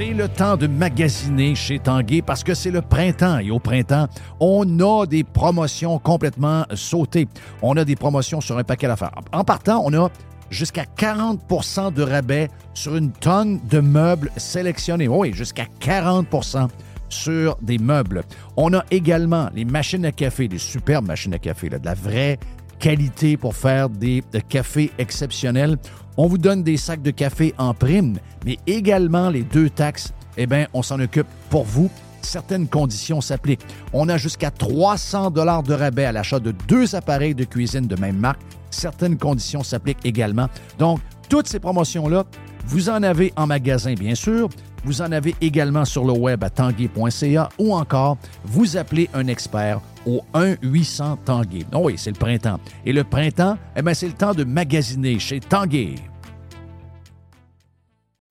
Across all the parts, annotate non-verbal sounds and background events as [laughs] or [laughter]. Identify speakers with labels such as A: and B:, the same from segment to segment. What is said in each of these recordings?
A: C'est le temps de magasiner chez Tanguay parce que c'est le printemps et au printemps, on a des promotions complètement sautées. On a des promotions sur un paquet d'affaires. En partant, on a jusqu'à 40% de rabais sur une tonne de meubles sélectionnés. Oui, jusqu'à 40% sur des meubles. On a également les machines à café, des superbes machines à café, là, de la vraie qualité pour faire des cafés exceptionnels. On vous donne des sacs de café en prime, mais également les deux taxes, eh bien, on s'en occupe pour vous. Certaines conditions s'appliquent. On a jusqu'à 300 dollars de rabais à l'achat de deux appareils de cuisine de même marque. Certaines conditions s'appliquent également. Donc, toutes ces promotions-là, vous en avez en magasin, bien sûr. Vous en avez également sur le web à tanguay.ca ou encore vous appelez un expert au 1-800 Tanguay. Oh oui, c'est le printemps. Et le printemps, eh bien, c'est le temps de magasiner chez Tanguay.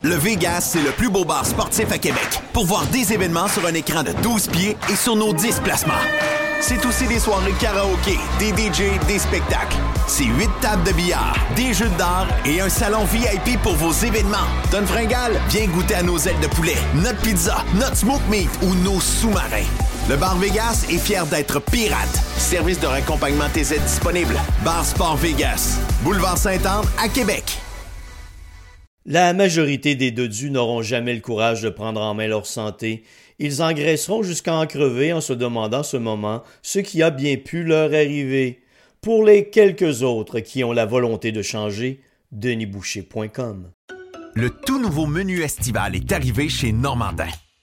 B: Le Vegas, c'est le plus beau bar sportif à Québec. Pour voir des événements sur un écran de 12 pieds et sur nos 10 placements. C'est aussi des soirées karaoké, des DJ, des spectacles. C'est 8 tables de billard, des jeux d'art et un salon VIP pour vos événements. Donne fringale, viens goûter à nos ailes de poulet, notre pizza, notre smoke meat ou nos sous-marins. Le Bar Vegas est fier d'être pirate. Service de raccompagnement TZ disponible. Bar Sport Vegas. Boulevard Saint-Anne à Québec.
C: La majorité des dodus n'auront jamais le courage de prendre en main leur santé. Ils engraisseront jusqu'à en crever en se demandant ce moment ce qui a bien pu leur arriver. Pour les quelques autres qui ont la volonté de changer, denisboucher.com.
B: Le tout nouveau menu estival est arrivé chez Normandin.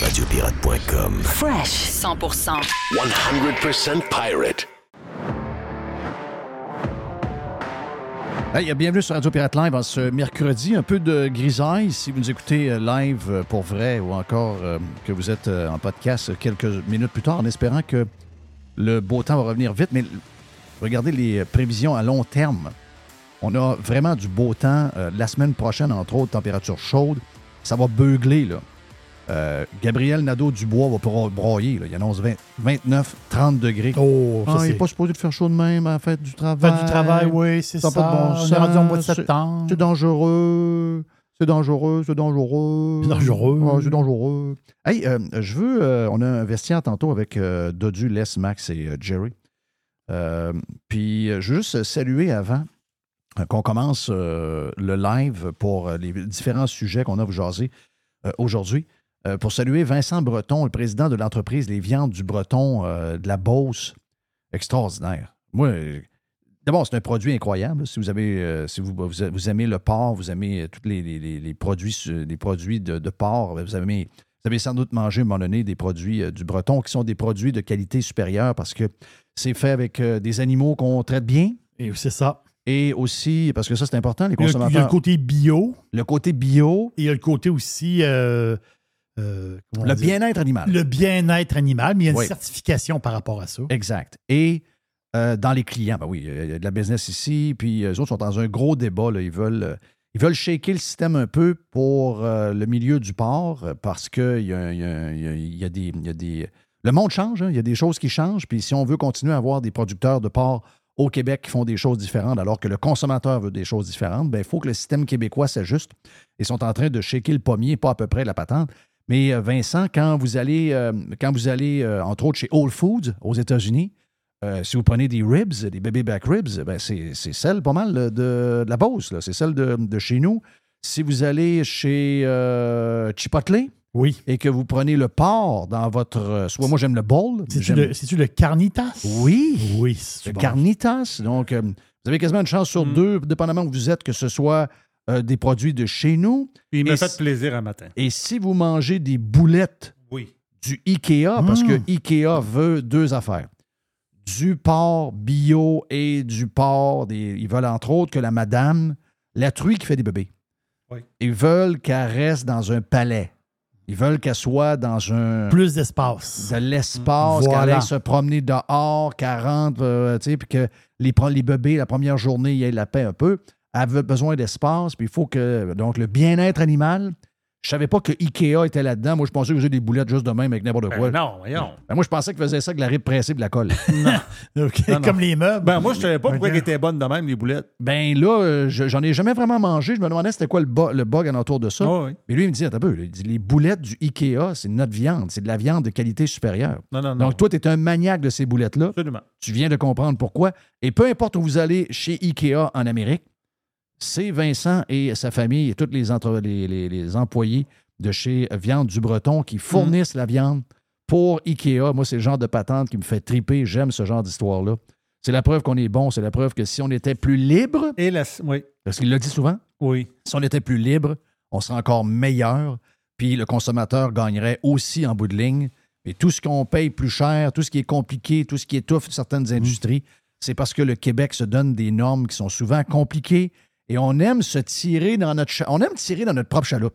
D: Radiopirate.com.
E: Fresh 100%.
F: 100% pirate.
A: Hey, bienvenue sur Radio Pirate Live en ce mercredi. Un peu de grisaille si vous nous écoutez euh, live euh, pour vrai ou encore euh, que vous êtes euh, en podcast quelques minutes plus tard en espérant que le beau temps va revenir vite. Mais regardez les prévisions à long terme. On a vraiment du beau temps. Euh, la semaine prochaine, entre autres, température chaude. Ça va beugler, là. Euh, Gabriel Nadeau-Dubois va pouvoir broyer. Là. Il annonce 20 29, 30 degrés.
G: Oh, ça,
A: Ah, il
G: c'est
A: n'est pas supposé de faire chaud de même à la fête du travail.
G: Fête du travail, oui, c'est
A: Ça
G: ça.
A: pas de bon
G: On
A: sens.
G: est rendu au mois de
A: C'est-
G: septembre.
A: C'est dangereux. C'est dangereux, c'est dangereux.
G: C'est dangereux.
A: Ouais, c'est dangereux. Hey, euh, je veux. euh, on a un vestiaire tantôt avec Dodu, Les, Max et Jerry. Puis, je veux juste saluer avant qu'on commence le live pour les différents sujets qu'on a à vous jaser aujourd'hui. Euh, pour saluer Vincent Breton, le président de l'entreprise Les Viandes du Breton euh, de la Beauce. Extraordinaire. Moi, D'abord, c'est un produit incroyable. Si vous avez, euh, si vous, vous, aimez le porc, vous aimez tous les, les- les- les produits, les produits de, de porc, vous avez, vous avez sans doute mangé à un moment donné des produits euh, du breton qui sont des produits de qualité supérieure parce que c'est fait avec euh, des animaux qu'on traite bien.
G: Et c'est ça.
A: Et aussi, parce que ça, c'est important, les
G: a, il y a
A: consommateurs.
G: le côté bio
A: le côté bio,
G: et il y a le côté aussi. euh, euh,
A: le bien-être animal.
G: Le bien-être animal, mais il y a une
A: Oui.
G: certification par rapport à ça.
A: Exact. Et euh, dans les clients, ben oui, il y a de la business ici, puis eux autres sont dans un gros débat. là. Ils, veulent, euh, ils veulent shaker le système un peu pour euh, le milieu du port euh, parce qu'il y a, y a- il y a- il y a des. il y a des- Le monde change, hein. il y a des choses qui changent. Puis si on veut continuer à avoir des producteurs de porc au Québec qui font des choses différentes alors que le consommateur veut des choses différentes, ben, il faut que le système québécois s'ajuste. Ils sont en train de shaker le pommier, pas à peu près la patente. Mais euh, Vincent, quand vous allez, euh, quand vous allez euh, entre autres, chez Whole Foods aux États-Unis, euh, si vous prenez des ribs, des baby back ribs, ben c'est celle pas mal de, de la Beauce, là. c'est celle de, de chez nous. Si vous allez chez Chipotle
G: Oui.
A: et que vous prenez le porc dans votre... soit moi j'aime le bowl.
G: C'est-tu le, carnitas?
A: Oui,
G: Oui,
A: le
G: bon.
A: carnitas. Donc, vous avez quasiment une chance sur
H: Mm.
A: deux, dépendamment où vous êtes, que ce soit euh, des produits de chez nous.
H: Puis il
A: Et
H: m'a
A: c-
H: fait plaisir un matin.
A: Et si vous mangez des boulettes
H: Oui.
A: du IKEA, parce que
G: Mm.
A: IKEA veut deux affaires. Du porc bio et du porc. Des, ils veulent entre autres que la madame, la truie qui fait des bébés,
H: Oui.
A: ils veulent qu'elle reste dans un palais. Ils veulent qu'elle soit dans un
G: Plus d'espace.
A: de l'espace,
G: Voilà.
A: qu'elle aille se promener dehors, 40, euh, tu sais, puis que les, les bébés, la première journée, il y ait la paix un peu. Avait besoin d'espace, puis il faut que. Donc, le bien-être animal. Je savais pas que Ikea était là-dedans. Moi, je pensais que j'ai des boulettes juste de même avec n'importe quoi.
E: Ben non, voyons.
A: Ben, moi, je pensais qu'ils faisaient ça avec la rib pressée et de la colle. [laughs] [laughs]
E: Non, non.
G: Comme les meubles.
E: Ben, moi, je savais pas pourquoi elles étaient bonnes de même, les boulettes.
A: ben là, euh, je- j'en ai jamais vraiment mangé. Je me demandais c'était quoi le, bo- le bug alentour de ça.
E: Ah oui.
A: Mais lui, il me dit, attends un peu, il dit, les boulettes du Ikea, c'est notre viande. C'est de la viande de qualité supérieure.
E: Non, non, non.
A: Donc, toi, tu es un maniaque de ces boulettes-là.
E: Absolument.
A: Tu viens de comprendre pourquoi. Et peu importe où vous allez chez Ikea en Amérique, c'est Vincent et sa famille et tous les, entre- les, les- les employés de chez Viande du Breton qui fournissent la viande pour Ikea. Moi, c'est le genre de patente qui me fait triper. J'aime ce genre d'histoire-là. C'est la preuve qu'on est bon. C'est la preuve que si on était plus libre,
E: Et la. Oui.
A: parce qu'il l'a dit souvent,
E: Oui.
A: si on était plus libre, on serait encore meilleur, puis le consommateur gagnerait aussi en bout de ligne. Et tout ce qu'on paye plus cher, tout ce qui est compliqué, tout ce qui étouffe certaines industries, c'est parce que le Québec se donne des normes qui sont souvent compliquées et on aime se tirer dans notre on aime tirer dans notre propre chaloupe.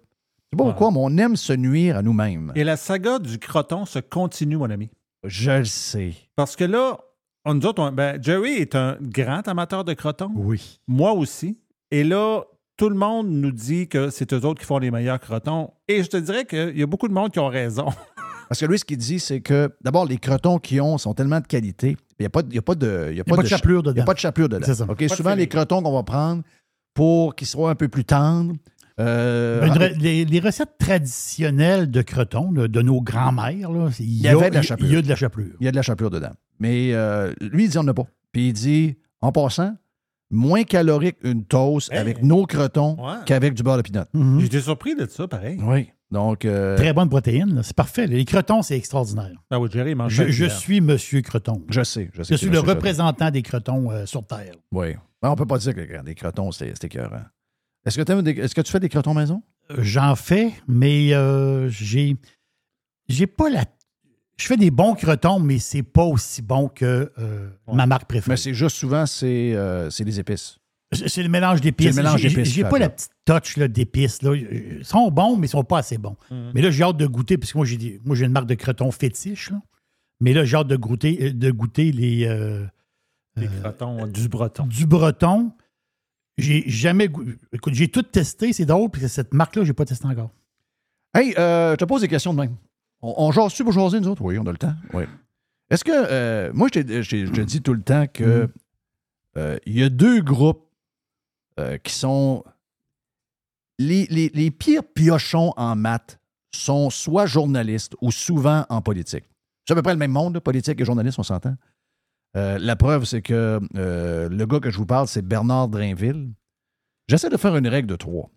A: Sais pas pourquoi, mais on aime se nuire à nous-mêmes.
E: Et la saga du croton se continue, mon ami.
A: Je le sais.
E: Parce que là, on, nous autres, on- ben, Jerry est un grand amateur de croton.
G: Oui.
E: Moi aussi. Et là, tout le monde nous dit que c'est eux autres qui font les meilleurs crotons. Et je te dirais qu'il y a beaucoup de monde qui ont raison. [laughs]
A: Parce que lui, ce qu'il dit, c'est que d'abord, les crotons qu'ils ont sont tellement de qualité. Il n'y a, a a
G: a pas de
A: cha-
G: chapelure
A: Il n'y
G: dedans.
A: a pas de chapelure dedans.
G: C'est ça.
A: OK?
E: de
A: Souvent, les crotons qu'on va prendre pour qu'ils soient un peu plus tendres. euh,
G: Ben, une les, les recettes traditionnelles de croton, là, de nos grands-mères, il y,
A: y
G: a-
A: avait de la
G: il-
A: chapelure.
G: Il y a de la chapelure.
A: il y a de la chapelure dedans. Mais euh, lui, il dit on n'a pas. Puis il dit, en passant, moins calorique une toast
E: Hey.
A: avec nos crotons
E: Ouais.
A: qu'avec du beurre de pinot.
G: Mhm.
E: J'étais surpris de ça, pareil.
A: Oui. Donc, euh,
G: Très bonne protéine. C'est parfait. Les crotons, c'est extraordinaire.
E: Ah oui, Jerry mange
G: Je, suis Monsieur Croton.
A: je sais. Je, sais
G: Je suis le
A: Monsieur
G: représentant des crotons euh, sur Terre.
A: Oui. Ben, on peut pas dire que les- les crotons, c'est écœurant. Est-ce que, des- que tu fais des crotons maison?
G: Euh, J'en fais, mais euh, j'ai j'ai pas la. Je fais des bons crotons, mais c'est pas aussi bon que euh,
E: Ouais.
G: ma marque
A: Mais
G: préférée.
A: c'est juste souvent, c'est euh, les épices.
G: C'est le mélange d'épices. J'ai- pas la petite touch d'épices. Ils sont bons, mais ils sont pas assez bons.
E: Mhm.
G: Mais là, j'ai hâte de goûter, parce que moi, j'ai des- une marque de crotons fétiche. là. Mais là, j'ai hâte de goûter, de goûter les, euh,
E: Les
G: euh,
E: crotons du breton.
G: du breton. J'ai jamais. Écoute, j'ai tout testé, c'est drôle, parce que cette marque-là, j'ai pas testé encore.
A: Hey, euh, je te pose des questions de même. On, on jase-tu pour jaser, nous autres? Oui, on a le temps. Oui. Est-ce que. euh, moi, je je te- je te dis tout le temps que euh, il y a deux groupes euh, qui sont. Les, les- les pires piochons en maths sont soit journalistes ou souvent en politique. C'est à peu près le même monde, là, politique et journaliste, on s'entend? Euh, la preuve, c'est que euh, le gars que je vous parle, c'est Bernard Drainville. J'essaie de faire une règle de trois.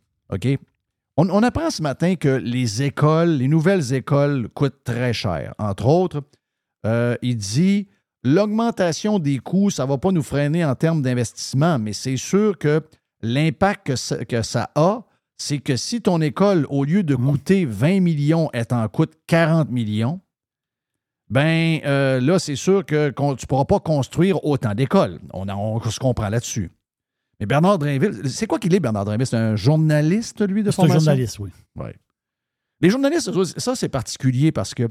A: On, apprend ce matin que les écoles, les nouvelles écoles coûtent très cher. Entre autres, euh, il dit l'augmentation des coûts, ça ne va pas nous freiner en termes d'investissement, mais c'est sûr que l'impact que ça, que ça a, c'est que si ton école, au lieu de coûter 20 millions, elle t'en coûte 40 millions, ben euh, là, c'est sûr que tu ne pourras pas construire autant d'écoles. On, on se comprend là-dessus. Mais Bernard Drainville, c'est quoi qu'il est, Bernard Drainville? C'est un journaliste, lui, de
G: C'est un
A: formation?
G: journaliste, oui.
A: Les journalistes, ça, c'est particulier parce que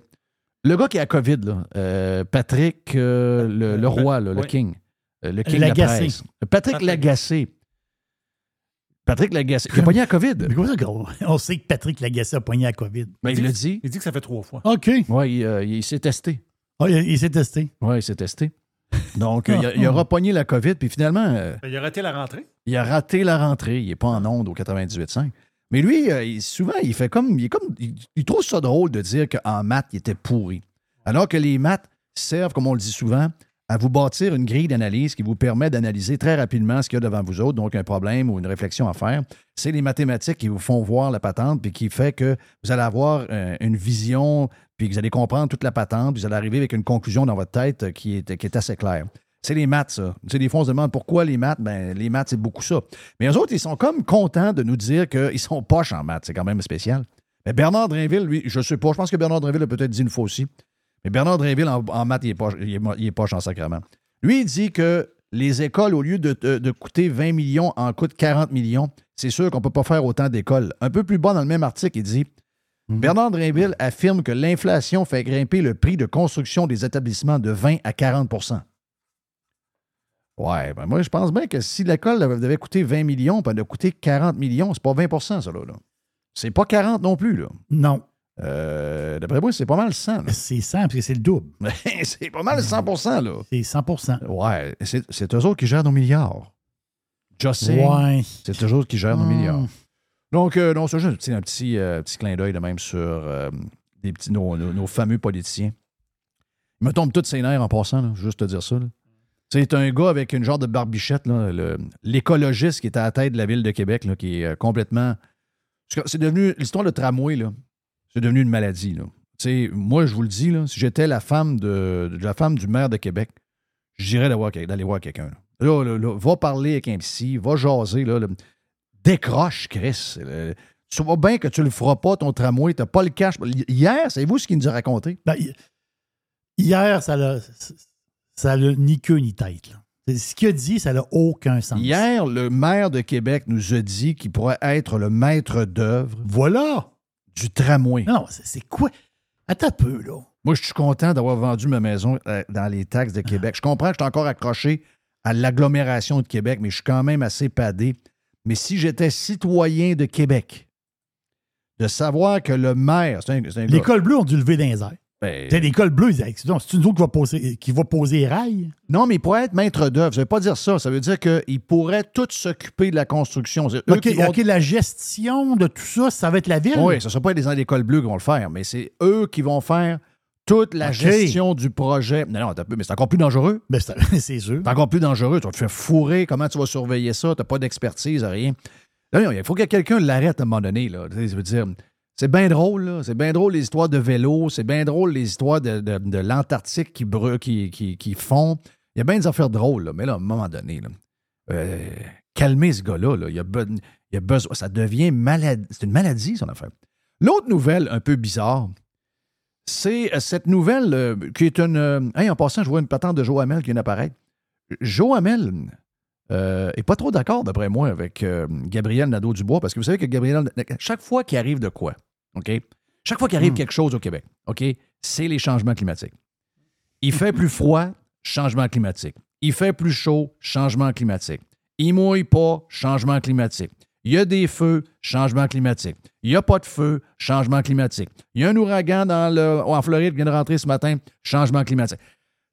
A: le gars qui a COVID, là, euh, Patrick euh, le, le roi, là, le
E: Oui.
A: king, le king de la presse. Patrick
E: Patrick.
A: Lagacé. Patrick Lagacé. Il a pogné la COVID.
G: Mais comment ça qu'on- on sait que Patrick Lagacé a pogné la COVID?
A: Ben, il l'a dit.
E: Il dit que ça fait trois fois.
G: OK.
A: Oui, il, euh, il s'est testé.
G: Ah, il il s'est testé.
A: Oui, il s'est testé. [laughs] Donc, il, a, il la COVID, puis finalement, euh,
E: il a raté la rentrée?
A: il a raté la rentrée. Il n'est pas en onde au 98.5. Mais lui, euh, il- souvent, il fait comme. Il, est comme il, il trouve ça drôle de dire qu'en maths, il était pourri. Alors que les maths servent, comme on le dit souvent, à vous bâtir une grille d'analyse qui vous permet d'analyser très rapidement ce qu'il y a devant vous autres, donc un problème ou une réflexion à faire. C'est les mathématiques qui vous font voir la patente, puis qui fait que vous allez avoir euh, une vision, puis que vous allez comprendre toute la patente, puis vous allez arriver avec une conclusion dans votre tête euh, qui est, assez claire. C'est les maths, ça. Sais, des fois, on se demande pourquoi les maths? Ben, les maths, c'est beaucoup ça. Mais eux autres, ils sont comme contents de nous dire qu'ils sont poches en maths. C'est quand même spécial. Mais Bernard Drainville, lui, je sais pas. Je pense que Bernard Drainville a peut-être dit une fois aussi. Mais Bernard Drainville, en, en maths, il est, poche, il, est, il est poche en sacrement. Lui, il dit que les écoles, au lieu de, de- de coûter 20 millions, en coûtent 40 millions. C'est sûr qu'on ne peut pas faire autant d'écoles. Un peu plus bas dans le même article, il dit
G: Mhm.
A: Bernard Drinville affirme que l'inflation fait grimper le prix de construction des établissements de 20 à 40% Ouais, ben moi, je pense bien que si l'école devait coûter 20 millions, puis elle a coûté 40 millions, c'est pas 20% ça, là. là. C'est pas 40 non plus, là.
G: Non.
A: Euh, D'après moi, c'est pas mal 100. là.
G: C'est 100 parce que c'est le double. [laughs]
A: c'est pas mal 100% là.
G: C'est 100%
A: Ouais, c'est c'est eux autres qui gèrent nos milliards. Just saying,
G: Ouais.
A: c'est eux autres qui gèrent nos
G: Hmm.
A: milliards. Donc, euh, non, c'est juste un petit, un petit, euh, petit clin d'œil de même sur euh, des petits, nos, nos- nos fameux politiciens. Ils me tombent tous ses nerfs en passant, là, juste te dire ça. C'est un gars avec une genre de barbichette, l'écologiste qui est à la tête de la ville de Québec, là, qui est complètement. C'est devenu. L'histoire de tramway, là, c'est devenu une maladie. Là. Tu sais, moi, je vous le dis, là, si j'étais la femme de, de la femme du maire de Québec, j'irais d'aller voir, d'aller voir quelqu'un. Là. Là, là, va parler avec un psy, va jaser. Là. Décroche, Chris. Euh, Tu vois bien que tu le feras pas, ton tramway, t'as pas le cash. Hier, savez-vous ce qu'il nous a raconté?
G: Ben, hi- hier, ça l'a ça l'a ni queue ni tête. là. Ce qu'il a dit, ça n'a aucun sens.
A: Hier, le maire de Québec nous a dit qu'il pourrait être le maître d'œuvre
G: Voilà.
A: Du tramway.
G: Non, c'est quoi? Attends un peu, là.
A: Moi, je suis content d'avoir vendu ma maison euh, dans les taxes de Québec. Je comprends que je suis encore accroché à l'agglomération de Québec, mais je suis quand même assez padé. Mais si j'étais citoyen de Québec, de savoir que le maire, c'est un, c'est un gars-
G: L'école bleue ont dû lever dans les airs.
A: Ben,
G: sais, L'école bleue, ils c'est une autre qui va poser, qui va poser rail.
A: non, mais il pourrait être maître d'œuvre. Ça veut pas dire ça. Ça veut dire qu'il pourrait tout s'occuper de la construction. C'est eux
G: OK,
A: qui vont-
G: OK, la gestion de tout ça, ça va être la ville?
A: Oui, ce ne sera pas les gens d'école bleue qui vont le faire, mais c'est eux qui vont faire toute la gestion du projet. Non, non, mais c'est encore plus dangereux.
G: Ben, c'est [laughs] c'est sûr.
A: C'est encore plus dangereux. Tu vas te faire fourrer. Comment tu vas surveiller ça? Tu n'as pas d'expertise, rien. Là, non, il faut que quelqu'un l'arrête à un moment donné. Là. Veut dire, c'est bien drôle. là. C'est bien drôle les histoires de vélo. C'est bien drôle les histoires de, de- l'Antarctique qui, qui, qui, qui fond. Il y a bien des affaires drôles. là. Mais là, à un moment donné, euh, calmer ce gars-là. là. Il, il a besoin. Ça devient maladie. C'est une maladie, son affaire. L'autre nouvelle un peu bizarre, c'est euh, cette nouvelle euh, qui est une. hey, en passant, je vois une patente de Joe Hamel qui vient d'apparaître. Joe Hamel euh, est pas trop d'accord, d'après moi, avec Gabriel Nadeau-Dubois, parce que vous savez que Gabriel, chaque fois qu'il arrive de quoi, OK? Chaque fois qu'il arrive
G: Hmm.
A: quelque chose au Québec, OK? C'est les changements climatiques. Il fait plus froid, changement climatique. Il fait plus chaud, changement climatique. Il mouille pas, changement climatique. Il y a des feux, changement climatique. Il n'y a pas de feu, changement climatique. Il y a un ouragan dans le, en Floride qui vient de rentrer ce matin, changement climatique.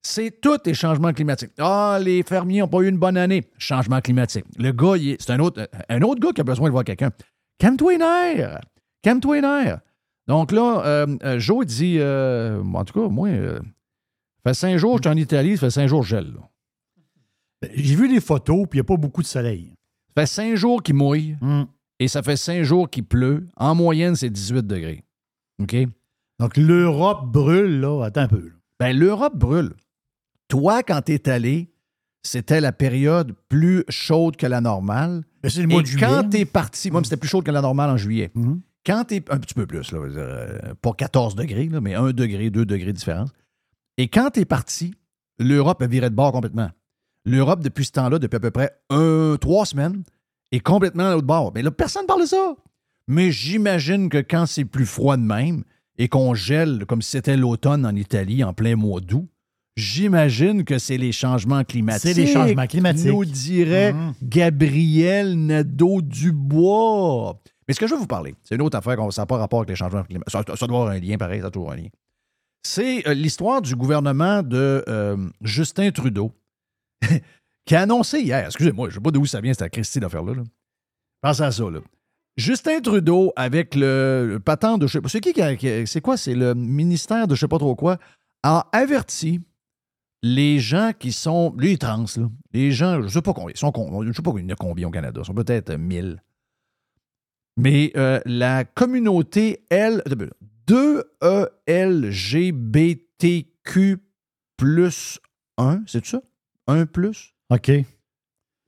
A: C'est tout les changements climatiques. Ah, les fermiers n'ont pas eu une bonne année, changement climatique. Le gars, c'est un autre, un autre gars qui a besoin de voir quelqu'un. Calme-toi les nerfs. Calme-toi les. Donc là, euh, euh, Joe dit, euh, en tout cas, moi, euh, ça fait cinq jours que je suis en Italie, ça fait cinq jours que je gèle. là.
G: Ben, J'ai vu les photos, puis il n'y a pas beaucoup de soleil.
A: Ça fait cinq jours qu'il mouille
G: Hum.
A: et ça fait cinq jours qu'il pleut. En moyenne, c'est 18 degrés. OK?
G: Donc, l'Europe brûle, là. Attends un peu. là.
A: Ben, l'Europe brûle. Toi, quand t'es allé, c'était la période plus chaude que la normale.
G: Ben, c'est le mois
A: Et
G: de juillet.
A: quand t'es parti, moi, c'était plus chaud que la normale en juillet.
G: Mhm.
A: Quand t'es un petit peu plus, là, euh, pas 14 degrés, là, mais 1 degré, 2 degrés de différence. Et quand t'es parti, l'Europe a viré de bord complètement. L'Europe, depuis ce temps-là, depuis à peu près un, trois semaines, est complètement à l'autre bord. Mais là, personne ne parle de ça. Mais j'imagine que quand c'est plus froid de même et qu'on gèle comme si c'était l'automne en Italie en plein mois d'août, j'imagine que c'est les changements climatiques.
G: C'est les changements climatiques.
A: Nous dirait
G: Mhm.
A: Gabriel Nadeau-Dubois. Mais ce que je veux vous parler, c'est une autre affaire, qu'on- n'a pas rapport avec les changements climatiques. Ça, ça doit avoir un lien, pareil, ça doit avoir un lien. C'est euh, l'histoire du gouvernement de euh, Justin Trudeau, [laughs] qui a annoncé hier, excusez-moi, je ne sais pas d'où ça vient, cette Christie d'affaire-là. Là. Pensez à ça, là. Justin Trudeau, avec le, patent de... je sais pas- C'est qui C'est quoi? C'est le ministère de je sais pas trop quoi, a averti les gens qui sont... Les trans, là. Les gens, je sais pas combien, ils sont, je sais pas il y en a combien au Canada, ils sont peut-être euh, 1000. Mais euh, la communauté L... E 2ELGBTQ plus 1, c'est ça? 1 plus?
G: OK.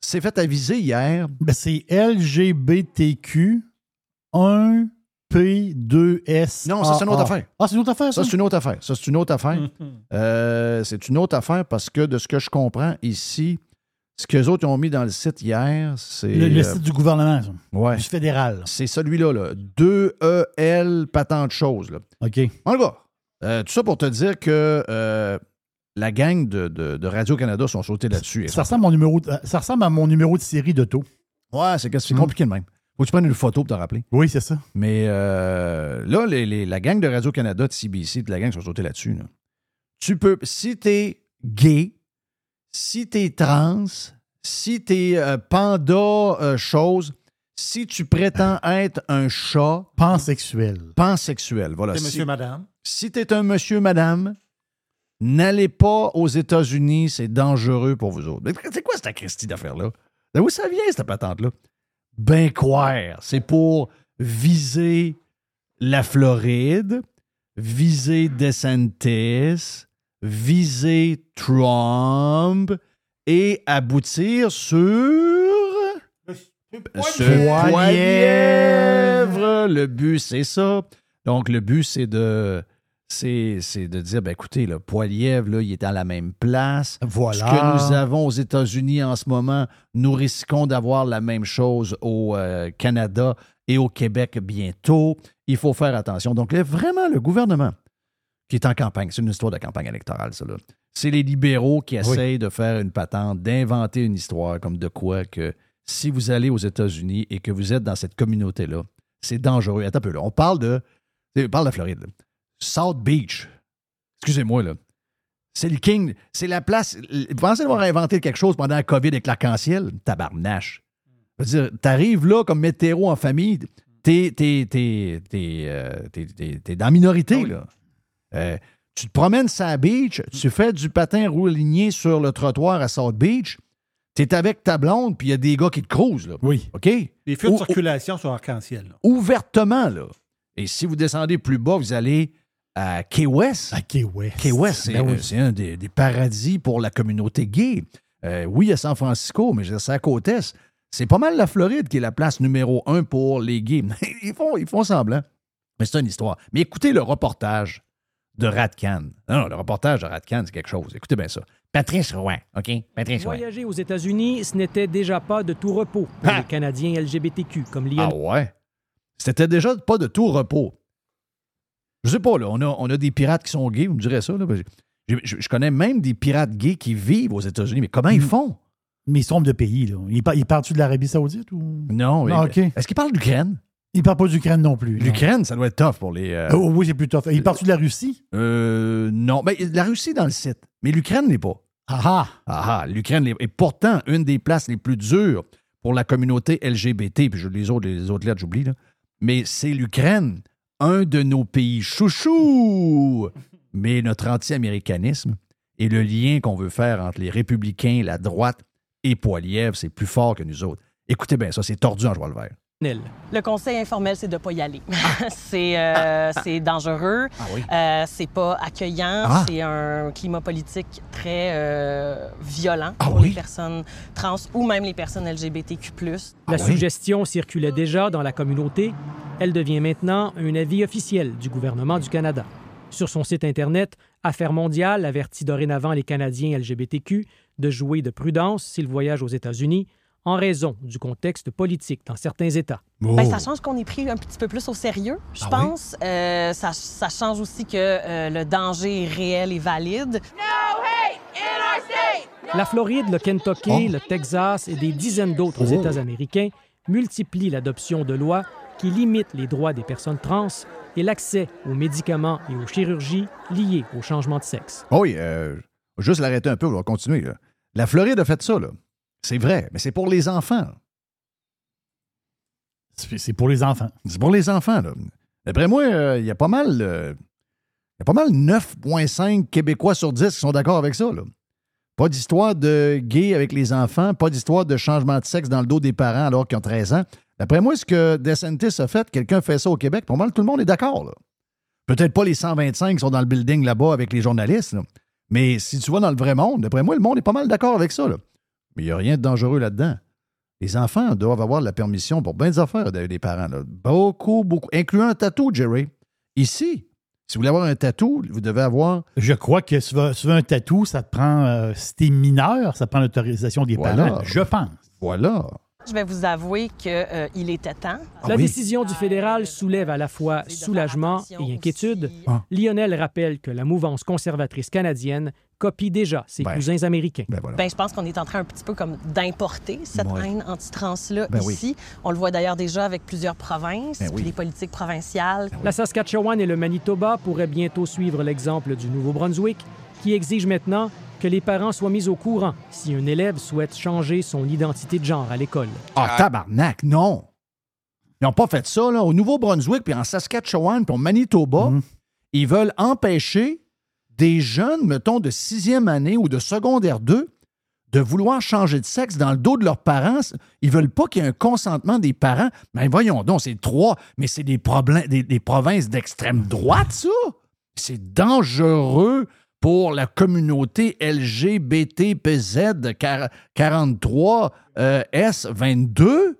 A: s'est fait aviser hier.
G: Ben, c'est LGBTQ 1P2S.
A: Non, ça, c'est une autre affaire.
G: Ah, c'est une autre affaire, ça?
A: Ça, c'est une autre affaire. Ça, c'est une autre affaire. [laughs] Euh, c'est une autre affaire parce que de ce que je comprends ici, Ce qu'eux autres ont mis dans le site hier, c'est.
G: Le, le
A: euh,
G: site du gouvernement, ça.
A: ouais.
G: du fédéral.
A: C'est celui-là, là. 2EL, pas tant de choses, là.
G: OK.
A: En gars, euh, tout ça pour te dire que euh, la gang de, de- de Radio-Canada sont sautés là-dessus.
G: Ça ressemble, à mon numéro de- ça ressemble à mon numéro de série d'auto.
A: Ouais, c'est
G: Mm.
A: compliqué de même. Faut que tu prennes une photo pour te rappeler.
G: Oui, c'est ça.
A: Mais euh, là, les- les- la gang de Radio-Canada, de CBC, de la gang sont sautés là-dessus. là. Tu peux, si t'es gay, si t'es trans, si t'es euh, panda euh, chose, si tu prétends être un chat
G: Pansexuel.
A: pansexuel, voilà.
E: C'est
A: Si-
E: monsieur, madame.
A: si tu es un monsieur, madame, n'allez pas aux États-Unis, c'est dangereux pour vous autres. Mais C'est quoi cette Christie d'affaire-là? D'où ça vient, cette patente-là? Ben croire. C'est pour viser la Floride, viser DeSantis, viser Trump et aboutir sur... Ce Poilièvre. Le but, c'est ça. Donc, le but, c'est de, c'est, c'est de dire, ben, écoutez, le Poilièvre, là, il est à la même place.
G: Voilà.
A: Ce que nous avons aux États-Unis en ce moment, nous risquons d'avoir la même chose au euh, Canada et au Québec bientôt. Il faut faire attention. Donc, là, vraiment, le gouvernement qui est en campagne, c'est une histoire de campagne électorale, ça, là. C'est les libéraux qui essayent de faire une patente, d'inventer une histoire comme de quoi que si vous allez aux États-Unis et que vous êtes dans cette communauté-là, c'est dangereux. Attends un peu, là. On parle de. On parle de la Floride. là. South Beach. Excusez-moi, là. C'est le king. C'est la place. Vous pensez avoir inventé quelque chose pendant la COVID avec l'arc-en-ciel? Tabarnache. Je veux dire, t'arrives là comme météro en famille, t'es, t'es, t'es, t'es, euh, t'es- dans la minorité, là. Euh, tu te promènes sur la beach, tu fais du patin rouligné sur le trottoir à South Beach, t'es avec ta blonde, puis il y a des gars qui te crousent, là.
G: Oui.
A: OK?
E: Les feux de circulation sont arc-en-ciel. là.
A: ouvertement, là. Et si vous descendez plus bas, vous allez à Key West.
G: À Key West.
A: Key West, c'est
G: Ben oui.
A: c'est un des, des paradis pour la communauté gay. Euh, oui, à San Francisco, mais c'est à côte est. C'est pas mal la Floride qui est la place numéro un pour les gays. [laughs] ils, font, ils font semblant. Mais c'est une histoire. Mais écoutez le reportage de Radcan. Non, non, le reportage de Radcan, c'est quelque chose. Écoutez bien ça. Patrice Roy, OK? Patrice Roy.
H: Voyager aux États-Unis, ce n'était déjà pas de tout repos pour
A: Ah!
H: les Canadiens LGBTQ, comme Lionel.
A: Ah ouais? C'était déjà pas de tout repos. Je sais pas, là, on a, on a des pirates qui sont gays, vous me direz ça. Là, je, je- je connais même des pirates gays qui vivent aux États-Unis, mais comment ils
G: Mm.
A: font?
G: Mais ils sont de pays, là. Ils, par- ils partent-tu de l'Arabie Saoudite ou?
A: Non.
G: Ah, OK.
A: Est-ce qu'ils parlent d'Ukraine?
G: Ils partent pas d'Ukraine non plus.
A: L'Ukraine, ça doit être tough pour les. euh,
G: Oh, oui, c'est plus tough. Ils partent de la Russie?
A: euh, non. Ben, la Russie est dans le site, mais l'Ukraine n'est pas.
G: Ah ah!
A: Ah, ah, l'Ukraine est pourtant une des places les plus dures pour la communauté LGBT, puis je, les autres, les autres lettres, j'oublie, là. Mais c'est l'Ukraine, un de nos pays chouchous. Mais notre anti-américanisme et le lien qu'on veut faire entre les républicains, la droite et Poilièvre, c'est plus fort que nous autres. Écoutez bien ça, c'est tordu en joie le vert.
I: Le conseil informel, c'est de ne pas y aller. [laughs] c'est euh, c'est dangereux,
A: Ah oui?
I: euh, c'est pas accueillant,
A: Ah.
I: c'est un climat politique très euh, violent
A: Ah
I: pour
A: oui?
I: les personnes trans ou même les personnes LGBTQ+.
H: La
A: Ah oui?
H: suggestion circulait déjà dans la communauté. Elle devient maintenant un avis officiel du gouvernement du Canada. Sur son site Internet, Affaires mondiales avertit dorénavant les Canadiens LGBTQ de jouer de prudence s'ils voyagent aux États-Unis en raison du contexte politique dans certains États.
I: Ben, ça change qu'on est pris un petit peu plus au sérieux, je.
A: Ah oui?
I: pense. Euh, ça, ça change aussi que euh, le danger est réel et valide.
H: La Floride, le Kentucky,
A: Oh.
H: le Texas et des dizaines d'autres
A: Oh.
H: États américains multiplient l'adoption de lois qui limitent les droits des personnes trans et l'accès aux médicaments et aux chirurgies liées au changement de sexe.
A: Oh oui, euh, juste l'arrêter un peu, on va continuer. là. La Floride a fait ça, là. C'est vrai, mais c'est pour les enfants.
G: C'est pour les enfants.
A: C'est pour les enfants, là. D'après moi, euh, il y a pas mal. euh, Il y a pas mal 9,5 Québécois sur 10 qui sont d'accord avec ça, là. Pas d'histoire de gay avec les enfants, pas d'histoire de changement de sexe dans le dos des parents alors qu'ils ont 13 ans. D'après moi, ce que DeSantis a fait, quelqu'un fait ça au Québec, pour moi, tout le monde est d'accord, là. Peut-être pas les 125 qui sont dans le building là-bas avec les journalistes, là. Mais si tu vas dans le vrai monde, d'après moi, le monde est pas mal d'accord avec ça, là. Mais il n'y a rien de dangereux là-dedans. Les enfants doivent avoir la permission pour bien des affaires des des parents. là. Beaucoup, beaucoup. Incluant un tatou, Jerry. Ici, Si vous voulez avoir un tatou, vous devez avoir.
G: Je crois que si tu veux, un tatou, ça te prend, euh, si t'es mineur, ça prend l'autorisation des
A: Voilà.
G: parents. Je pense.
A: Voilà.
I: Je vais vous avouer qu'il était temps.
H: La
A: oui.
H: décision du fédéral soulève à la fois soulagement et inquiétude.
A: Ah.
H: Lionel rappelle que la mouvance conservatrice canadienne copie déjà ses
A: Ben.
H: cousins américains.
A: Ben voilà.
I: Ben, je pense qu'on est en train un petit peu comme d'importer cette
A: Ouais.
I: haine anti-trans-là
A: Ben oui.
I: ici. On le voit d'ailleurs déjà avec plusieurs provinces,
A: Ben oui.
I: puis les politiques provinciales.
H: La Saskatchewan et le Manitoba pourraient bientôt suivre l'exemple du Nouveau-Brunswick, qui exige maintenant que les parents soient mis au courant si un élève souhaite changer son identité de genre à l'école.
A: Ah, tabarnak, non. Ils n'ont pas fait ça, là. Au Nouveau-Brunswick, puis en Saskatchewan, puis au Manitoba,
G: Mhm.
A: ils veulent empêcher des jeunes, mettons, de sixième année ou de secondaire 2 de vouloir changer de sexe dans le dos de leurs parents. Ils veulent pas qu'il y ait un consentement des parents. Mais voyons donc, c'est trois, mais c'est des, problèmes, des, des provinces d'extrême droite, ça? C'est dangereux pour la communauté LGBTPZ 43 euh, S22.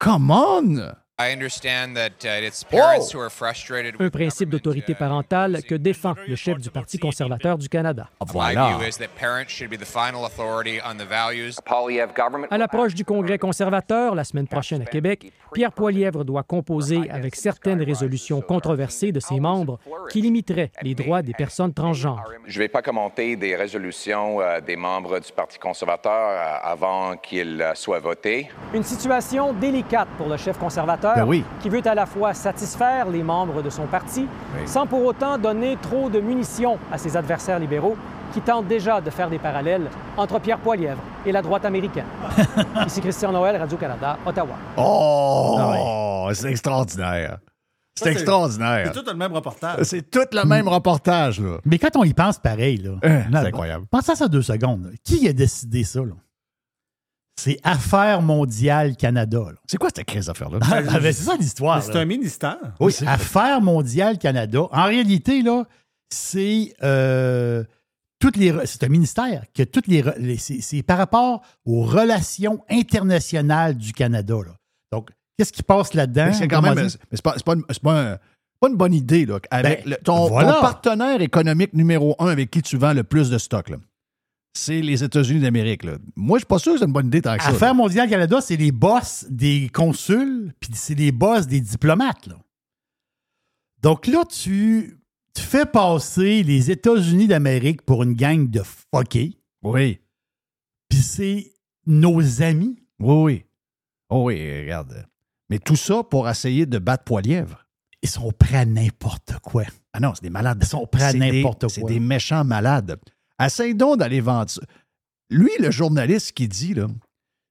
A: Come on!
J: I understand that uh, it's parents who are frustrated
H: Un principe d'autorité
J: uh,
H: parentale que défend le chef du Parti conservateur du Canada.
A: Voilà.
H: À l'approche du Congrès conservateur la semaine prochaine à Québec, Pierre Poilièvre doit composer avec certaines résolutions controversées de ses membres qui limiteraient les droits des personnes transgenres.
K: Je ne vais pas commenter des résolutions euh, des membres du Parti conservateur euh, avant qu'ils euh, soient votés.
H: Une situation délicate pour le chef conservateur
A: Ben oui.
H: qui veut à la fois satisfaire les membres de son parti sans pour autant donner trop de munitions à ses adversaires libéraux qui tentent déjà de faire des parallèles entre Pierre Poilièvre et la droite américaine. [laughs] Ici Christian Noël, Radio-Canada, Ottawa.
A: Oh, c'est extraordinaire. C'est extraordinaire.
E: C'est tout le même reportage.
A: C'est tout le même reportage, là.
G: Mais quand on y pense pareil, là, non,
A: c'est incroyable.
G: Pense à ça deux secondes. là. Qui a décidé ça? là? C'est Affaires mondiales Canada. là.
A: C'est quoi cette crise affaire-là?
G: Ah, ben, c'est ça l'histoire.
E: C'est
G: là.
E: un ministère.
G: Oui, Affaires mondiales Canada. En réalité, là, c'est euh, toutes les. re- C'est un ministère que toutes les. c'est, c'est par rapport aux relations internationales du Canada. là. Donc, qu'est-ce qui passe là-dedans?
A: Mais c'est quand
G: Comment
A: même.
G: dire?
A: mais c'est pas, c'est pas une, c'est pas un- pas une bonne idée, là. Avec
G: Ben,
A: le- ton,
G: voilà.
A: ton partenaire économique numéro un avec qui tu vends le plus de stock, là, c'est les États-Unis d'Amérique, là. Moi, je suis pas sûr que c'est une bonne idée tant que ça.
G: Affaires mondiales Canada, c'est les boss des consuls, puis c'est les boss des diplomates. là. Donc là, tu, tu fais passer les États-Unis d'Amérique pour une gang de fuckés,
A: Oui.
G: puis c'est nos amis.
A: Oui, oui. Oh oui, regarde. Mais tout ça pour essayer de battre Poilièvre.
G: Ils sont prêts à n'importe quoi.
A: Ah non, c'est des malades.
G: Ils sont prêts à
A: C'est
G: n'importe
A: C'est
G: quoi.
A: des méchants malades. Essaye donc d'aller vendre ça. Lui, le journaliste qui dit, là,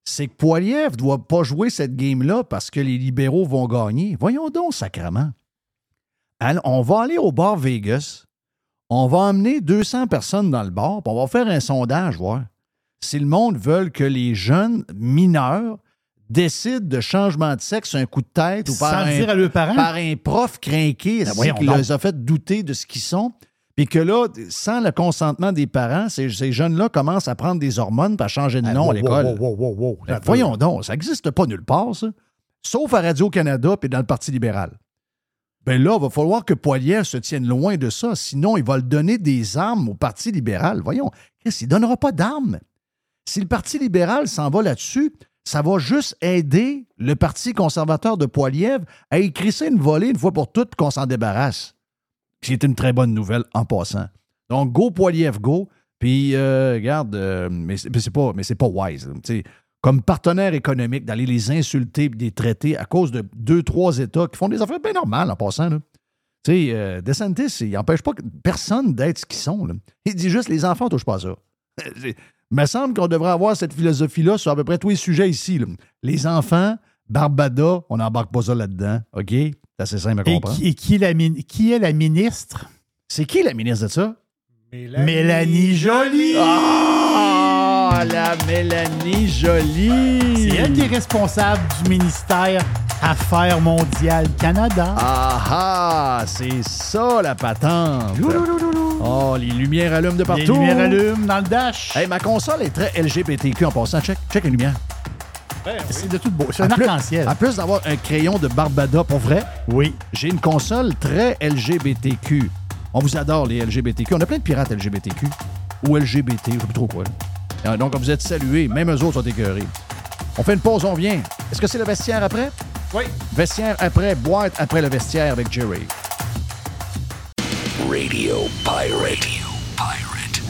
A: c'est que Poilievre ne doit pas jouer cette game-là parce que les libéraux vont gagner. Voyons donc, sacrement. Allons- On va aller au bar Vegas. On va emmener 200 personnes dans le bar, puis on va faire un sondage, voir si le monde veut que les jeunes mineurs décident de changement de sexe un coup de tête ou par
G: Sans
A: un,
G: dire à leurs parents?
A: par un prof
G: Ben voyons
A: qui les a fait douter de ce qu'ils sont. Puis que là, sans le consentement des parents, ces, ces jeunes-là commencent à prendre des hormones et à changer de
G: Ah,
A: nom
G: wow,
A: à l'école.
G: wow, wow, wow, wow.
A: Ben, voyons donc, ça n'existe pas nulle part, ça. Sauf à Radio-Canada et dans le Parti libéral. Ben là, il va falloir que Poilier se tienne loin de ça. Sinon, il va le donner des armes au Parti libéral. Voyons, qu'est-ce qu'il ne donnera pas d'armes? Si le Parti libéral s'en va là-dessus, ça va juste aider le Parti conservateur de Poilièvre à écrisser une volée une fois pour toutes qu'on s'en débarrasse. C'est une très bonne nouvelle en passant. Donc, go Poilièvre, go. Puis, euh, regarde, euh, mais c'est pas, pas wise. Comme partenaire économique, d'aller les insulter et les traiter à cause de deux, trois États qui font des affaires bien normales en passant. Là. Tu euh, il n'empêche pas personne d'être ce qu'ils sont. Il dit juste les enfants ne touchent pas à ça. [laughs] Il me semble qu'on devrait avoir cette philosophie-là sur à peu près tous les sujets ici. Les enfants, Barbada, on n'embarque pas ça là-dedans. OK? C'est assez simple à
G: Et
A: comprendre.
G: qui, et qui est la, min- qui est la ministre?
A: C'est qui la ministre de ça?
G: Mélanie Joly!
A: Ah, la Mélanie Jolie!
G: C'est elle qui est responsable du ministère Affaires mondiales Canada.
A: Ah ah, c'est ça la patente. Oh, les lumières allument de partout.
G: Les lumières allument dans le dash.
A: Hey, ma console est très LGBTQ en passant. Check, check les lumières.
G: C'est de tout beau. C'est un
A: plus-
G: arc-en-ciel.
A: En plus d'avoir un crayon de Barbada pour vrai,
G: Oui.
A: j'ai une console très LGBTQ. On vous adore, les LGBTQ. On a plein de pirates LGBTQ ou LGBT, je ne sais plus trop quoi. là. Euh, Donc, vous êtes salués. Même eux autres sont écœurés. On fait une pause, on vient. Est-ce que c'est le vestiaire après?
E: Oui.
A: Vestiaire après, boîte après le vestiaire avec Jerry.
F: Radio Pirate. Radio Pirate.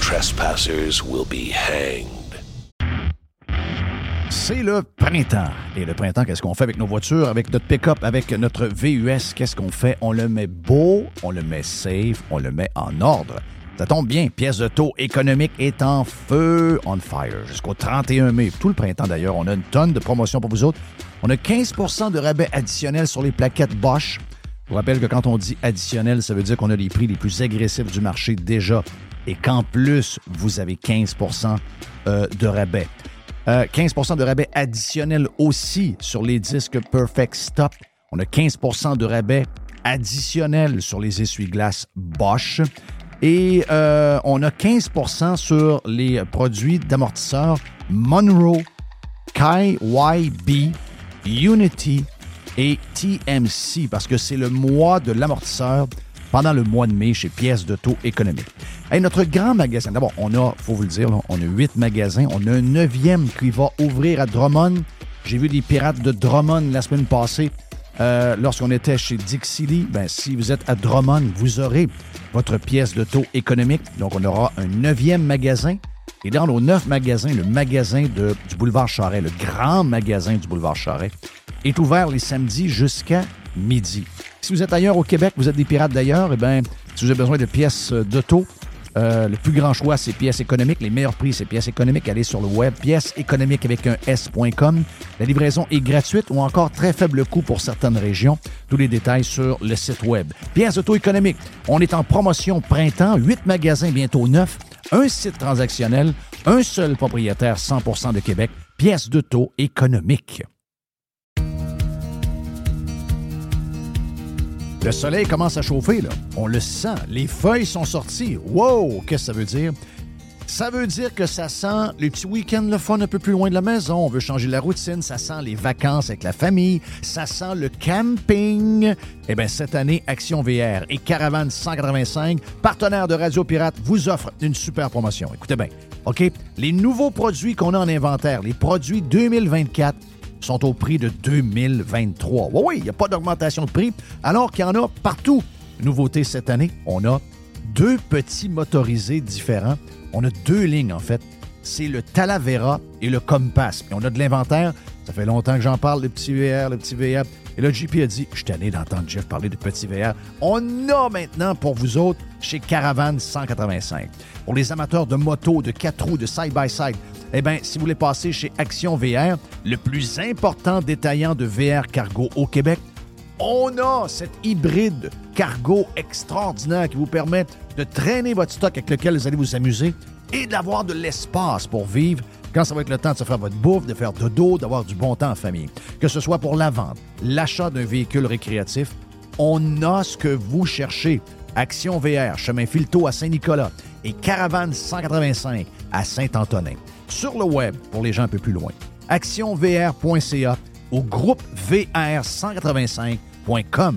F: Trespassers will be hanged.
A: C'est le printemps. Et le printemps, qu'est-ce qu'on fait avec nos voitures, avec notre pick-up, avec notre VUS? Qu'est-ce qu'on fait? On le met beau, on le met safe, on le met en ordre. Ça tombe bien, pièce de taux économique est en feu, on fire, jusqu'au 31 mai. Tout le printemps d'ailleurs, on a une tonne de promotions pour vous autres. On a 15% de rabais additionnels sur les plaquettes Bosch. Je vous rappelle que quand on dit additionnel, ça veut dire qu'on a les prix les plus agressifs du marché déjà et qu'en plus, vous avez 15% euh, de rabais. Euh, 15% de rabais additionnel aussi sur les disques Perfect Stop. On a 15% de rabais additionnel sur les essuie-glaces Bosch. Et euh, on a 15% sur les produits d'amortisseurs Monroe, KYB, Unity et TMC parce que c'est le mois de l'amortisseur pendant le mois de mai chez Pièces de taux économique. Hey, notre grand magasin, d'abord, on a, faut vous le dire, là, on a huit magasins. On a un neuvième qui va ouvrir à Drummond. J'ai vu des pirates de Drummond la semaine passée. Euh, lorsqu'on était chez Dixie ben, si vous êtes à Drummond, vous aurez votre pièce de taux économique. Donc, on aura un neuvième magasin. Et dans nos neuf magasins, le magasin du boulevard Charret, le grand magasin du boulevard Charret, est ouvert les samedis jusqu'à midi. Si vous êtes ailleurs au Québec, vous êtes des pirates d'ailleurs, eh bien, si vous avez besoin de pièces euh, d'auto, euh, le plus grand choix, c'est pièces économiques. Les meilleurs prix, c'est pièces économiques. Allez sur le web, pièces économiques avec un S.com. La livraison est gratuite ou encore très faible coût pour certaines régions. Tous les détails sur le site web. Pièces auto économiques. On est en promotion printemps. Huit magasins, bientôt neuf. Un site transactionnel. Un seul propriétaire 100% de Québec. Pièces d'auto Le soleil commence à chauffer, là. On le sent. Les feuilles sont sorties. Wow! Qu'est-ce que ça veut dire? Ça veut dire que ça sent les petits week-ends le fun un peu plus loin de la maison. On veut changer la routine. Ça sent les vacances avec la famille. Ça sent le camping. Eh bien, cette année, Action VR et Caravane 185, partenaires de Radio Pirate, vous offrent une super promotion. Écoutez bien, OK? Les nouveaux produits qu'on a en inventaire, les produits 2024, sont au prix de 2023. Oui, oui, il n'y a pas d'augmentation de prix, alors qu'il y en a partout. Nouveauté cette année, on a deux petits motorisés différents. On a deux lignes, en fait. C'est le Talavera et le Compass. Et on a de l'inventaire. Ça fait longtemps que j'en parle, le petit VR, le petit VR. Et là, JP a dit, je suis tanné d'entendre Jeff parler de petit VR. On a maintenant pour vous autres chez Caravane 185. Pour les amateurs de moto, de quatre roues, de side-by-side, eh bien, si vous voulez passer chez Action VR, le plus important détaillant de VR cargo au Québec, on a cet hybride cargo extraordinaire qui vous permet de traîner votre stock avec lequel vous allez vous amuser et d'avoir de l'espace pour vivre quand ça va être le temps de se faire votre bouffe, de faire dodo, d'avoir du bon temps en famille. Que ce soit pour la vente, l'achat d'un véhicule récréatif, on a ce que vous cherchez. Action VR, chemin Filto à Saint-Nicolas et Caravane 185 à Saint-Antonin. Sur le web, pour les gens un peu plus loin, actionvr.ca ou groupe VR185.com.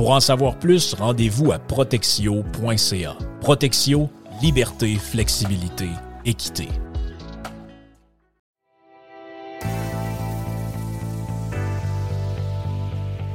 L: Pour en savoir plus, rendez-vous à protexio.ca. Protexio, liberté, flexibilité, équité.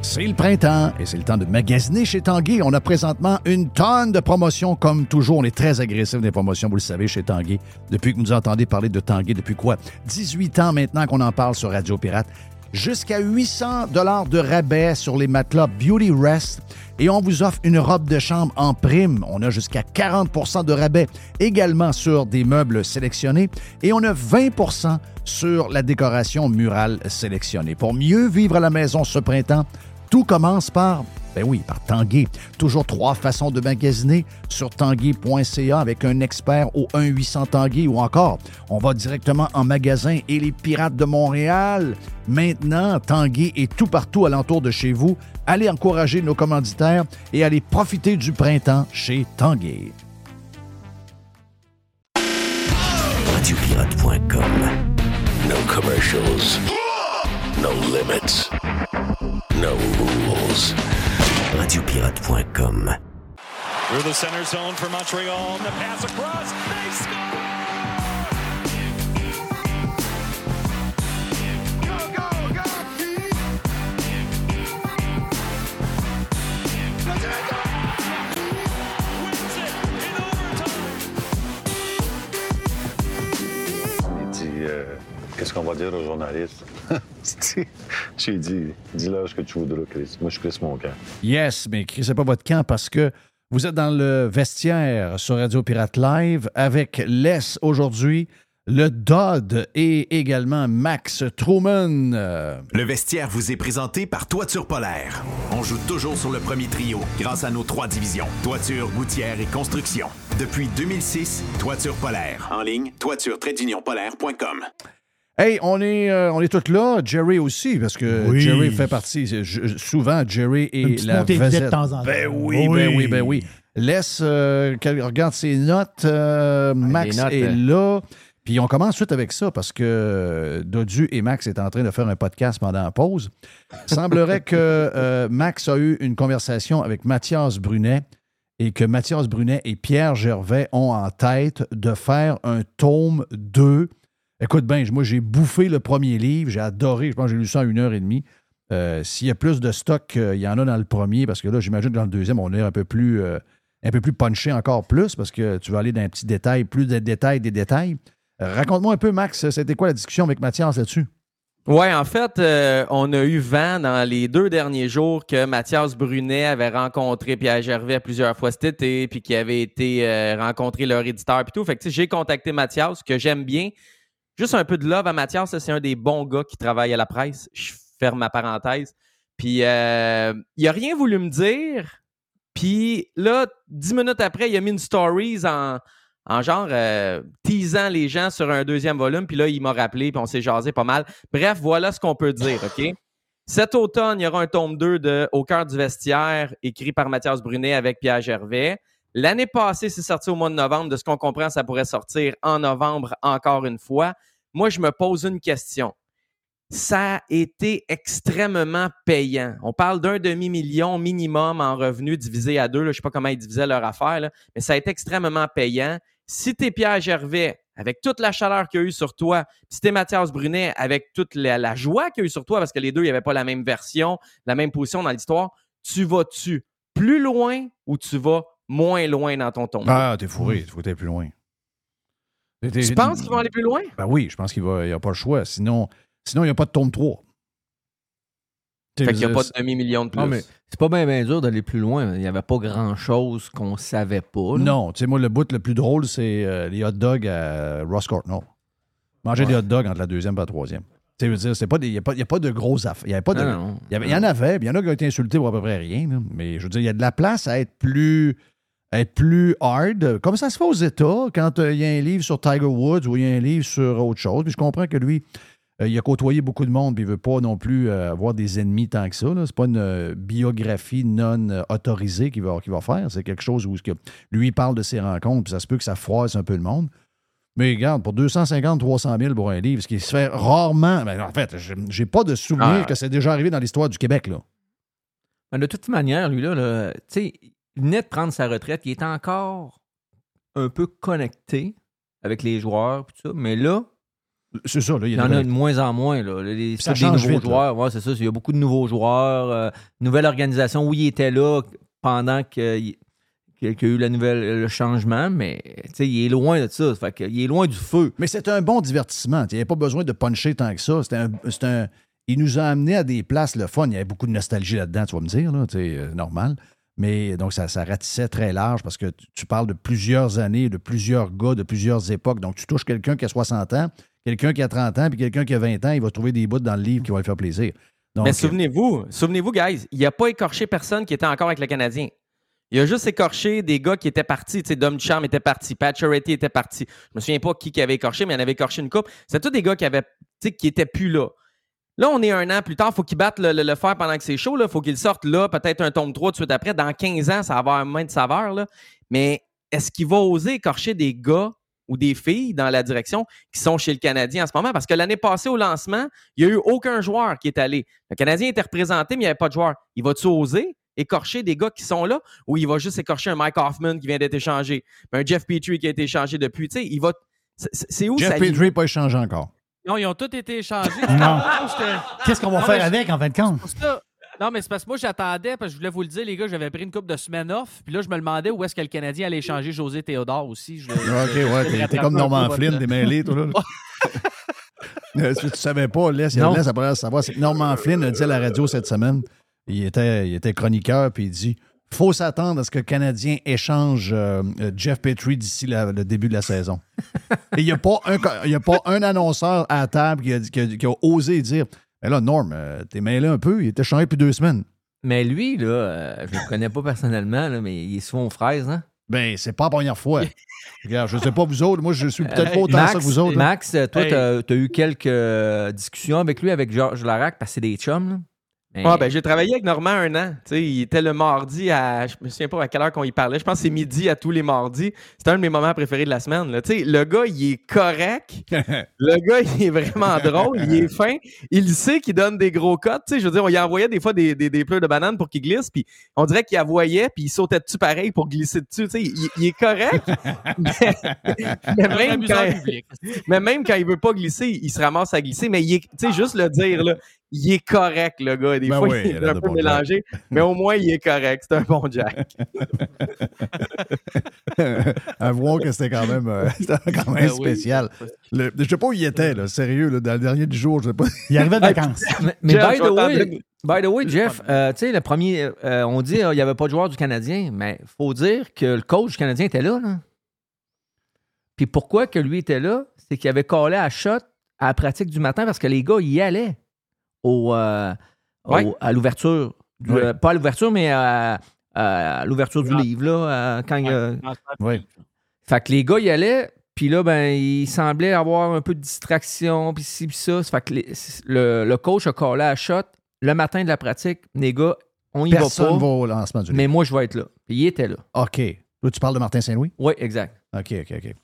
A: C'est le printemps et c'est le temps de magasiner chez Tanguy. On a présentement une tonne de promotions. Comme toujours, on est très agressif des promotions, vous le savez, chez Tanguy. Depuis que vous nous entendez parler de Tanguy, depuis quoi? 18 ans maintenant qu'on en parle sur Radio Pirate. Jusqu'à 800 dollars de rabais sur les matelas Beauty Rest. Et on vous offre une robe de chambre en prime. On a jusqu'à 40% de rabais également sur des meubles sélectionnés. Et on a 20% sur la décoration murale sélectionnée. Pour mieux vivre à la maison ce printemps, tout commence par Ben oui, par Tanguay. Toujours trois façons de magasiner sur tanguay.ca avec un expert au 1-800 Tanguay ou encore, on va directement en magasin et les Pirates de Montréal. Maintenant, Tanguay est tout partout alentour de chez vous. Allez encourager nos commanditaires et allez profiter du printemps chez
D: commercials. No limits. No rules. Radiopirate.com.
M: Through the center zone for Montreal. The pass across. They score!
N: Qu'est-ce qu'on va dire aux journalistes? [laughs] J'ai dit Dis-leur ce que tu voudras, Chris. Moi, je suis Chris Moncan.
A: Yes, mais c'est pas votre camp parce que vous êtes dans le vestiaire sur Radio Pirate Live avec Les aujourd'hui, le Dodd et également Max Truman.
B: Le vestiaire vous est présenté par Toiture Polaire. On joue toujours sur le premier trio grâce à nos trois divisions. Toiture, gouttière et construction. Depuis 2006, Toiture Polaire. En ligne, toiture-polaire.com.
A: Hey, on est, euh, on est tous là. Jerry aussi, parce que
G: Oui.
A: Jerry fait partie. je- souvent, Jerry
G: Une
A: est
G: petite
A: la
G: montée de
A: vedette.
G: temps en temps.
A: Ben oui,
G: Oui.
A: ben oui, ben oui. Laisse, euh, qu'elle regarde ses notes. euh, Max
O: notes,
A: est
O: euh.
A: là. Puis on commence tout avec ça parce que Dodu et Max est en train de faire un podcast pendant la pause. Il semblerait que euh, Max a eu une conversation avec Mathias Brunet et que Mathias Brunet et Pierre Gervais ont en tête de faire un tome 2. Écoute bien, moi j'ai bouffé le premier livre, j'ai adoré, je pense que j'ai lu ça une heure et demie. Euh, S'il y a plus de stock qu'il y en a dans le premier, parce que là, j'imagine que dans le deuxième, on est un peu plus euh, un peu plus punché encore plus, parce que tu vas aller dans un petit détail, plus de détails, des détails. Euh, Raconte-moi un peu, Max, c'était quoi la discussion avec Mathias là-dessus?
O: Ouais, en fait, euh, on a eu vent dans les deux derniers jours que Mathias Brunet avait rencontré Pierre Gervais plusieurs fois cet été, puis qu'il avait été euh, rencontrer leur éditeur, puis tout. Fait que j'ai contacté Mathias, que j'aime bien. Juste un peu de love à Mathias, c'est un des bons gars qui travaille à la presse. Je ferme ma parenthèse. Puis euh, il a rien voulu me dire. Puis là, dix minutes après, il a mis une stories en, en genre euh, teasant les gens sur un deuxième volume. Puis là, il m'a rappelé, puis on s'est jasé pas mal. Bref, voilà ce qu'on peut dire, OK? Cet automne, il y aura un tome 2 de Au cœur du vestiaire, écrit par Mathias Brunet avec Pierre Gervais. L'année passée, c'est sorti au mois de novembre. De ce qu'on comprend, ça pourrait sortir en novembre encore une fois. Moi, je me pose une question. Ça a été extrêmement payant. On parle d'un demi-million minimum en revenus divisé à deux. Je ne sais pas comment ils divisaient leur affaire, mais ça a été extrêmement payant. Si tu es Pierre Gervais, avec toute la chaleur qu'il y a eu sur toi, si tu es Mathias Brunet, avec toute la, la joie qu'il y a eu sur toi, parce que les deux, il n'y avait pas la même version, la même position dans l'histoire, tu vas-tu plus loin ou tu vas moins loin dans ton tombeau?
A: Ah, t'es fourré, il faut aller plus loin.
O: Tu penses qu'ils vont aller plus loin?
A: Ben oui, je pense qu'il n'y a pas le choix. Sinon, sinon il n'y a pas de tome 3.
O: Fait qu'il n'y a pas de demi-million de plus.
P: Non, mais c'est pas bien dur d'aller plus loin. Il n'y avait pas grand-chose qu'on savait pas. là.
A: Non, tu sais, moi, le bout le plus drôle, c'est euh, les hot dogs à Ross Courtnall. Manger des hot dogs entre la deuxième et la troisième. Tu sais, je veux dire, c'est pas des- il n'y a, pas- il y a pas de grosses affaires. Il y avait pas de.
P: Non, non.
A: il y avait- il y en avait, il y en a qui ont été insultés pour à peu près rien. là. Mais je veux dire, il y a de la place à être plus être plus hard, comme ça se fait aux États, quand euh, il y a un livre sur Tiger Woods ou il y a un livre sur autre chose. Puis je comprends que lui, euh, il a côtoyé beaucoup de monde, puis il veut pas non plus euh, avoir des ennemis tant que ça. là. C'est pas une biographie non autorisée qu'il va, qu'il va faire. C'est quelque chose où ce que, lui il parle de ses rencontres, puis ça se peut que ça froisse un peu le monde. Mais regarde, pour 250, 300 000 pour un livre, ce qui se fait rarement. ben, en fait, j'ai- pas de souvenir
P: Ah.
A: que c'est déjà arrivé dans l'histoire du Québec. Là.
P: Mais de toute manière, lui, là, là, tu sais, venait de prendre sa retraite. Il est encore un peu connecté avec les joueurs, tout ça. Mais là,
A: C'est ça, là, il y
P: en
A: a
P: de moins en moins. Là. Les,
A: Ça
P: des nouveaux
A: vite,
P: joueurs. Ouais, c'est ça. Il y a beaucoup de nouveaux joueurs. euh, nouvelle organisation. Oui, il était là pendant qu'il y a eu la nouvelle, le changement, mais il est loin de ça. Fait il est loin du feu.
A: Mais c'est un bon divertissement. Il n'y avait pas besoin de puncher tant que ça. C'était un, un- il nous a amené à des places le fun. Il y avait beaucoup de nostalgie là-dedans, tu vas me dire, là, euh, normal. Mais donc, ça, ratissait très large parce que tu, parles de plusieurs années, de plusieurs gars, de plusieurs époques. Donc, tu touches quelqu'un qui a 60 ans, quelqu'un qui a 30 ans, puis quelqu'un qui a 20 ans, il va trouver des bouts dans le livre qui vont lui faire plaisir.
O: Mais souvenez-vous, souvenez-vous, guys, il n'a pas écorché personne qui était encore avec le Canadien. Il a juste écorché des gars qui étaient partis. Tu sais, Dom Charm était parti, Pat Charity était parti. Je me souviens pas qui, avait écorché, mais il en avait écorché une coupe. C'est tous des gars qui avaient, qui étaient plus là. Là, on est un an plus tard, il faut qu'il batte le, le- le fer pendant que c'est chaud. Il faut qu'il sorte là, peut-être un tome 3 tout de suite après. Dans 15 ans, ça va avoir moins de saveur. Là. Mais est-ce qu'il va oser écorcher des gars ou des filles dans la direction qui sont chez le Canadien en ce moment? Parce que l'année passée, au lancement, il n'y a eu aucun joueur qui est allé. Le Canadien était représenté, mais il n'y avait pas de joueur. Il va-tu oser écorcher des gars qui sont là ou il va juste écorcher un Mike Hoffman qui vient d'être échangé, un Jeff Petrie qui a été échangé depuis? Tu sais, il va. c'est- où
A: Jeff
O: ça
A: Petrie n'a pas échangé encore.
Q: Non, ils ont tous été échangés.
G: Non. Qu'est-ce qu'on va
Q: Non,
G: faire avec, en fin de compte?
Q: ça- Non, mais c'est parce que moi, j'attendais, parce que je voulais vous le dire, les gars, j'avais pris une coupe de semaine off, puis là, je me demandais où est-ce que le Canadien allait échanger José Théodore aussi. Je,
A: Ok, ouais, t'es- comme Norman Flynn, t'es mêlé, toi, là. [laughs] [laughs] Euh, si tu savais pas, Les, il y a
P: Non.
A: Les, après savoir, Norman Flynn a dit à la radio cette semaine, il était, il était chroniqueur, puis il dit faut s'attendre à ce que le Canadien échange euh, euh, Jeff Petrie d'ici la- le début de la saison. [laughs] Et il n'y a, pas un co- il y a pas un annonceur à la table qui a, dit- qui a- qui a osé dire Mais là, Norm, euh, t'es mêlé un peu, il était changé depuis deux semaines.
P: Mais lui, là, euh, je le connais pas personnellement, là, mais il est souvent aux fraises, hein?
A: Ben, c'est pas la première fois. Regarde, je sais pas vous autres, moi, je suis peut-être pas autant
P: Max,
A: ça que vous autres. là.
P: Max, toi,
Q: Hey.
P: t'as as eu quelques discussions avec lui, avec Georges Larac, parce que c'est des chums. Là. Mais-
O: Ouais, ben, j'ai travaillé avec Normand un an. Tu sais, il était le mardi à. Je me souviens pas à quelle heure qu'on y parlait. Je pense que c'est midi à tous les mardis. C'était un de mes moments préférés de la semaine. là. Tu sais, le gars, il est correct. [laughs] le gars, il est vraiment drôle. Il est fin. Il sait qu'il donne des gros cotes. Tu sais, je veux dire, on y envoyait des fois des, des, des pleurs de bananes pour qu'il glisse. Puis on dirait qu'il avoyait, puis il sautait dessus pareil pour glisser dessus. Tu sais, il, il est correct. [laughs] mais, mais même quand, mais même quand il veut pas glisser, il se ramasse à glisser. Mais il est, tu sais, juste le dire, là, il est correct, le gars. Des
A: Ben
O: fois,
A: oui,
O: il est un peu
A: bon
O: mélangé, mais au moins, il est correct. C'est un bon Jack. [laughs]
A: Avouons que c'était quand même, euh, [laughs] c'était quand même
Q: Ben oui.
A: spécial. Le- je sais pas où il était, là, sérieux, là, dans le dernier du jour. Je sais pas.
G: Il arrivait de [laughs] vacances.
P: Mais, mais
O: Jeff,
P: by,
O: je
P: the
O: vais
P: way, by the way, Jeff, euh, tu sais, le premier, euh, on dit qu'il n'y avait pas de joueur du Canadien, mais il faut dire que le coach du Canadien était là. là. Puis pourquoi que lui était là? C'est qu'il avait collé à shot à la pratique du matin parce que les gars y allaient au, euh, au- à l'ouverture.
A: Ouais.
P: euh, pas à l'ouverture, mais à, à l'ouverture du
Q: Ah.
P: livre, là, euh, quand il y a-
A: Oui.
P: Fait que les gars y allaient, puis là, ben, il semblait avoir un peu de distraction, puis ci, puis ça. Fait que les- le, le coach a collé à shot le matin de la pratique. Les gars, on y
A: Personne
P: va
A: va
P: pas,
A: au lancement du livre.
P: mais moi, je vais être là. Puis il était là.
A: OK. Là, tu parles de Martin Saint-Louis?
P: Oui, exact.
A: OK, OK, OK.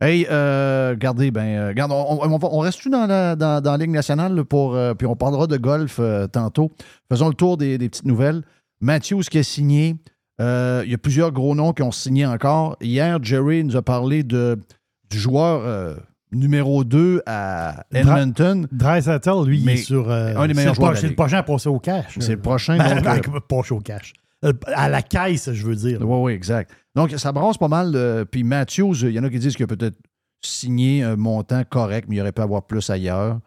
A: Hey, euh, regardez, ben, euh, regarde, on, reste-tu dans la, dans, dans la Ligue nationale pour, euh, puis on parlera de golf euh, tantôt. Faisons le tour des, des petites nouvelles. Matthews qui a signé. Il y a plusieurs gros noms qui ont signé encore. Hier, Jerry nous a parlé de, du joueur numéro 2 à Edmonton.
G: Dreisaitl, lui, il est sur.
A: un des meilleurs
G: le
A: joueurs
G: C'est le prochain à passer au cash.
A: C'est le prochain.
G: Ben,
A: donc, euh,
G: pas au cash. Euh, À la caisse, je veux dire.
A: Oui, oui, exact. Donc, ça brasse pas mal. euh, puis Matthews, il y en a qui disent qu'il a peut-être signé un montant correct, mais il aurait pu avoir plus ailleurs.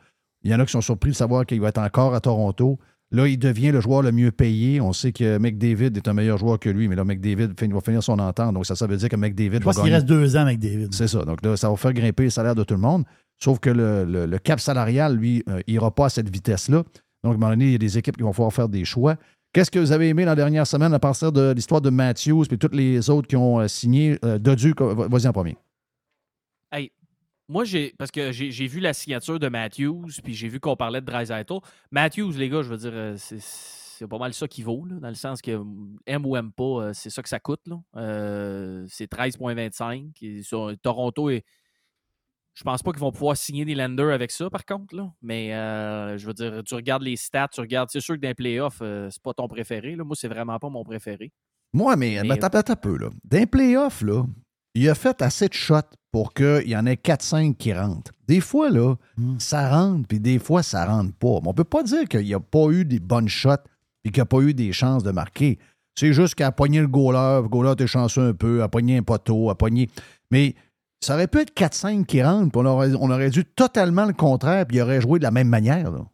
A: Il y en a qui sont surpris de savoir qu'il va être encore à Toronto. Là, il devient le joueur le mieux payé. On sait que McDavid est un meilleur joueur que lui, mais là, McDavid va finir son entente. Donc, ça, ça veut dire que McDavid
G: Je pense qu'il reste deux ans avec David.
A: C'est ça. Donc là, ça va faire grimper le salaire de tout le monde. Sauf que le, le- le cap salarial, lui, euh, ira pas à cette vitesse-là. Donc, à un moment donné, il y a des équipes qui vont pouvoir faire des choix. Qu'est-ce que vous avez aimé la dernière semaine à partir de l'histoire de Matthews et toutes les autres qui ont euh, signé? Euh, Dodu, vas-y en premier.
Q: Hey, moi, j'ai parce que j'ai vu la signature de Matthews, puis j'ai vu qu'on parlait de Dreisaitl. Matthews, les gars, je veux dire, euh, c'est- pas mal ça qui vaut, dans le sens que aime ou aime pas, euh, c'est ça que ça coûte. c'est 13,25. Et sur- Toronto est. Je pense pas qu'ils vont pouvoir signer des lenders avec ça, par contre. Là. Mais euh, je veux dire, tu regardes les stats, tu regardes. C'est sûr que dans les playoffs, euh, c'est pas ton préféré. Là. Moi, c'est vraiment pas mon préféré.
A: Moi, mais,
Q: Mais-
A: mais tape, tape un peu. Là. Dans les playoffs, là, il a fait assez de shots pour qu'il y en ait 4-5 qui rentrent. Des fois, là, ça rentre, puis des fois, ça rentre pas. Mais on peut pas dire qu'il n'y a pas eu des bonnes shots et qu'il n'y a pas eu des chances de marquer. C'est juste qu'à pogner le goaler, le goaler t'es chanceux un peu, à pogner un poteau, à pogner. Mais ça aurait pu être 4-5 qui rentrent, puis on aurait, on aurait dû totalement le contraire, puis il aurait joué de la même manière. là.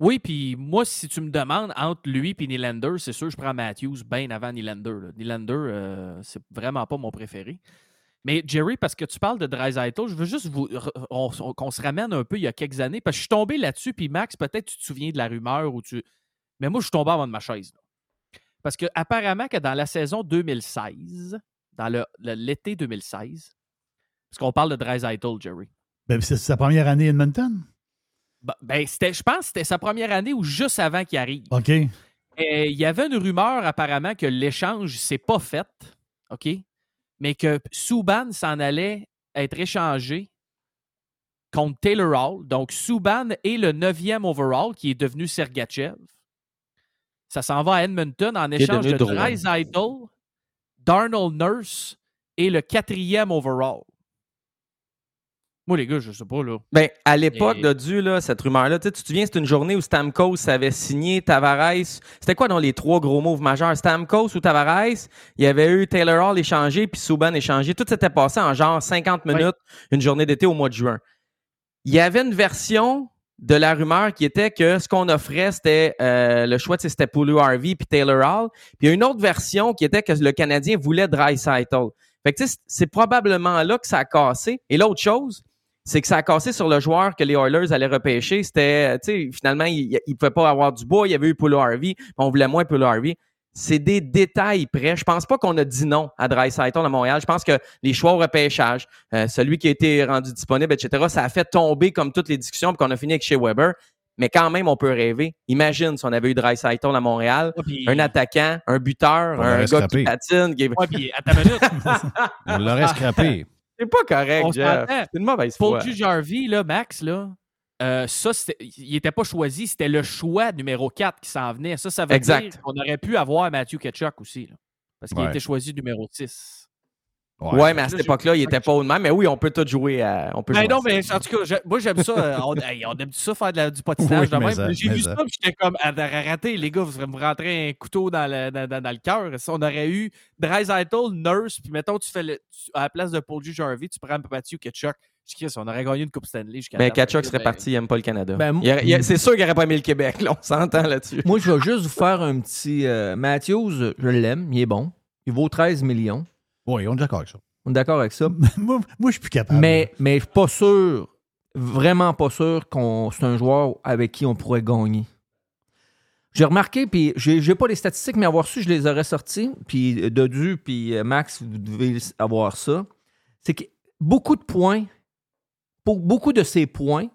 Q: Oui, puis moi, si tu me demandes entre lui et Nylander, c'est sûr que je prends Matthews bien avant Nylander. Nylander, euh, c'est vraiment pas mon préféré. Mais Jerry, parce que tu parles de Dreisaitl, je veux juste vous, on- on- qu'on se ramène un peu il y a quelques années, parce que je suis tombé là-dessus, puis Max, peut-être tu te souviens de la rumeur ou tu. Mais moi, je suis tombé avant de ma chaise. Parce que apparemment que dans la saison 2016, dans l'été 2016, parce qu'on parle de Dreisaitl, Jerry.
G: Ben, c'est sa première année à Edmonton.
Q: Ben, ben, c'était, je pense que c'était sa première année ou juste avant qu'il arrive.
G: OK.
Q: Et il y avait une rumeur apparemment que l'échange s'est pas fait, OK? Mais que Subban s'en allait être échangé contre Taylor Hall. Donc, Subban est le neuvième overall qui est devenu Sergachev. Ça s'en va à Edmonton en échange de. Dreisaitl, Darnold Nurse et le quatrième overall. Moi, les gars, je sais pas, là.
O: Ben, à l'époque
Q: Et-
O: de Dieu, là, cette rumeur-là, tu te souviens, c'est une journée où Stamkos avait signé Tavares. C'était quoi dans les trois gros moves majeurs? Stamkos ou Tavares? Il y avait eu Taylor Hall échangé, puis Subban échangé. Tout s'était passé en genre 50 minutes, une journée d'été au mois de juin. Il y avait une version de la rumeur qui était que ce qu'on offrait, c'était euh, le choix, c'était Pulu Harvey puis Taylor Hall. Puis il y a une autre version qui était que le Canadien voulait Dreisaitl. Fait que c'est probablement là que ça a cassé. Et l'autre chose, c'est que ça a cassé sur le joueur que les Oilers allaient repêcher. C'était, tu sais, finalement, il ne pouvait pas avoir du bois. Il y avait eu Pulu Harvey. mais On voulait moins Pulu Harvey. C'est des détails près. Je pense pas qu'on a dit non à Dreisaitl à Montréal. Je pense que les choix au repêchage, euh, celui qui a été rendu disponible, etc., ça a fait tomber comme toutes les discussions qu'on a fini avec chez Weber. Mais quand même, on peut rêver. Imagine si on avait eu Dreisaitl à Montréal, un attaquant, un buteur,
A: On
O: un gars
A: scrappé.
O: qui patine. Qui...
Q: Ouais, puis attends une minute. [laughs]
A: On l'aurait scrappé.
O: C'est pas correct,
Q: On
O: Jeff. C'est une mauvaise
Q: Paul
O: foi.
Q: Harvey, là, Max, là, euh, ça, c'était- il n'était pas choisi, c'était le choix numéro 4 qui s'en venait. Ça, ça veut
O: Exact.
Q: dire qu'on aurait pu avoir Matthew Ketchuk aussi, là, parce qu'il
O: Ouais.
Q: était choisi numéro 6.
O: Ouais, mais à cette époque-là, il était pas au même. Mais oui, on peut tout jouer à. On peut
Q: Ben
O: jouer
Q: non,
O: à ça.
Q: mais en tout cas, moi j'aime ça. euh, on, hey, on aime ça faire de la- du patinage
A: Oui,
Q: de
A: mais
Q: même.
A: ça,
Q: J'ai
A: mais
Q: vu
A: ça.
Q: ça, puis j'étais comme, ah, raté, les gars, vous me rentrez un couteau dans le, dans, dans- dans le cœur. Si on aurait eu Dreisaitl, Nurse, puis mettons, tu fais le, tu- à la place de Paul G. Harvey, tu prends Matthew Ketchuk. Je dis, on aurait gagné une Coupe Stanley jusqu'à
O: Mais
Q: date.
O: Kachuk serait
Q: Ben,
O: parti, il aime pas le Canada.
P: Ben,
O: c'est sûr qu'il aurait pas aimé le Québec, là, on s'entend là-dessus.
P: Moi, je vais juste vous faire un petit. euh, Matthews, je l'aime, il est bon. Il vaut 13 millions.
A: Oui, on est d'accord avec ça.
P: On est d'accord avec ça.
G: moi, moi, je suis plus capable.
P: Mais, mais je suis pas sûr, vraiment pas sûr qu'on c'est un joueur avec qui on pourrait gagner. J'ai remarqué, puis j'ai j'ai pas les statistiques, mais avoir su, je les aurais sortis. Puis Dodu, puis euh, Max, vous devez avoir ça. C'est que beaucoup de points, pour beaucoup de ces points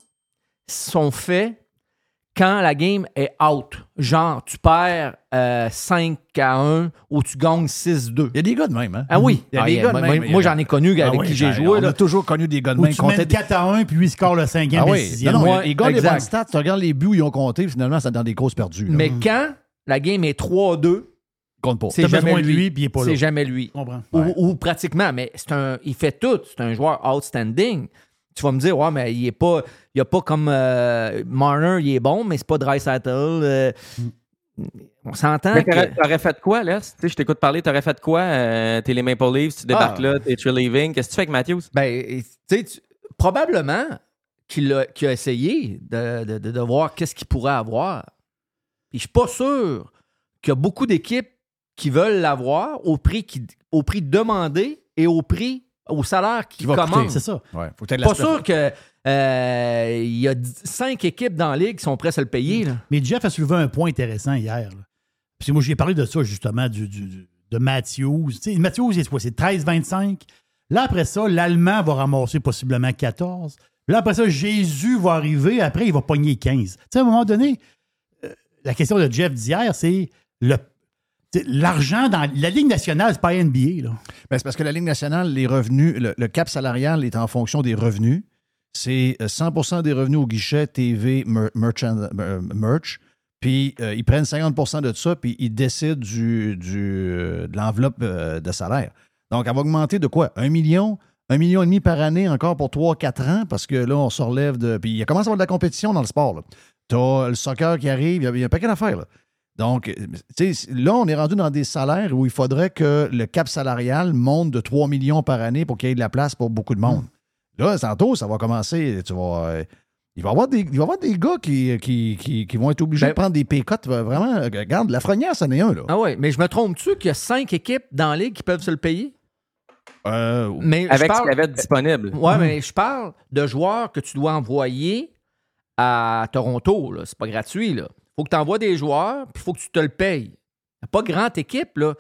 P: sont faits quand la game est out. Genre, tu perds euh, 5 à 1 ou tu gagnes 6-2.
A: Il y a des gars de même, hein?
P: Ah oui.
A: Il y a
P: Ah,
A: des
P: il y a-
A: gars de
P: moi-
A: même.
P: j'en ai connu
A: Ah
P: avec
A: oui,
P: qui j'ai
A: ben,
P: joué.
A: On
P: là.
A: a toujours connu des gars de même.
G: tu
A: comptaient
G: mènes
A: des-
G: 4 à 1, puis lui, il score le cinquième
A: Ah
G: et
A: oui.
G: sixième.
A: Non, non,
P: Ouais,
A: les gars, les
P: exact.
A: bonnes stats, tu regardes les buts où ils ont compté, finalement, c'est dans des causes perdues. là.
P: Mais quand la game est 3-2,
A: Compte pas.
P: c'est jamais lui.
G: lui, puis il est pas là.
P: C'est jamais lui.
G: Comprends.
P: Ou, ou pratiquement, mais c'est un, il fait tout. C'est un joueur outstanding. Tu vas me dire, ouais, mais il est pas, il a pas comme euh, Marner, il est bon, mais c'est pas Dreisaitl. euh, on s'entend
O: Mais t'aurais, fait quoi, là? Je t'écoute parler, t'aurais fait quoi? Euh, t'es les Maple Leafs, tu débarques
P: Ah.
O: là, t'es relieving. Qu'est-ce que tu fais avec Matthews?
P: Ben, tu sais, probablement qu'il a, qu'il a essayé de, de- de- de voir qu'est-ce qu'il pourrait avoir. Puis je suis pas sûr qu'il y a beaucoup d'équipes qui veulent l'avoir au prix, qui, au prix demandé et au prix, au salaire qui,
A: Qui
P: commande.
A: c'est ça. Ouais, faut
P: Pas sûr que euh, il y a cinq équipes dans la ligue qui sont prêtes à le payer. là.
G: Mais Jeff a soulevé un point intéressant hier. là. Puis moi, j'ai parlé de ça, justement, du, de Matthews. Matthews, c'est quoi? C'est 13-25. Là, après ça, l'Allemand va ramasser possiblement 14. Là, après ça, Jésus va arriver. Après, il va pogner 15. Tu sais, à un moment donné, euh, la question de Jeff d'hier, c'est le l'argent dans la Ligue nationale, c'est pas NBA. Là.
A: Ben, c'est parce que la Ligue nationale, les revenus, le, cap salarial est en fonction des revenus. C'est euh, 100% des revenus au guichet TV mer- merchant- euh, merch. Puis euh, ils prennent 50% de ça, puis ils décident du, euh, de l'enveloppe euh, de salaire. Donc, elle va augmenter de quoi? Un million? Un million et demi par année encore pour 3-4 ans, parce que là, on se relève de. Puis il commence à avoir de la compétition dans le sport. Tu as le soccer qui arrive, il y y, a un paquet d'affaires. Là. Donc, euh, tu sais, là, on est rendu dans des salaires où il faudrait que le cap salarial monte de 3 millions par année pour qu'il y ait de la place pour beaucoup de monde. Là, tantôt, ça va commencer. Tu vas, euh, il, va y avoir des, il va y avoir des gars qui, qui, qui, qui vont être obligés
P: Ben-
A: de prendre des pécotes. Vraiment, euh, regarde, la Lafrenière, c'en est un. Là.
P: Ah ouais, mais je me trompe-tu qu'il y a cinq équipes dans la ligue qui peuvent se le payer?
A: Euh,
P: Mais
O: Avec ce
P: parle-
O: qu'il y avait disponible.
P: Ouais, mais je parle de joueurs que tu dois envoyer à Toronto. là. C'est pas gratuit. Il faut que tu envoies des joueurs, puis il faut que tu te le payes. Pas grande équipe. Là.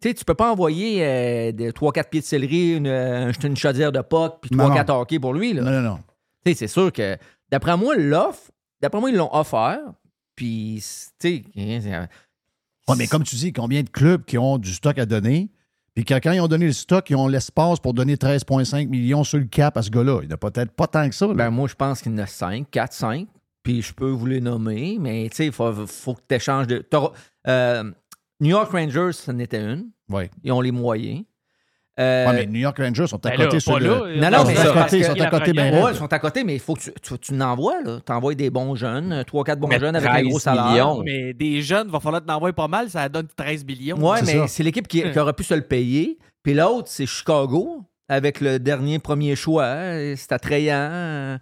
P: Tu sais, tu peux pas envoyer euh, des 3-4 pieds de céleri, une, euh, une chaudière de puck, puis
A: Non,
P: 3-4 hockey pour lui. Là.
A: Non, non, non.
P: Tu sais, c'est sûr que, d'après moi, l'offre, d'après moi, ils l'ont offert. Puis, tu sais,
A: Ouais, mais comme tu dis, combien de clubs qui ont du stock à donner, puis quand ils ont donné le stock, ils ont l'espace pour donner 13,5 millions sur le cap à ce gars-là. Il n'y en a peut-être pas tant que ça. là.
P: Ben, moi, je pense qu'il y en a 5, 4, 5. Puis je peux vous les nommer, mais tu sais, il faut, faut que tu échanges de. Euh, New York Rangers, ce n'était une.
A: Ouais.
P: Ils ont les moyens. Euh,
A: Ouais, mais New York Rangers sont à
P: ben
A: côté
P: là,
A: sur
P: pas
A: le.
P: là. Non, non, mais
A: ils sont à côté, ils sont à côté ben
P: Ouais, ils sont à côté, mais il faut que tu, tu, tu n'envoies, là. Tu envoies des bons jeunes, 3-4 bons
Q: Mais
P: jeunes avec un
Q: 13
P: gros salaire.
Q: millions. Mais des jeunes, il va falloir t'en envoyer pas mal, ça donne 13 millions.
P: Ouais, mais c'est l'équipe qui, qui aurait pu se le payer. Puis l'autre, c'est Chicago, avec le dernier premier choix. hein, C'est attrayant.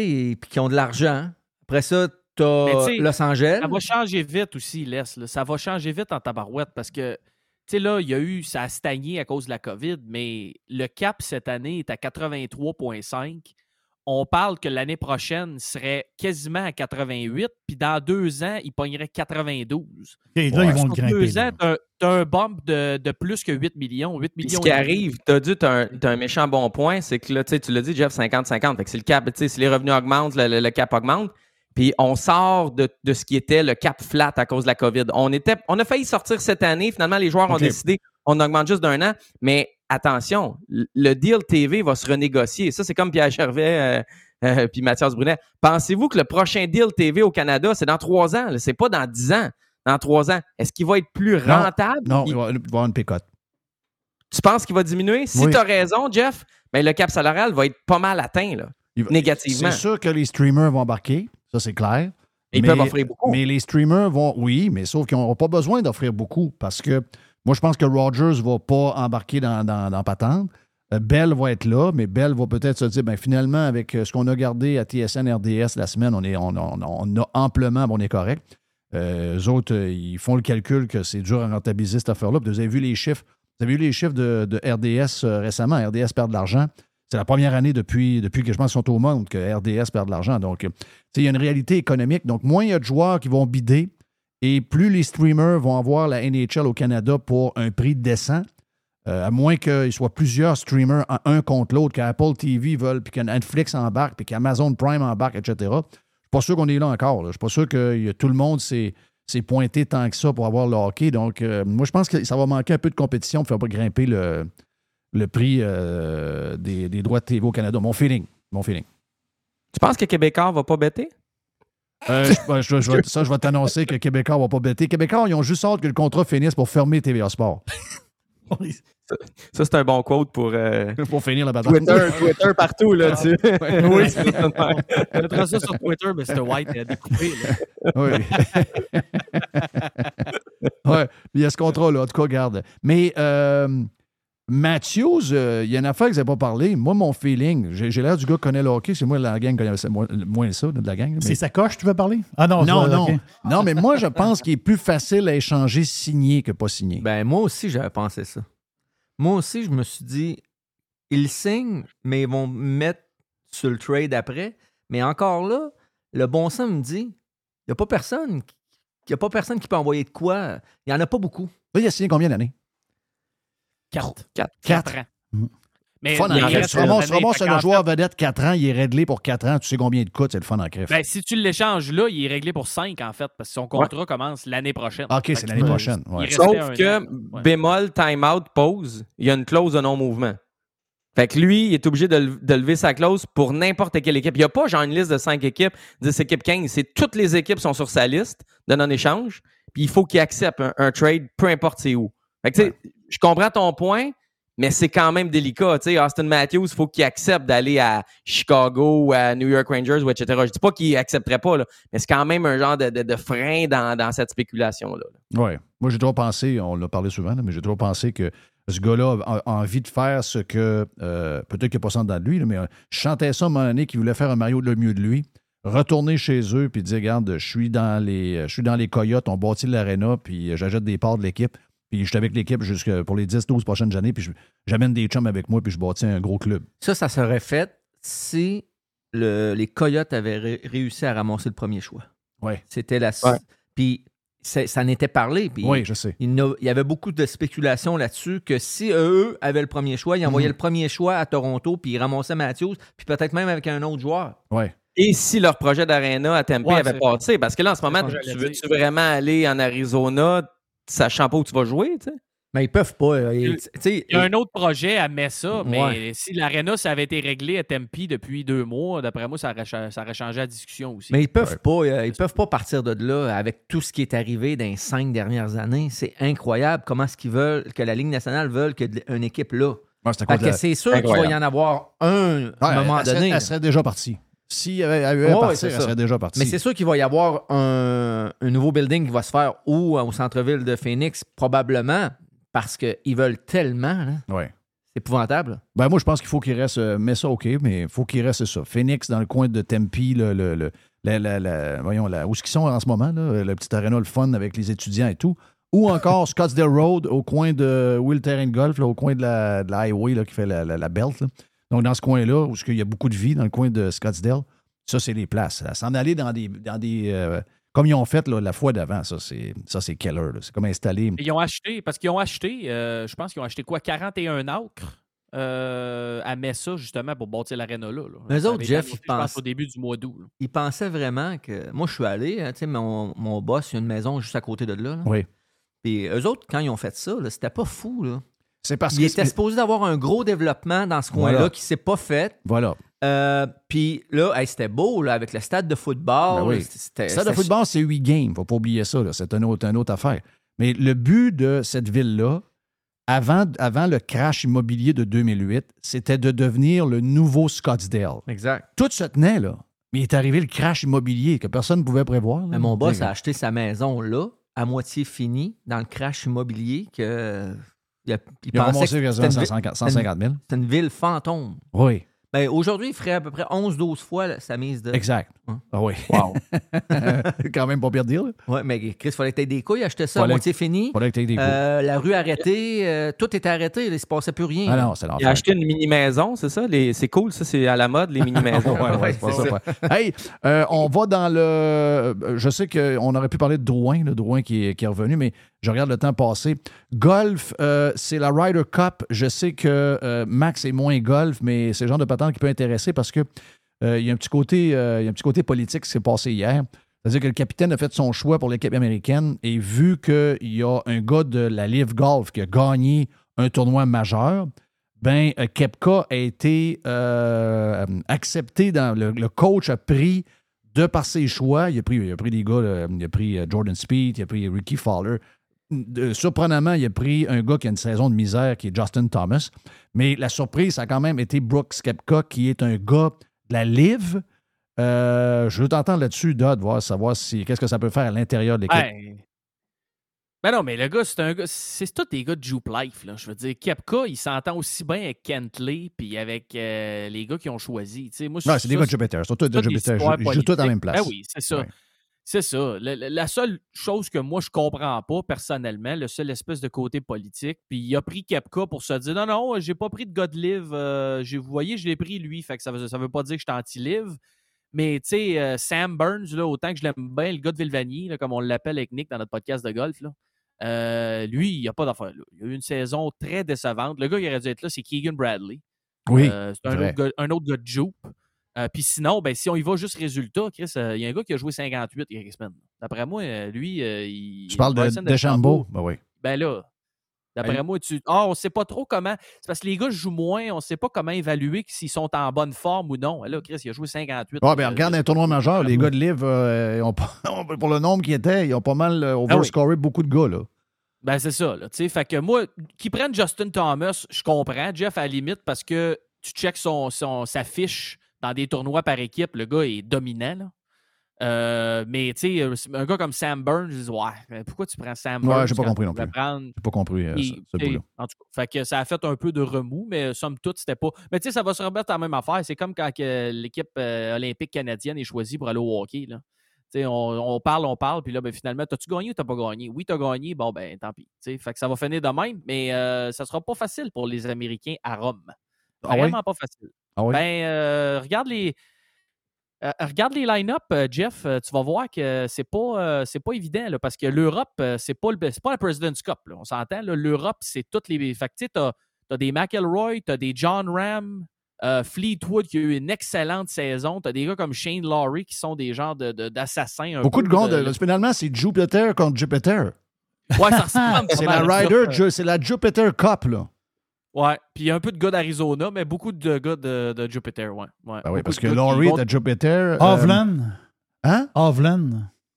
P: Puis qui ont de l'argent. Après ça, t'as Los Angeles.
Q: Ça va changer vite aussi, Les. là. Ça va changer vite en tabarouette parce que, tu sais, là, il y a eu, ça a stagné à cause de la COVID, mais le cap cette année est à 83,5. On parle que l'année prochaine serait quasiment à 88, puis dans deux ans, il pognerait 92.
G: là, ils vont
Q: Sur
G: le grimper,
Q: deux
G: là.
Q: ans, t'as un- t'as un bump de, de plus que 8 millions. 8
O: Puis
Q: millions
O: ce qui
Q: et
O: arrive, tu as dit, tu as, un méchant bon point, c'est que là, tu tu l'as dit, Jeff, 50-50. Fait que c'est le cap, tu sais, si les revenus augmentent, le, le- le cap augmente. Puis on sort de, de ce qui était le cap flat à cause de la COVID. On, était, on a failli sortir cette année. Finalement, les joueurs ont décidé, on augmente juste d'un an. Mais attention, le- deal TV va se renégocier. Ça, c'est comme Pierre Gervais euh, euh, puis Mathias Brunet. Pensez-vous que le prochain deal TV au Canada, c'est dans trois ans? C'est pas dans dix ans. Dans trois ans. Est-ce qu'il va être plus rentable?
A: Non, il va il va y avoir une pécote.
O: Tu penses qu'il va diminuer? Si
A: Oui.
O: tu as raison, Jeff, ben le cap salarial va être pas mal atteint, là,
A: va-
O: négativement.
A: C'est sûr que les streamers vont embarquer, ça c'est clair.
O: Ils
A: Mais-
O: peuvent offrir beaucoup.
A: Mais les streamers vont, oui, mais sauf qu'ils n'auront pas besoin d'offrir beaucoup parce que moi, je pense que Rogers ne va pas embarquer dans, dans, dans Patente. Euh, Bell va être là, mais Bell va peut-être se dire, ben, finalement, avec euh, ce qu'on a gardé à TSN RDS la semaine, on, est, on, on- on a amplement, on est correct. Euh, eux autres, euh, ils font le calcul que c'est dur à rentabiliser cette affaire-là. Vous avez vu les chiffres. Vous avez vu les chiffres de, de RDS récemment? RDS perd de l'argent. C'est la première année depuis, depuis que je pense qu'ils sont au monde que RDS perd de l'argent. Donc, il y a une réalité économique. Donc, moins il y a de joueurs qui vont bider et plus les streamers vont avoir la NHL au Canada pour un prix décent, euh, à moins qu'il soit plusieurs streamers un contre l'autre, qu'Apple TV veulent, puis que Netflix embarque, puis qu'Amazon Prime embarque, etc. Je suis pas sûr qu'on est là encore. Je suis pas sûr que tout le monde s'est s'est pointé tant que ça pour avoir le hockey. Donc, euh, moi, je pense que ça va manquer un peu de compétition pour faire pas grimper le, le prix euh, des, des droits de TV au Canada. Mon feeling. Mon feeling.
O: Tu penses que Québécois va pas bêter?
A: Euh, je- ben, je- je vais- ça, je vais t'annoncer que Québécois va pas bêter. Québécois, ils ont juste hâte que le contrat finisse pour fermer TVA Sport. [laughs]
O: Ça, c'est un bon quote pour, euh,
A: pour finir la bataille.
O: Twitter, Twitter partout, là, tu sais. [laughs]
A: Oui.
Q: On mettra ça sur Twitter, mais c'était White a découpé. là.
A: Oui. [laughs] ouais, il y a ce contrat-là, en tout cas, garde. Mais euh, Matthews, euh, il y a une affaire que vous n'avez pas parlé. Moi, mon feeling, j'ai j'ai l'air du gars qui connaît le hockey, c'est moi la gang qui connaît c'est moins, moins ça de la gang. mais-
G: C'est sa coche, tu veux parler? Ah non,
A: Non, non. Non, mais moi, je pense qu'il est plus facile à échanger signé que pas signé.
P: Ben, moi aussi, j'avais pensé ça. Moi aussi, je me suis dit, ils signent, mais ils vont mettre sur le trade après. Mais encore là, le bon sens me dit, il n'y a pas personne. Il n'y a pas personne qui peut envoyer de quoi. Il n'y en a pas beaucoup.
A: Là, il a signé combien d'années?
Q: Quatre.
O: Quatre.
A: Quatre.
Q: Mais
A: Fun en crève. Tu ramasses, un joueur vedette 4 ans, il est réglé pour 4 ans, tu sais combien il te coûte, c'est le fun en crève.
Q: Ben, si tu l'échanges là, il est réglé pour 5 en fait, parce que son contrat commence l'année prochaine.
A: Ok,
Q: Fait
A: c'est l'année prochaine, ouais.
O: Sauf que.
Q: Ouais.
O: bémol, time-out, pause, il y a une clause de non-mouvement. Fait que lui, il est obligé de, le- de lever sa clause pour n'importe quelle équipe. Il n'y a pas genre une liste de 5 équipes, 10 équipes, 15. C'est toutes les équipes sont sur sa liste de non-échange. Puis il faut qu'il accepte un, un trade, peu importe c'est où. Fait que tu sais, je comprends ton point, mais c'est quand même délicat. Austin Matthews, il faut qu'il accepte d'aller à Chicago ou à New York Rangers etc. Je dis pas qu'il accepterait pas, mais c'est quand même un genre de, de- frein dans, cette spéculation-là. là.
A: Oui. Moi, j'ai toujours pensé, on l'a parlé souvent, mais j'ai toujours pensé que ce gars-là a, envie de faire ce que. euh, Peut-être qu'il n'y a pas ça dans lui, mais euh, je chantais ça à un moment donné qu'il voulait faire un Mario de le mieux de lui. Retourner chez eux puis dire Regarde, je suis dans les, je dans les Coyotes, on bâtit l'aréna, puis euh, j'achète des parts de l'équipe, puis je suis avec l'équipe jusque pour les 10-12 prochaines années, puis je- j'amène des chums avec moi, puis je bâtis un gros club.
P: Ça, ça serait fait si le- les Coyotes avaient ré- réussi à ramasser le premier choix.
A: Ouais.
P: C'était la.
A: Ouais.
P: Puis ça n'était parlé. Puis
A: Oui, je sais.
P: Il, y avait beaucoup de spéculations là-dessus que si eux avaient le premier choix, ils envoyaient
A: Mhm.
P: le premier choix à Toronto, puis ils ramassaient Matthews, puis peut-être même avec un autre joueur.
A: Ouais.
O: Et si leur projet d'Arena à Tempe
P: Ouais,
O: avait passé? Parce que là, en ce moment, tu veux-tu vraiment aller en Arizona sachant pas où tu vas jouer? tu sais?
P: Mais ils peuvent pas. euh, ils-
Q: Il y a un autre projet à Messa, mais
P: Ouais.
Q: si l'Arena, ça avait été réglé à Tempe depuis deux mois, d'après moi, ça aurait, cha- ça aurait changé la discussion aussi.
P: Mais ils peuvent pas, euh, ils peuvent pas partir de là avec tout ce qui est arrivé dans les cinq dernières années. C'est incroyable comment est-ce qu'ils veulent que la Ligue nationale veulent que de- une équipe là.
A: Ouais, c'est
P: sûr qu'il va y en avoir un à un moment
A: elle, serait-
P: donné.
A: elle serait déjà partie. S'il y avait eu à partir, elle serait déjà partie.
P: Mais c'est sûr qu'il va y avoir un, un nouveau building qui va se faire ou au centre-ville de Phoenix, probablement, parce qu'ils veulent tellement. là.
A: Ouais.
P: C'est épouvantable.
A: Ben moi, je pense qu'il faut qu'il reste. euh, mais ça, OK, mais il faut qu'il reste ça. Phoenix, dans le coin de Tempe, le, le, le- la- la- la- voyons, la- où est-ce qu'ils sont en ce moment, là, le petit aréna, le fun avec les étudiants et tout. Ou encore [laughs] Scottsdale Road, au coin de Will Terrain Golf, là, au coin de la, de highway là, qui fait la, la- la belt. Donc, dans ce coin-là, où il y a beaucoup de vie, dans le coin de Scottsdale, ça, c'est les places. S'en aller dans des. Dans des euh, comme ils ont fait là, la fois d'avant, ça, c'est ça, c'est killer. là. C'est comme installer.
Q: Ils ont acheté, parce qu'ils ont acheté, euh, je pense qu'ils ont acheté quoi, 41 acres euh, à Messa, justement, pour bâtir l'aréna là. là.
P: Eux autres, Jeff, ils pensent-
Q: au début du mois d'août.
P: Ils pensaient vraiment que. Moi, je suis allé, hein, tu sais, mon, mon boss, il y a une maison juste à côté de là. là.
A: Oui.
P: Puis eux autres, quand ils ont fait ça, c'était pas fou. Là.
A: C'est parce
P: Il
A: que.
P: était supposé d'avoir un gros développement dans ce coin-là
A: Voilà.
P: qui s'est pas fait.
A: Voilà.
P: Euh, Puis là, hey, c'était beau là, avec le stade de football.
A: Ben oui.
P: C'était-
A: Stade de football, c'est 8 games. faut pas oublier ça. C'est une autre, une autre affaire. Mais le but de cette ville-là, avant, avant le crash immobilier de 2008, c'était de devenir le nouveau Scottsdale.
P: Exact.
A: Tout se tenait, là. Mais il est arrivé le crash immobilier que personne ne pouvait prévoir. là.
P: Mais mon boss a acheté sa maison là, à moitié finie, dans le crash immobilier que. Il, a- il
A: Il a
P: pensait
A: ramassé
P: que
A: quasiment
P: c'était une
A: 150
P: vi-
A: 150 000.
P: C'était une ville fantôme.
A: Oui,
P: Ben, Aujourd'hui, il ferait à peu près 11-12 fois là, sa mise de.
A: exact.
P: Hein?
A: Ah oui.
P: Wow. [laughs]
A: Quand même pas pire dire. là.
P: Ouais, mais Chris, il fallait que tu des couilles, acheter ça moitié
A: que-
P: fini.
A: fallait que t'aies des couilles.
P: Euh, la rue arrêtée, euh, tout était arrêté, là, il se passait plus rien.
A: Ah non, c'est
O: Il a
A: l'enfer.
O: acheté une mini-maison, c'est ça? Les- C'est cool, ça, c'est à la mode, les mini-maisons. [laughs]
A: Ouais, ouais, c'est pas ça, ouais. Hey, euh, on va dans le. Je sais qu'on aurait pu parler de Drouin, le Drouin qui est, qui est revenu, mais je regarde le temps passer. Golf, euh, c'est la Ryder Cup. Je sais que euh, Max est moins golf, mais c'est le genre de patente qui peut intéresser parce que euh, y a un petit côté, y a un petit côté politique qui s'est passé hier. C'est-à-dire que le capitaine a fait son choix pour l'équipe américaine et vu qu'il y a un gars de la Live Golf qui a gagné un tournoi majeur, ben Kepka a été accepté le, coach a pris de par ses choix, il a pris, il a pris des gars, il a pris Jordan Speed, il a pris Ricky Fowler. De- surprenamment, il a pris un gars qui a une saison de misère qui est Justin Thomas. Mais la surprise, ça a quand même été Brooks Kepka, qui est un gars de la Live. Euh, je veux t'entendre là-dessus, Dodd, voir savoir si qu'est-ce que ça peut faire à l'intérieur de l'équipe.
Q: Ben, ben non, mais le gars, c'est un gars, c'est tous des gars de Jupe Life, là. Je veux dire, Kepka, il s'entend aussi bien avec Kentley puis avec euh, les gars qui ont choisi. Moi,
A: Ouais, c'est des gars de Jupiter. Surtout de
Q: toutes des
A: Jupiter. Ils jouent tous à la même place.
Q: Ben oui, c'est ça.
A: Ouais.
Q: C'est ça. La seule chose que moi, je comprends pas personnellement, le seul espèce de côté politique, puis il a pris Kepka pour se dire non, non, j'ai pas pris de gars de live. euh, vous voyez, je l'ai pris lui. Fait que ça veut, ça veut pas dire que je suis anti-live. Mais tu sais, euh, Sam Burns, là, autant que je l'aime bien, le gars de Vilvanier, là, comme on l'appelle avec Nick dans notre podcast de golf, là, euh, lui, il n'y a pas d'affaire. Il a eu une saison très décevante. Le gars qui aurait dû être là, c'est Keegan Bradley.
A: Oui,
Q: Euh, c'est un autre, gars, un autre gars de Jupe. Euh, Puis sinon, ben, si on y va juste résultat, Chris, euh, il y a un gars qui a joué 58 il y a quelques semaines. D'après moi, euh, lui, il.
A: Tu parles de Deschambault? Ben oui.
Q: Ben là, d'après moi, tu. Ah, on sait pas trop comment. C'est parce que les gars jouent moins, on sait pas comment évaluer s'ils sont en bonne forme ou non. Là, Chris, il a joué 58.
A: Ah, ben, regarde un tournoi majeur, les gars de Live, [laughs] pour le nombre qui était, ils ont pas mal euh,
Q: Ah oui.
A: overscoré beaucoup de gars. Là.
Q: Ben, c'est ça, là. tu sais. Fait que moi, qu'ils prennent Justin Thomas, je comprends. Jeff, à la limite, parce que tu checks son, son- sa fiche dans des tournois par équipe, le gars est dominant, là. Euh, mais, tu sais, euh, un gars comme Sam Burns, je dis, ouais, pourquoi tu prends Sam
A: Ouais,
Q: Burns?
A: j'ai pas compris non plus.
Q: prendre-
A: J'ai pas compris euh,
Q: Et,
A: ce, bout-là.
Q: En tout cas, fait que ça a fait un peu de remous, mais somme toute, c'était pas. Mais tu sais, ça va se remettre à la même affaire. C'est comme quand l'équipe olympique canadienne est choisie pour aller au hockey. Là. On, on parle, on parle, puis là, ben, finalement, t'as-tu gagné ou t'as pas gagné? Oui, t'as gagné, bon, ben, tant pis. Fait que ça va finir de même, mais ça sera pas facile pour les Américains à Rome.
A: Ah?
Q: Vraiment pas facile.
A: Ah oui?
Q: Ben, euh, regarde les. euh, regarde les line-up, euh, Jeff, tu vas voir que c'est pas, c'est pas évident là, parce que l'Europe, c'est pas, le- pas la President's Cup. là, on s'entend. là. L'Europe, c'est toutes les. Fait que tu sais, t'as, t'as des McElroy, t'as des John Ram, Fleetwood qui a eu une excellente saison. T'as des gars comme Shane Lowry qui sont des genres de, de- d'assassins. un
A: Beaucoup de gars,
Q: de-
A: de- finalement, c'est Jupiter contre Jupiter.
Q: Ouais, ça ressemble [laughs]
A: C'est la. Ryder, c'est la Jupiter Cup, là.
Q: Ouais, puis il y a un peu de gars d'Arizona, mais beaucoup de gars de, de Jupiter, ouais. ouais.
A: Ben oui, parce
Q: de
A: que Laurie à Jupiter. euh,
G: Hovland.
A: Hein?
G: Hovland.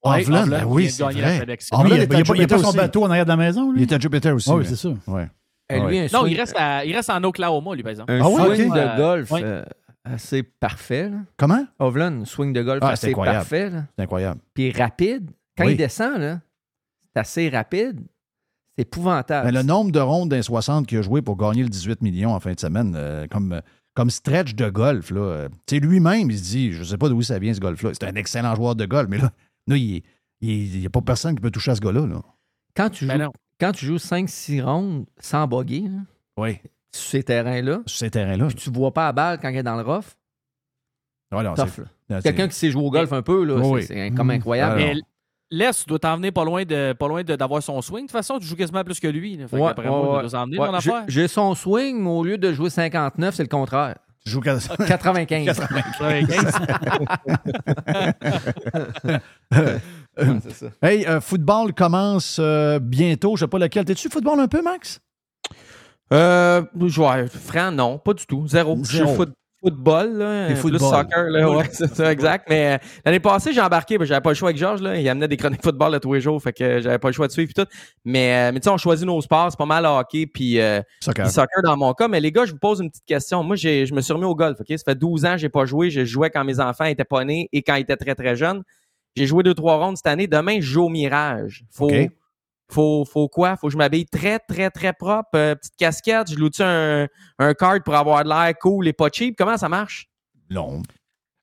Q: Ouais,
A: Hovland, ben oui,
Q: de
A: c'est vrai. Hovland
G: Lui, il
A: est
G: n'y a, pas- son bateau en arrière de la maison, lui.
A: Il est à Jupiter aussi.
G: Ah oui, c'est ça.
A: Ouais.
P: Eh, lui,
Q: Non, il reste, à- il reste en Oklahoma, lui, par exemple.
P: Un
A: Ah ouais,
P: swing de golf
Q: Ouais.
P: euh, assez parfait. là.
A: Comment?
P: Hovland, swing de golf
A: Ah, c'est
P: assez
A: incroyable.
P: parfait.
A: C'est incroyable.
P: Puis rapide. Quand
A: Oui.
P: il descend, là, c'est assez rapide. C'est épouvantable.
A: Ben, le nombre de rondes d'un 60 qu'il a joué pour gagner le 18 millions en fin de semaine, euh, comme, euh, comme stretch de golf, là. euh, tu sais, lui-même, il se dit, je ne sais pas d'où ça vient ce golf-là. C'est un excellent joueur de golf, mais là, là il n'y a pas personne qui peut toucher à ce gars-là. Là.
P: Quand tu
Q: Ben
P: joues,
Q: non.
P: quand tu joues 5-6 rondes sans là,
A: Oui,
P: sur ces terrains-là,
A: sur ces terrains-là.
P: puis tu vois pas la balle quand elle est dans le rough,
A: Ouais,
P: Quelqu'un qui sait jouer au golf un peu, là,
A: Oui,
P: c'est- comme
A: Mhm.
P: incroyable.
Q: Mais l'Est doit t'en venir pas loin de pas loin de- d'avoir son swing. De toute façon, tu joues quasiment plus que lui. là. Fait
P: Ouais,
Q: qu'après moi,
P: ouais,
Q: il
P: ouais.
Q: doit s'en venir,
P: Ouais,
Q: mon
P: j'ai-
Q: affaire.
P: J'ai son swing, mais au lieu de jouer 59, c'est le contraire.
A: Tu joues qu'à-
P: 95. [laughs] [laughs] Ouais, c'est ça.
A: Hey, euh, football commence euh, bientôt. Je sais pas lequel. T'es-tu football un peu, Max?
O: Euh, joueur, franc, non, pas du tout. Zéro. Je suis foot- football, là, plus
A: football.
O: soccer, là, ouais, c'est ça, exact. Mais euh, l'année passée, j'ai embarqué, que j'avais pas le choix avec Georges, là. Il amenait des chroniques football là, tous les jours, fait que j'avais pas le choix de suivre et tout. Mais, euh, mais tu sais, on choisit nos sports, c'est pas mal hockey puis euh,
A: Soccer.
O: puis soccer dans mon cas. Mais les gars, je vous pose une petite question. Moi, je me suis remis au golf, OK? Ça fait 12 ans que j'ai pas joué. Je jouais quand mes enfants étaient pas nés et quand ils étaient très, très jeunes. J'ai joué deux, trois rondes cette année. Demain, je joue au Mirage. Faut. Faut, faut quoi? Faut que je m'habille très, très, très propre. Euh, petite casquette. Je loue-tu un, un card pour avoir de l'air cool et pas cheap? Comment ça marche?
A: Non.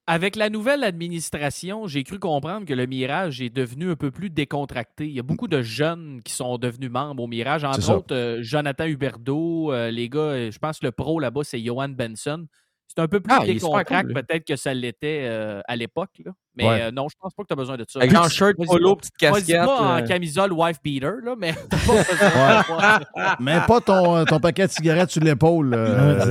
Q: Avec la nouvelle administration, j'ai cru comprendre que le Mirage est devenu un peu plus décontracté. Il y a beaucoup de jeunes qui sont devenus membres au Mirage. Entre autres, euh, Jonathan Huberdeau, euh, les gars, je pense que le pro là-bas, c'est Johan Benson. C'est un peu plus
O: Ah,
Q: décontracté
O: cool,
Q: peut-être que ça l'était euh, à l'époque. là. Mais
A: Ouais.
Q: euh, non, je pense pas que tu as besoin de ça.
O: Avec genre shirt, polo,
Q: pas-
O: petite casquette.
Q: pas en
O: euh,
Q: camisole wife beater, là, mais t'as [laughs] pas besoin.
A: Mais pas ton, ton paquet de cigarettes sur l'épaule. euh,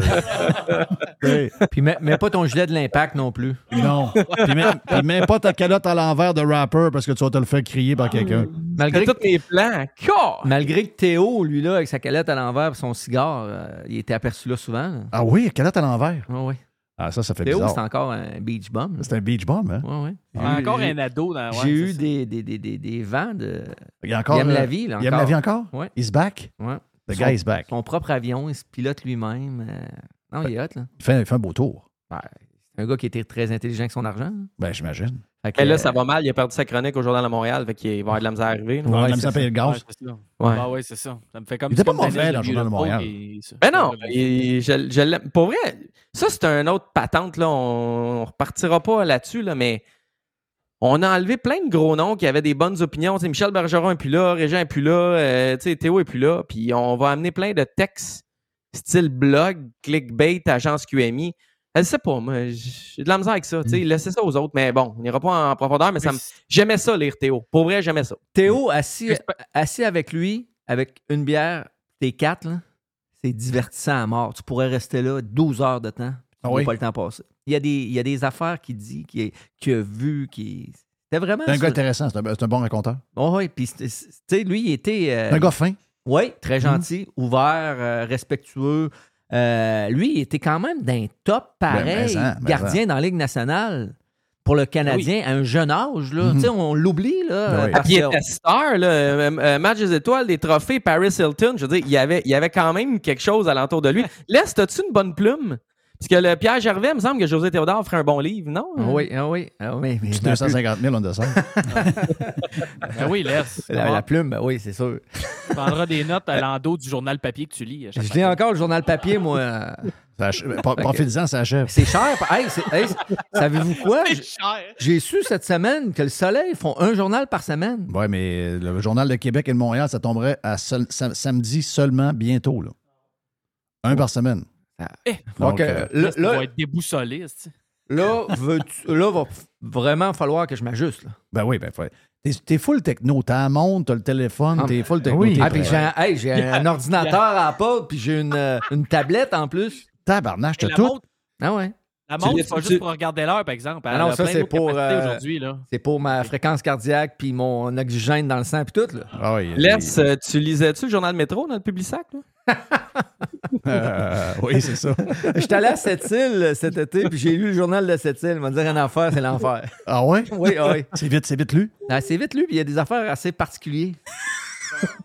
A: oui. [laughs]
P: Puis mets, mets pas ton gilet de l'impact non plus.
A: Non. Puis même pas ta calotte à l'envers de rapper parce que tu vas te le faire crier par quelqu'un.
P: Malgré que,
O: tous mes plans. Car!
P: malgré que Théo, lui, là, avec sa calette à l'envers et son cigare, euh, il était aperçu là souvent. là.
A: Ah oui, calotte à l'envers.
P: Ouais, ouais.
A: Ah, ça, ça fait
P: Théo, c'est
A: bizarre.
P: encore un beach bum. là.
A: C'est un beach bomb, hein?
P: Ouais, ouais.
Q: Il y a encore un ado dans. ouais,
P: J'ai eu
Q: c'est ça.
P: des, des, des, des, des vents de.
A: Il, y a encore,
P: Il aime
A: euh,
P: la vie, là,
A: Il aime la vie encore?
P: Ouais.
A: He's back?
P: Ouais.
A: The
P: Son-
A: guy is back.
P: Son propre avion, il se pilote lui-même. euh, Non, il est hot, là.
A: Il fait, il fait un beau tour.
P: Ouais, c'est un gars qui était très intelligent avec son argent.
A: Ben, j'imagine.
O: Mais là,
P: euh,
O: ça va mal. Il a perdu sa chronique au Journal de Montréal. Fait qu'il va avoir de la misère à arriver.
A: va
P: Ouais,
A: avoir
P: c'est
A: à payer le
Q: Ouais,
A: gaz.
Q: c'est ça.
O: Ouais.
Q: Ah ouais, c'est ça. Ça me fait comme
A: Il était pas mauvais
Q: de
A: dans le Journal de Montréal.
Q: ça.
O: Ben non, je, je l'aime. Pour vrai, ça, c'est un autre patente. Là. On, on repartira pas là-dessus, là, mais on a enlevé plein de gros noms qui avaient des bonnes opinions. Michel Bergeron est plus là, Régent est plus là, euh, tu sais, Théo est plus là. Puis on va amener plein de textes style blog, clickbait, agence QMI. Elle sait pas, moi, j'ai de la misère avec ça. tu sais, Laissez ça aux autres. Mais bon, on n'ira pas en profondeur, mais, ça me- j'aimais ça, lire Théo. Pour vrai, j'aimais ça.
P: Théo, assis, assis avec lui, avec une bière, t'es quatre, là, c'est divertissant à mort. Tu pourrais rester là 12 heures de temps. Tu
A: Ah oui?
P: pas le temps passer. Il y a des, il y a des affaires qu'il dit, qu'il qu'il a vues, qui. C'était vraiment.
A: C'est un
P: ça.
A: gars intéressant. C'est un, bon raconteur.
P: Oh, oui, puis tu sais, lui, il était. euh,
A: C'est un gars fin.
P: Oui, très gentil, ouvert, euh, respectueux. Euh, lui, il était quand même d'un top pareil,
A: Ben, mais en, mais
P: gardien dans la Ligue nationale. Pour le Canadien, à un jeune âge, là,
A: Mhm.
P: Tu sais, on l'oublie. Là,
A: Ben oui.
P: parce
O: Puis il était star, là, euh, euh, match des étoiles, des trophées, Paris Hilton. Je veux dire, il y avait, il y avait quand même quelque chose alentour de lui. [laughs] Laisse, as-tu une bonne plume? Parce que le Pierre Gervais, il me semble que José Théodore ferait un bon livre, non?
P: Ah oui, ah oui, ah oui. mais
A: Puis
P: la
A: 250 000, on descend. [laughs]
Q: Ben oui, laisse. [laughs]
P: La, la plume, ben oui, c'est sûr.
Q: Tu prendras des notes à l'endos du journal papier que tu lis.
P: Je lis encore le journal papier, moi.
A: pas- Profitez-en, ça achève.
P: C'est cher. Hey, Savez-vous quoi? J'ai- su cette semaine que le Soleil font un journal par semaine.
A: Oui, mais le Journal de Québec et de Montréal, ça tomberait à seul- sam- samedi seulement, bientôt. Là. Un par semaine.
Q: Eh,
A: Donc,
P: euh,
A: euh,
P: là,
Q: là, être déboussolé.
P: là, là, va vraiment falloir que je m'ajuste. là.
A: Ben oui, ben faut- T'es, full techno. T'as la montre, t'as le téléphone,
P: Ah,
A: t'es full techno.
G: oui.
P: Ah, puis j'ai un, hey, un-
Q: Yeah.
P: un ordinateur à porte, puis j'ai une, euh, une tablette en plus.
A: Tabarnache, t'as tout?
Q: montre,
P: Ah ouais.
Q: la montre, c'est pas
O: tu-
Q: juste pour regarder l'heure, par exemple.
P: Ah non, ça, c'est pour, euh,
Q: aujourd'hui. là.
P: C'est pour ma fréquence cardiaque puis mon oxygène dans le sang puis tout. Là.
A: Ah
O: Laisse, tu lisais-tu le journal Métro dans le Publisac? Là? [laughs]
A: Euh, oui, c'est ça. [laughs]
P: J'étais allé à Sept-Îles euh, cet été puis j'ai lu le journal de Sept-Îles. Il m'a dit rien à faire, c'est l'enfer. [laughs]
A: Ah ouais?
P: Oui, oui.
A: C'est vite, c'est vite lu?
P: Ah, c'est vite lu puis il y a des affaires assez particulières.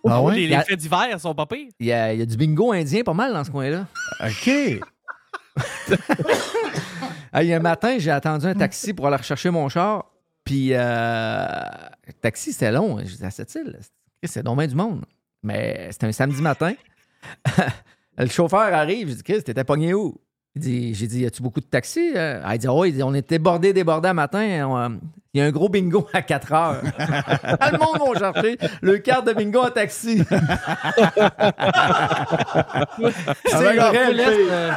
A: Ah
Q: Les,
A: ouais?
Q: les
P: Il y a-
Q: faits d'hiver sont pas pires.
P: Il y, a, il y a du bingo indien pas mal dans ce coin-là.
A: OK.
P: Hey, un matin, j'ai attendu un taxi pour aller rechercher mon char. Puis, euh, le taxi, c'était long. Je disais, à cette île, c'est dommage du monde. Mais c'était un samedi matin. [laughs] le chauffeur arrive. Je dis, Chris, t'étais pogné où? Dit, j'ai dit, y a-tu beaucoup de taxis? Euh, il dit, il dit, on était bordé, débordé à matin. Il y a un gros bingo à 4 heures. [laughs] Tout le monde va chercher le carte de bingo en taxi. [laughs] c'est vrai,
A: laisse,
Q: euh,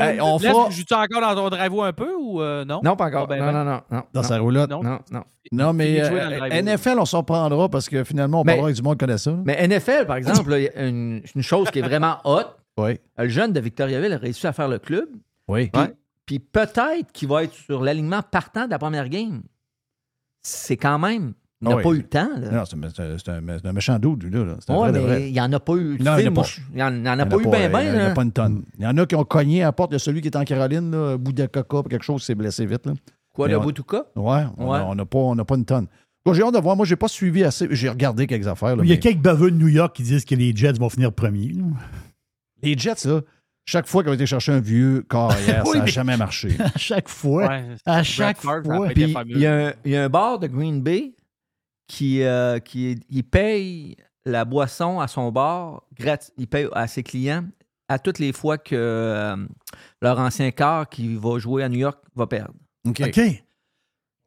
A: Hey, on
Q: Laisse,
A: fera...
Q: joues-tu encore dans ton driveway un peu ou euh, non?
P: Non, pas encore.
Q: Ben,
P: non,
Q: ben.
P: non, non, non.
A: Dans
P: non,
A: sa roulotte.
Q: Non.
P: Non, non.
A: Non, mais euh. NFL, on s'en prendra parce que finalement, on
P: Mais-
A: parlera avec du monde qui connaît ça.
P: Mais NFL, par exemple, là, une chose qui est vraiment hot. [laughs]
A: Oui.
P: Le jeune de Victoriaville a réussi à faire le club.
A: Oui.
P: Puis, puis peut-être qu'il va être sur l'alignement partant de la première game. C'est quand même. Il n'a
A: Ah oui.
P: pas eu le temps. Là.
A: Non, c'est un, c'est un- c'est un- méchant doute, lui, là. là. C'est un
P: Ouais,
A: vrai de
P: mais
A: vrai.
P: il n'y en a pas eu.
A: Non, il en
P: n'y en, a pas eu bien,
A: il y en a-
P: bien.
A: il y en a
P: là.
A: pas une tonne. Il y en a qui ont cogné à la porte. A celui qui est en Caroline, là, Boudakaka, quelque chose s'est blessé vite. Là.
P: Quoi,
A: Mais
P: le
A: on-
P: Boutouka?
A: Ouais, on
P: Ouais.
A: a- on n'a pas, on n'a pas une tonne. J'ai hâte de voir. Moi, j'ai pas suivi assez. J'ai regardé quelques affaires. là,
G: Il y a quelques baveux de New York qui disent que les Jets vont finir premiers.
A: Les Jets, là, chaque fois qu'ils ont été chercher un vieux corps hier, [laughs]
G: Oui,
A: ça n'a
G: mais-
A: jamais marché. [laughs]
G: À chaque fois.
Q: Ouais,
G: À chaque
Q: a
G: fois.
P: Puis il y, a un- il y a un bar de Green Bay qui, euh, qui il paye la boisson à son bar, il paye à ses clients à toutes les fois que euh, leur ancien quart qui va jouer à New York va perdre.
A: OK.
G: OK.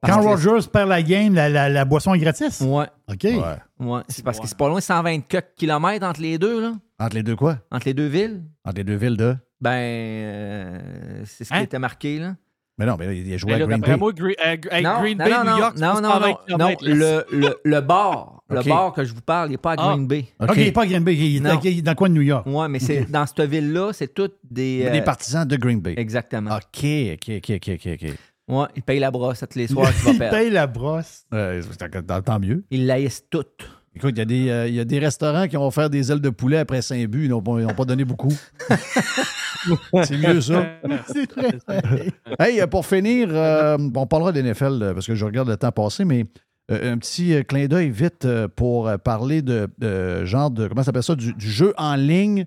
G: Quand Rogers perd la game, la, la- la boisson est gratis.
P: Ouais,
G: OK.
A: Ouais.
P: ouais. C'est parce que c'est pas loin, 120 quelques kilomètres entre les deux, là,
A: Entre les deux quoi?
P: entre les deux villes.
A: Entre les deux villes de?
P: Ben, euh, c'est ce qui
Q: Hein?
P: était marqué, là.
A: Mais non, mais là, il a joué
Q: Mais
A: à Green Bay.
Q: moi, Green, euh,
P: non,
Q: Green
P: non,
Q: Bay,
P: non,
Q: New York,
P: non, non,
Q: 120
P: non, non, le, le, le bar,
A: OK.
P: le bar que je vous parle, il n'est pas à
Q: Ah.
P: Green Bay.
G: OK, il n'est pas à Green Bay. Il est dans- il est dans le coin de New York.
P: Ouais, mais c'est dans cette ville-là, c'est toutes des.
A: Des
P: euh,
A: partisans de Green Bay.
P: Exactement.
A: OK, OK, OK, OK, OK.
P: Ouais, il paye la brosse tous les [laughs] soirs qu'il va
G: il
P: perdre.
G: paye la brosse.
A: Euh, tant- tant mieux.
P: Ils laissent toutes.
A: Écoute, il y, a des, euh, il y a des restaurants qui ont offert des ailes de poulet après 5 buts. Ils n'ont pas, ils n'ont pas donné beaucoup. [laughs] c'est mieux, ça.
G: C'est vrai.
A: Hey, euh, pour finir, euh, on parlera de l'NFL euh, parce que je regarde le temps passer, mais euh, un petit euh, clin d'œil vite euh, pour euh, parler de, de genre de, comment ça s'appelle ça, du, du jeu en ligne.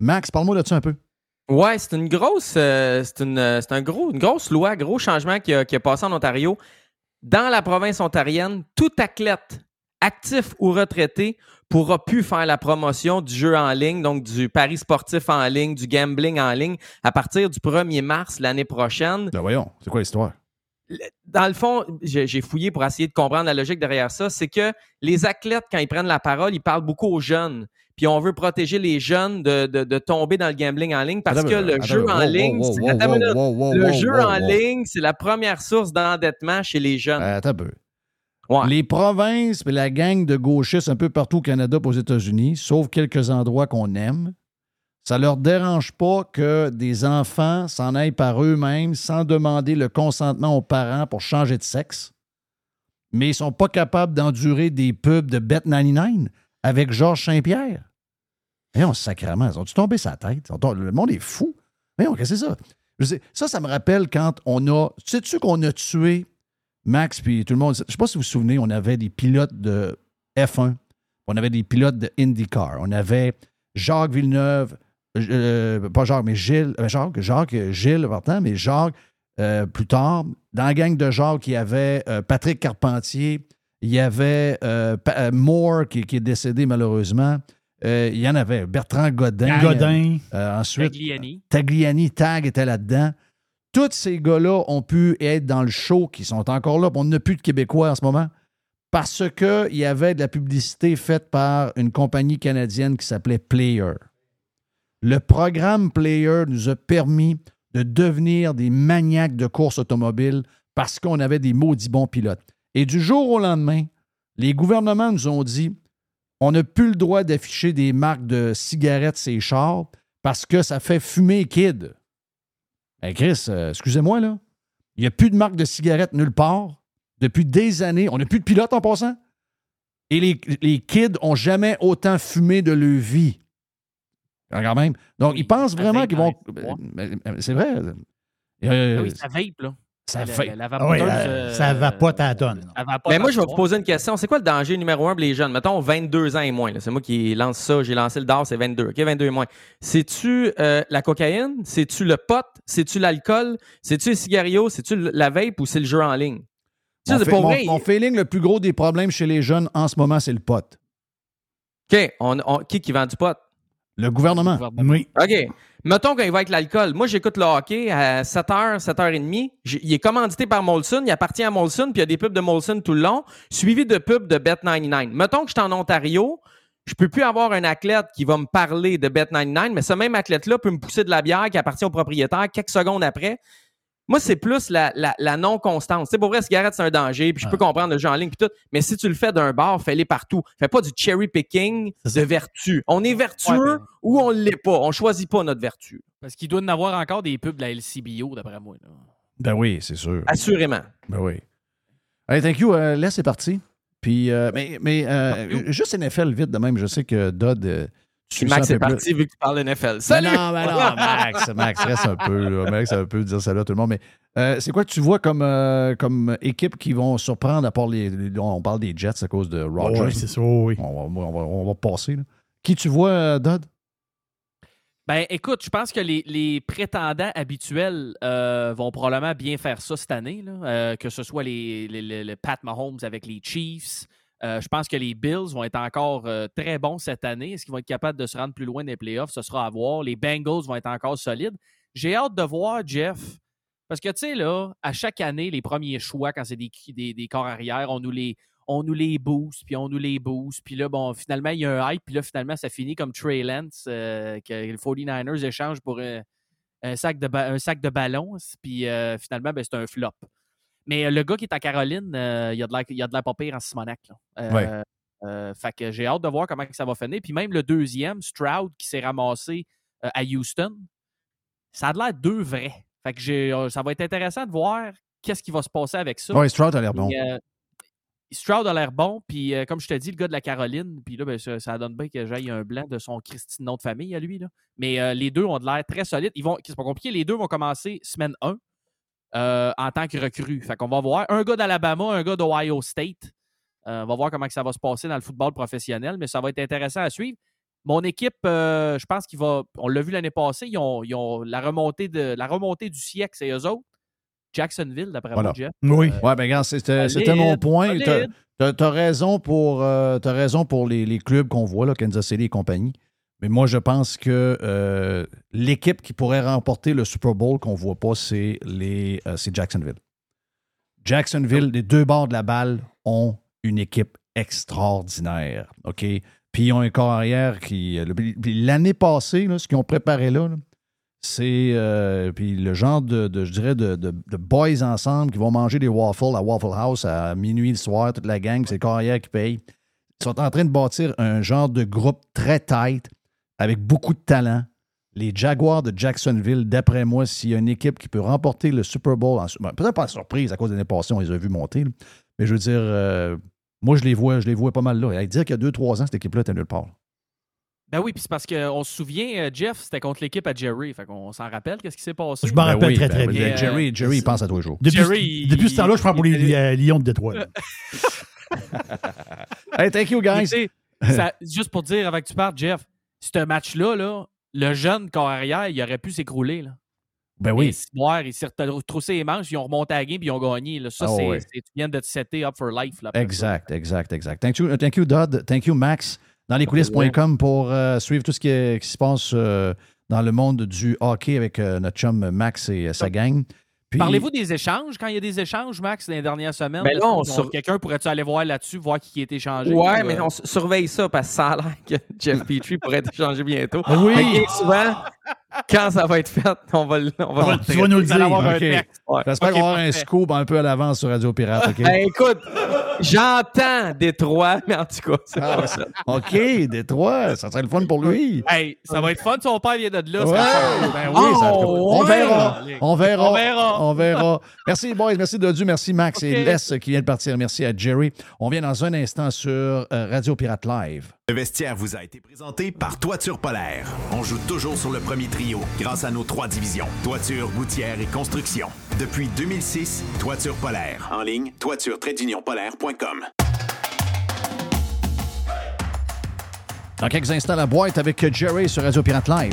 A: Max, parle-moi de ça un peu.
O: Ouais, c'est une grosse, euh, c'est une, euh, c'est un gros, une grosse loi, gros changement qui a, qui a passé en Ontario. Dans la province ontarienne, tout athlète, actif ou retraité, pourra plus faire la promotion du jeu en ligne, donc du pari sportif en ligne, du gambling en ligne, à partir du 1er mars l'année prochaine.
A: Ben voyons, c'est quoi l'histoire?
O: Dans le fond, j'ai j'ai fouillé pour essayer de comprendre la logique derrière ça, c'est que les athlètes, quand ils prennent la parole, ils parlent beaucoup aux jeunes. Puis on veut protéger les jeunes de, de- de tomber dans le gambling en ligne parce
A: Attends,
O: que le
A: attends,
O: jeu en ligne, le jeu en ligne, c'est la première source d'endettement chez les jeunes.
A: Euh, attends un peu.
O: Ouais.
A: Les provinces et la gang de gauchistes un peu partout au Canada et aux États-Unis, sauf quelques endroits qu'on aime, ça leur dérange pas que des enfants s'en aillent par eux-mêmes sans demander le consentement aux parents pour changer de sexe. Mais ils sont pas capables d'endurer des pubs de Bet99 avec Georges Saint-Pierre? Voyons, sacrément, ils ont-tu tombé sa tête? Le monde est fou. Voyons, qu'est-ce que c'est ça? Ça, ça me rappelle quand on a. Sais-tu qu'on a tué Max, puis tout le monde? Je ne sais pas si vous vous souvenez, on avait des pilotes de F1, on avait des pilotes de IndyCar, on avait Jacques Villeneuve, euh, pas Jacques, mais Gilles, euh, Jacques, Gilles, pardon, mais Jacques, euh, plus tard, dans la gang de Jacques, il y avait Patrick Carpentier, il y avait euh, euh, Moore qui, qui est décédé malheureusement, Euh, il y en avait. Bertrand Godin.
G: Godin.
A: Euh, ensuite,
Q: Tagliani.
A: Tagliani, Tag était là-dedans. Tous ces gars-là ont pu être dans le show, qui sont encore là. On n'a plus de Québécois en ce moment. Parce qu'il y avait de la publicité faite par une compagnie canadienne qui s'appelait Player. Le programme Player nous a permis de devenir des maniaques de course automobile parce qu'on avait des maudits bons pilotes. Et du jour au lendemain, les gouvernements nous ont dit on n'a plus le droit d'afficher des marques de cigarettes ces chars parce que ça fait fumer kid. Hey Chris, euh, excusez-moi, là. Il n'y a plus de marque de cigarettes nulle part. Depuis des années. On n'a plus de pilote en passant. Et les, les kids n'ont jamais autant fumé de leur vie. Quand même. Donc, ils pensent vraiment qu'ils vont. Mais- mais C'est vrai. Euh,
Q: Ah oui, ça vape, là.
A: Ça
Q: La-
A: vape.
Q: la- la
G: Ah oui, euh, ça la tonne.
Q: elle vapote
O: Mais moi, je vais
Q: le
O: vous poser une question. C'est quoi le danger numéro un pour les jeunes? Mettons 22 ans et moins. là. C'est moi qui lance ça. J'ai lancé le DAR, c'est 22. OK, 22 et moins. C'est-tu euh, la cocaïne? C'est-tu le pot? C'est-tu l'alcool? C'est-tu les cigarios? C'est-tu le- la vape ou c'est le jeu en ligne? Tu sais,
A: Mon,
O: pour
A: mon- feeling, le plus gros des problèmes chez les jeunes en ce moment, c'est le pot.
O: OK, on- on- qui qui vend du pot?
A: Le gouvernement.
G: Oui.
O: OK. Mettons qu'il va avec l'alcool. Moi, j'écoute le hockey à 7h, 7h30. J- Il est commandité par Molson. Il appartient à Molson, puis il y a des pubs de Molson tout le long, suivi de pubs de Bet99. Mettons que je suis en Ontario. Je peux plus avoir un athlète qui va me parler de Bet99, mais ce même athlète-là peut me pousser de la bière qui appartient au propriétaire quelques secondes après. Moi, c'est plus la, la- la non-constance. Tu sais, pour vrai, cigarette, c'est un danger, puis je peux comprendre le jeu en ligne, puis tout. Mais si tu le fais d'un bar, fais-les partout. Fais pas du cherry picking de vertu. On est vertueux ou on l'est pas. On choisit pas notre vertu.
Q: Parce qu'il doit y en avoir encore des pubs de la LCBO, d'après moi. là.
A: Ben oui, c'est sûr.
O: Assurément.
A: Ben oui. Allez, thank you. Euh, là, c'est parti. Puis, euh, mais, mais euh, juste NFL vite de même. Je sais que Dodd.
O: Puis Max est
A: plus.
O: parti vu que tu parles de NFL.
A: Mais
O: Salut!
A: non, mais non, Max, Max, reste un peu. Là. [laughs] Max, ça peut dire ça là, tout le monde. Mais euh, c'est quoi que tu vois comme, euh, comme équipe qui vont surprendre, à part les, les- On parle des Jets à cause de Rodgers?
G: oui, c'est ça, oui.
A: On va, on va, on va passer. là. Qui tu vois, euh, Dodd?
Q: Ben, écoute, je pense que les, les prétendants habituels euh, vont probablement bien faire ça cette année, là. Euh, que ce soit les, les- les- les Pat Mahomes avec les Chiefs. Euh, je pense que les Bills vont être encore euh, très bons cette année. Est-ce qu'ils vont être capables de se rendre plus loin des playoffs? Ce sera à voir. Les Bengals vont être encore solides. J'ai hâte de voir, Jeff, parce que, tu sais, là, à chaque année, les premiers choix, quand c'est des, des, corps arrière, on nous les, on booste, puis on nous les booste. Puis là, bon, finalement, il y a un hype, puis là, finalement, ça finit comme Trey Lance, euh, que les 49ers échangent pour un, sac de un sac ballons, puis finalement, ben, c'est un flop. Mais euh, le gars qui est à Caroline, euh, il y a de l'air- pas pire en Simonac. Là. Euh,
A: Ouais.
Q: euh, fait que j'ai hâte de voir comment que ça va finir. Puis même le deuxième, Stroud, qui s'est ramassé euh, à Houston, ça a de l'air deux vrais. Fait que euh, ça va être intéressant de voir qu'est-ce qui va se passer avec ça.
A: Ouais, Stroud a l'air bon.
Q: Stroud a l'air bon, puis comme je te dis, le gars de la Caroline, puis là, ben, ça, ça donne bien que j'aille un blanc de son Christine nom de famille à lui. Là. Mais les deux ont de l'air très solides. Ils vont, c'est pas compliqué, les deux vont commencer semaine 1 euh, en tant que recrue. Fait qu'on va voir un gars d'Alabama, un gars d'Ohio State. Euh, on va voir comment que ça va se passer dans le football professionnel, mais ça va être intéressant à suivre. Mon équipe, euh, je pense qu'il va. On l'a vu l'année passée, ils ont, ils ont la, remontée de, la remontée du siècle, c'est eux autres. Jacksonville, d'après
A: Voilà.
Q: moi, Jeff.
G: Oui.
A: Ouais, ben, regarde, c'était, mon point. T'as- t'as raison pour, euh, t'as raison pour les, les clubs qu'on voit, là, Kansas City et compagnie. Mais moi, je pense que euh, l'équipe qui pourrait remporter le Super Bowl qu'on ne voit pas, c'est, les, euh, c'est Jacksonville. Jacksonville, les deux bords de la balle, ont une équipe extraordinaire. OK? Puis ils ont un corps qui. puis L'année passée, là, ce qu'ils ont préparé là, c'est euh, puis le genre de, je dirais, de, de- boys ensemble qui vont manger des waffles à Waffle House à minuit le soir, toute la gang, c'est le corps qui paye. Ils sont en train de bâtir un genre de groupe très tight, avec beaucoup de talent. Les Jaguars de Jacksonville, d'après moi, s'il y a une équipe qui peut remporter le Super Bowl, en- ben, peut-être pas en surprise à cause de l'année passée, on les a vus monter, là. mais je veux dire, euh, moi, je les vois, je les vois pas mal là. Et dire qu'il y a deux, trois ans, cette équipe-là était nulle part.
Q: Ben oui, puis c'est parce qu'on se souvient, euh, Jeff, c'était contre l'équipe à Jerry. Fait qu'on s'en rappelle, qu'est-ce qui s'est passé?
G: Je m'en
A: Ben
G: rappelle
A: oui,
G: très,
A: ben
G: très bien.
A: Jerry, Jerry, il pense à tous les jours.
G: Depuis,
Q: Jerry,
G: depuis ce temps-là, je prends pour les euh, Lions de Détroit. [laughs]
A: Hey, thank you, guys.
Q: ça- juste pour dire, avant que tu partes, Jeff, ce match-là, là, le jeune corps arrière, il aurait pu s'écrouler. Là.
A: Ben oui.
Q: Et Ciboire, il s'est retroussé les manches, ils ont remonté à la game puis ils ont gagné. Là. Ça,
A: Ah
Q: c'est,
A: ouais.
Q: c'est- tu viens de te setter up for life. Là,
A: Exact, exact, exact. Thank you, thank you, Dodd. Thank you, Max. dans lescoulisses.com pour euh, suivre tout ce qui, est- qui se passe euh, dans le monde du hockey avec euh, notre chum Max et euh, sa gang. Puis-
Q: Parlez-vous des échanges? Quand il y a des échanges, Max, dans les dernières semaines?
O: Ben là, on sur-
Q: Quelqu'un pourrait-tu aller voir là-dessus, voir qui est échangé?
O: Ouais,
Q: ou,
O: mais
Q: euh,
O: on surveille ça parce que ça a l'air que [laughs] Jeff Petrie pourrait être échangé bientôt.
A: Oui.
O: Que bien souvent, quand ça va être fait, on va, le- on va
A: Ah, tu vas nous le dire.
O: Ouais.
A: J'espère qu'on va avoir un scoop un peu à l'avance sur Radio Pirate. OK? [laughs]
O: Ben, écoute, j'entends Détroit, mais en tout cas, c'est
A: Ah,
O: pas ça.
A: OK, Détroit, ça serait le fun pour lui.
Q: Hey, ça va être fun, son père vient de là.
A: Ouais.
Q: c'est Ben
A: Oui,
Q: oui,
A: ça- on,
Q: ouais.
A: verra, on verra.
Q: On verra.
A: On verra. Merci, boys. Merci, Dodu. Merci, Max et. Les qui vient de partir. Merci à Jerry. On vient dans un instant sur euh, Radio Pirate Live.
B: Le vestiaire vous a été présenté par Toiture Polaire. On joue toujours sur le premier trio grâce à nos trois divisions. Toiture, gouttière et construction. Depuis 2006, Toiture Polaire. En ligne, toiture-polaire.com.
A: Dans quelques instants, la boîte avec Jerry sur Radio Pirate Live.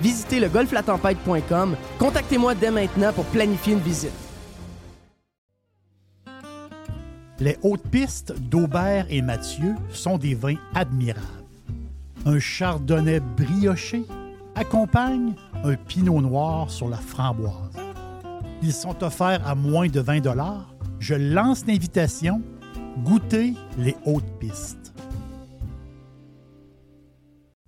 R: Visitez le golflatempête.com. Contactez-moi dès maintenant pour planifier une visite.
G: Les hautes pistes d'Aubert et Mathieu sont des vins admirables. Un chardonnay brioché accompagne un pinot noir sur la framboise. Ils sont offerts à moins de 20 Je lance l'invitation. Goûtez les hautes pistes.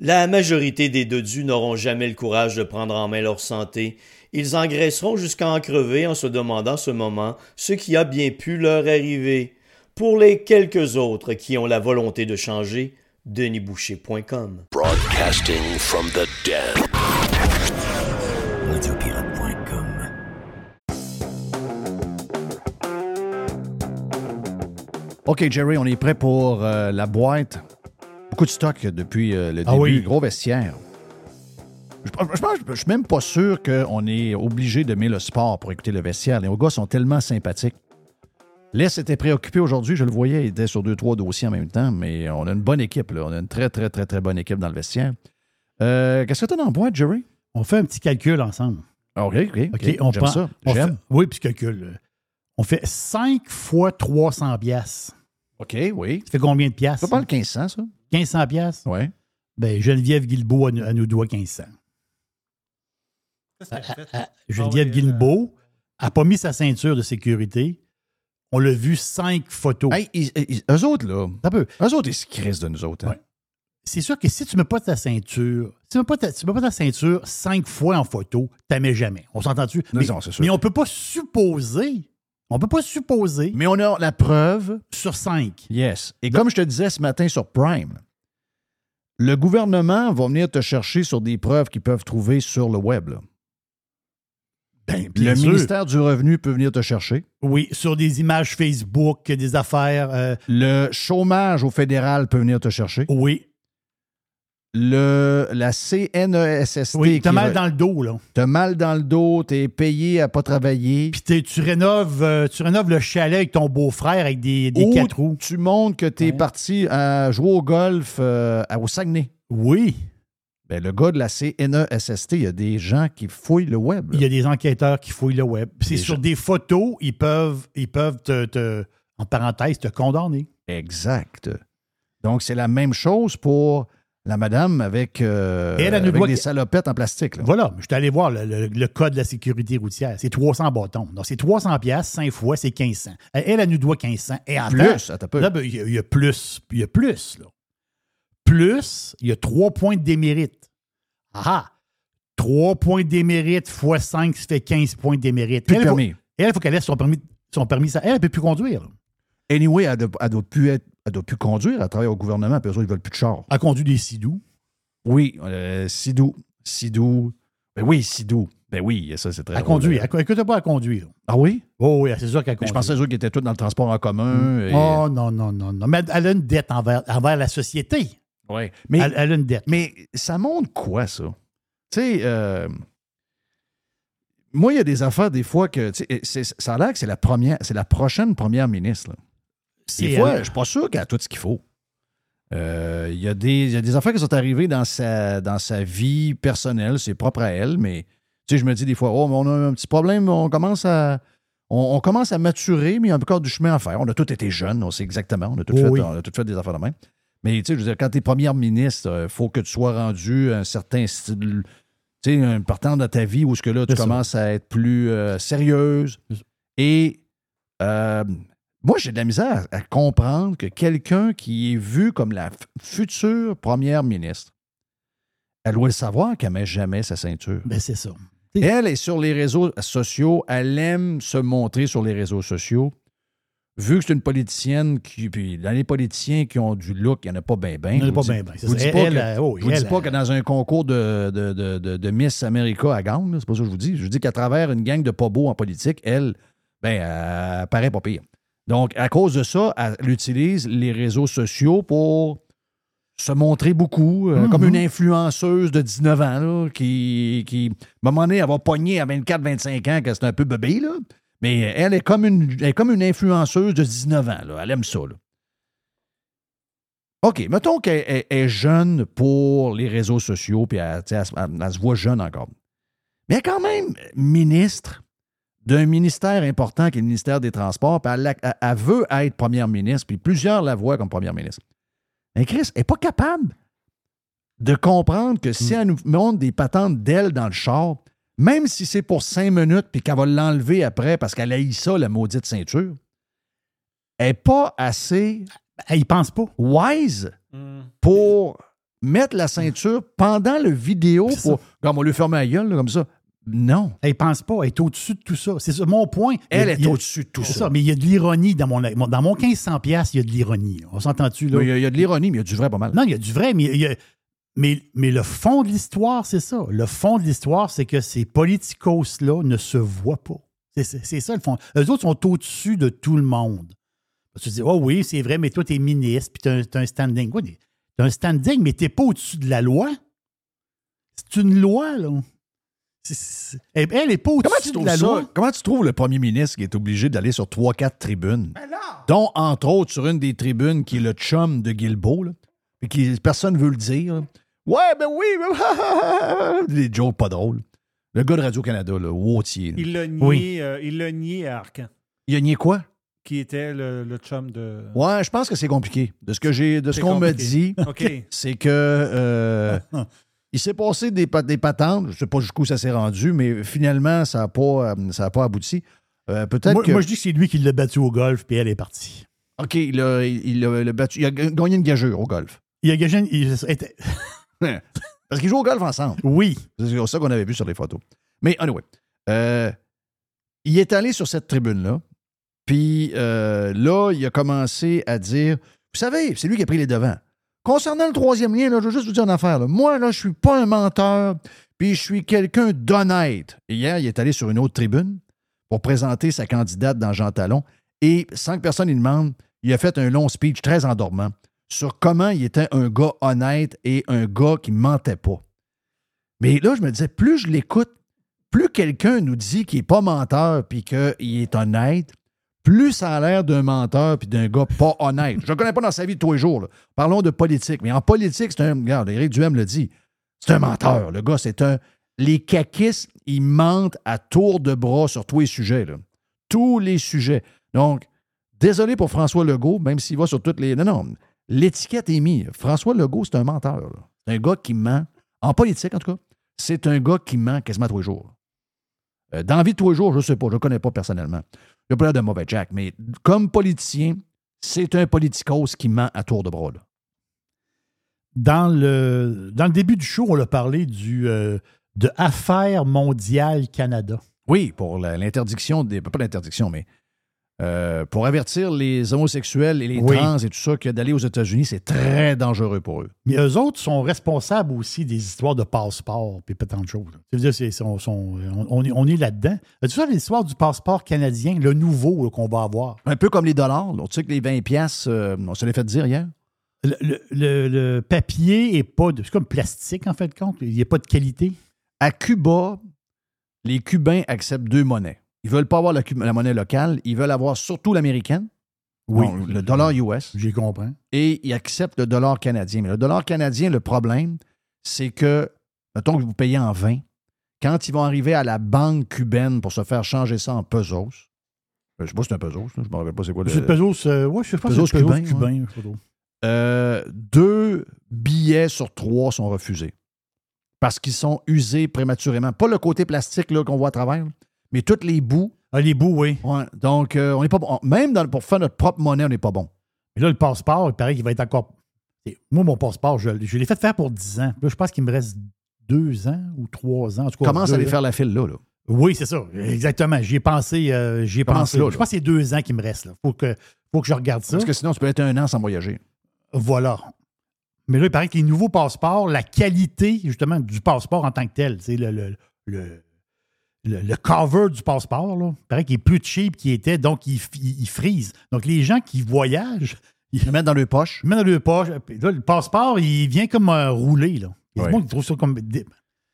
C: La majorité des dodus n'auront jamais le courage de prendre en main leur santé. Ils engraisseront jusqu'à en crever en se demandant ce moment ce qui a bien pu leur arriver. Pour les quelques autres qui ont la volonté de changer, denisboucher.com.
D: Broadcasting from the den.
C: Radiopirate.com.
A: OK, Jerry, on est prêt pour euh, la boîte. Beaucoup de stock depuis euh, le
G: Ah
A: début.
G: oui.
A: Gros vestiaire. Je, je pense- je suis même pas sûr qu'on est obligé d'aimer le sport pour écouter le vestiaire. Les gars sont tellement sympathiques. Les était préoccupé aujourd'hui, je le voyais, il était sur deux, trois dossiers en même temps, mais on a une bonne équipe, là. On a une très, très, très, très bonne équipe dans le vestiaire. Euh, Qu'est-ce que tu as dans la boîte, Jerry?
G: On fait un petit calcul ensemble.
A: OK, OK.
G: OK, on
A: J'aime
G: prend-
A: ça.
G: on
A: J'aime.
G: fait- oui, puis calcul. On fait 5 fois 300 piastres.
A: OK, oui.
G: Ça fait combien de piastres?
A: Ça parle 1500, ça?
G: 1500 piastres?
A: Oui.
G: Ben, Geneviève Guilbeault, elle, nous- elle nous doit 1500. Ah, ah, Geneviève Guilbeault n'a pas mis sa ceinture de sécurité. On l'a vu cinq photos.
A: Hey, ils- ils- eux autres, là.
G: Un peu.
A: Eux autres, ils se crissent de nous autres. hein.
G: C'est sûr que si tu ne mets pas ta ceinture, si tu ne mets, pas ta- tu mets pas ta ceinture cinq fois en photo, tu ne mets jamais. On s'entend-tu? Mais,
A: non,
G: mais on ne peut pas supposer. On peut pas supposer.
A: Mais on a la preuve.
G: Sur cinq.
A: Yes. Et comme je te disais ce matin sur Prime, le gouvernement va venir te chercher sur des preuves qu'ils peuvent trouver sur le web. là.
G: Ben,
A: le
G: sûr.
A: ministère du Revenu peut venir te chercher.
G: Oui, sur des images Facebook, des affaires. euh,
A: Le chômage au fédéral peut venir te chercher.
G: oui.
A: Le, la CNESST.
G: Oui, t'as mal dans le dos, là.
A: T'as mal dans le dos, t'es payé à pas travailler.
G: Puis t'es- tu rénoves, euh, tu rénoves le chalet avec ton beau-frère avec des, des
A: Ou
G: quatre roues.
A: tu montres que t'es parti à jouer au golf euh, au Saguenay.
G: Oui.
A: Ben, le gars de la CNESST, il y a des gens qui fouillent le web.
G: Il y a des enquêteurs qui fouillent le web. C'est sur
A: gens-
G: des photos, ils peuvent, ils peuvent te, te- en parenthèse, te condamner.
A: Exact. Donc, c'est la même chose pour La madame avec, euh,
G: Et elle, elle nous
A: avec
G: doit
A: des salopettes en plastique. là.
G: Voilà, je suis allé voir le, le- le code de la sécurité routière. C'est 300 bâtons. Donc, c'est 300 pièces 5 fois, c'est 1500. Elle, elle nous doit 1500. Et en
A: Plus,
G: temps-
A: attends un peu.
G: Là, ben, il y, a- il y a plus. Il y a plus, là. Plus, il y a 3 points de démérite. Ah! 3 points de démérite fois 5, ça fait 15 points de démérite.
A: Plus de
G: elle, faut-
A: permis.
G: elle, il faut qu'elle laisse son permis. Son permis ça- elle ne peut plus conduire. là.
A: Anyway, elle elle doit plus être, elle doit plus conduire. Elle travaille au gouvernement, puis eux autres, ils veulent plus de char.
G: Elle conduit des sidous.
A: Oui, euh, Sidou. Sidou. Ben oui, Sidou. Ben oui, ça, c'est très
G: Elle conduit. Elle écoute pas à conduire.
A: Ah oui?
G: Oh oui, c'est sûr qu'elle conduit.
A: je pensais qu'ils étaient tous dans le transport en commun. et-
G: Oh non, non, non, non. Mais elle a une dette envers, envers la société.
A: Ouais. Mais,
G: elle, elle a une dette.
A: mais ça montre quoi, ça? Tu sais, euh, moi, il y a des affaires, des fois, que. tu sais, c'est- Ça a l'air que c'est la première, c'est la prochaine première ministre. là. Des fois, je suis pas sûr qu'elle a tout ce qu'il faut. Euh, Il y, a des- il y a des affaires qui sont arrivées dans sa, dans sa vie personnelle, c'est propre à elle, mais tu sais, je me dis des fois, oh, mais on a un petit problème, on commence à. On, on commence à maturer, mais il y a encore du chemin à faire. On a tous été jeunes, on sait exactement. On a tous,
G: Oh
A: fait,
G: oui.
A: on a tous fait des affaires de même. Mais tu sais, je veux dire, quand tu es première ministre, il faut que tu sois rendu à un certain style, tu sais, un partant de ta vie où ce que là, tu
G: ça.
A: commences à être plus euh, sérieuse. Et euh, moi, j'ai de la misère à comprendre que quelqu'un qui est vu comme la future première ministre, elle doit le savoir qu'elle ne met jamais sa ceinture.
G: Ben, c'est ça.
A: Elle est sur les réseaux sociaux, elle aime se montrer sur les réseaux sociaux. Vu que c'est une politicienne qui. Puis dans les politiciens qui ont du look, il n'y en a pas bien bien.
G: Il y en a pas. Elle, elle, euh, oh,
A: je vous dis pas que dans un concours de, de, de, Miss America à là, c'est pas ça que je vous dis. Je vous dis qu'à travers une gang de pas beaux en politique, elle, ben, elle paraît pas pire. Donc, à cause de ça, elle utilise les réseaux sociaux pour se montrer beaucoup, euh,
G: Mhm.
A: comme une influenceuse de 19 ans, là, qui, qui, à un moment donné, elle va pogner à 24-25 ans, que c'est un peu bébé, là. Mais elle est comme une, elle est comme une influenceuse de 19 ans, là. Elle aime ça, là. OK, mettons qu'elle elle- elle est jeune pour les réseaux sociaux, puis elle- elle se voit jeune encore. Mais elle est quand même ministre d'un ministère important qui est le ministère des Transports, puis elle, la- elle- elle veut être première ministre, puis plusieurs la voient comme première ministre. Mais Chris, n'est pas capable de comprendre que si elle nous montre des patentes d'elle dans le char, même si c'est pour cinq minutes, puis qu'elle va l'enlever après parce qu'elle haït ça, la maudite ceinture, elle n'est pas assez.
G: Elle y pense pas.
A: Wise pour mettre la ceinture pendant le vidéo pour. Comme on lui ferme la gueule, là, comme ça. Non.
G: Elle pense pas, elle est au-dessus de tout ça. C'est ça, mon point.
A: Elle
G: Il
A: est au-dessus de tout ça.
G: Mais il y a de l'ironie dans mon, dans mon 1500 pièces, il y a de l'ironie. On s'entend-tu là?
A: Il y, a, il y a de l'ironie, mais il y a du vrai pas mal.
G: Non, il y a du vrai, mais, il y a- mais, mais le fond de l'histoire, c'est ça. Le fond de l'histoire, c'est que ces politicos-là ne se voient pas. C'est- ça le fond. Eux autres sont au-dessus de tout le monde. Tu te dis, oh oui, c'est vrai, mais toi, tu es ministre, puis tu as, un standing. Tu as un standing, mais tu n'es pas au-dessus de la loi. C'est une loi, là. C'est- c'est- Elle n'est pas
A: Comment tu,
G: de
A: trouves
G: la
A: ça?
G: loi.
A: Comment tu trouves le premier ministre qui est obligé d'aller sur 3-4 tribunes? Dont, entre autres, sur une des tribunes qui est le chum de Guilbeault, là, puis qui personne ne veut le dire. là. Ouais, ben oui, mais- [laughs] des jokes pas drôles. Le gars de Radio-Canada, le Wautier.
E: Il l'a nié,
A: Oui.
E: euh, il l'a nié à Arcan,
A: Il a nié quoi?
E: qui était le, le chum de.
A: Ouais, je pense que c'est compliqué. De ce que j'ai, de ce qu'on me dit, [laughs] c'est que euh, [laughs] il s'est passé des, pa- des patentes. Je ne sais pas jusqu'où ça s'est rendu, mais finalement, ça n'a pas, euh, ça a pas abouti. Euh, peut-être
G: Moi,
A: que.
G: moi, je dis que c'est lui qui l'a battu au golf, puis elle est partie.
A: OK, il a, il a- il a battu. Il a gagné une gageure au golf.
G: Il a gagné. il était- [laughs]
A: Parce qu'ils jouent au golf ensemble.
G: Oui.
A: C'est ça qu'on avait vu sur les photos. Mais anyway, euh, il est allé sur cette tribune-là. Puis euh, là, il a commencé à dire Vous savez, c'est lui qui a pris les devants. Concernant le troisième lien, je veux juste vous dire une affaire. Moi, là, je suis pas un menteur, puis je suis quelqu'un d'honnête. Hier, il est allé sur une autre tribune pour présenter sa candidate dans Jean Talon. Et sans que personne lui demande, il a fait un long speech très endormant sur comment il était un gars honnête et un gars qui mentait pas. Mais là, je me disais, plus je l'écoute, plus quelqu'un nous dit qu'il n'est pas menteur puis qu'il est honnête, plus ça a l'air d'un menteur puis d'un gars pas honnête. Je ne connais pas dans sa vie de tous les jours. Parlons de politique. Mais en politique, c'est un. Regarde, Éric Duhem le dit. C'est un menteur. Le gars, c'est un. Les caquistes, ils mentent à tour de bras sur tous les sujets. Tous les sujets. Donc, désolé pour François Legault, même s'il va sur toutes les. Non, non. l'étiquette est mise. François Legault, c'est un menteur. C'est un gars qui ment. En politique, en tout cas, c'est un gars qui ment quasiment tous les jours. Euh, dans la vie de tous les jours, je ne sais pas, je ne connais pas personnellement. N'a pas l'air de mauvais Jack, mais comme politicien, c'est un politicos qui ment à tour de bras. là.
G: Dans le, dans le début du show, on a parlé du, euh, de Affaires mondiales Canada.
A: Oui, pour l'interdiction, des, pas l'interdiction, mais euh, pour avertir les homosexuels et les
G: Oui.
A: trans et tout ça que d'aller aux États-Unis, c'est très dangereux pour eux.
G: Mais eux autres sont responsables aussi des histoires de passeport et tant de choses. sont- on, on est, on est là-dedans. As-tu ça l'histoire du passeport canadien, le nouveau qu'on va avoir?
A: Un peu comme les dollars. là. Tu sais que les 20 pièces, on se les fait dire hier.
G: Le, le- le- le papier est pas de. C'est comme plastique, en fait, de compte. Il n'y a pas de qualité.
A: À Cuba, les Cubains acceptent deux monnaies. Ils veulent pas avoir la, monnaie locale, ils veulent avoir surtout l'américaine.
G: Oui.
A: Le dollar US.
G: J'ai compris.
A: Et ils acceptent le dollar canadien. Mais le dollar canadien, le problème, c'est que, mettons que vous payez en 20, quand ils vont arriver à la banque cubaine pour se faire changer ça en pesos, euh, je sais pas si c'est un pesos, je me rappelle pas c'est quoi le.
G: C'est pesos. euh, ouais, je sais pas si
A: Pesos
G: c'est le pesos
A: cubain, ouais. Euh, deux billets sur trois sont refusés. Parce qu'ils sont usés prématurément. Pas le côté plastique là, qu'on voit à travers, mais tous les bouts.
G: Ah, les bouts, oui.
A: Ouais, donc, euh, on n'est pas bon. Même dans- pour faire notre propre monnaie, on n'est pas bon.
G: Mais là, le passeport, il paraît qu'il va être encore. Moi, mon passeport, je, je l'ai fait faire pour 10 ans. Là, je pense qu'il me reste deux ans ou trois ans. En tout cas,
A: Commence à aller faire la file là. là.
G: Oui, c'est ça. Exactement. J'y ai pensé. euh, j'y ai pensé.
A: là,
G: Je pense que c'est deux ans qu'il me reste. Il faut que, faut que je regarde ça.
A: Parce que sinon, tu peux être un an sans voyager.
G: Voilà. Mais là, il paraît que les nouveaux passeports, la qualité, justement, du passeport en tant que tel, c'est le, le, le, le- le cover du passeport, là, il paraît qu'il est plus cheap qu'il était, donc il, il, il frise. Donc, les gens qui voyagent,
A: ils le mettent dans leur poche.
G: Ils le mettent dans leur poche. Puis là, le passeport, il vient comme un roulé, là. Il y a monde qui trouve ça comme.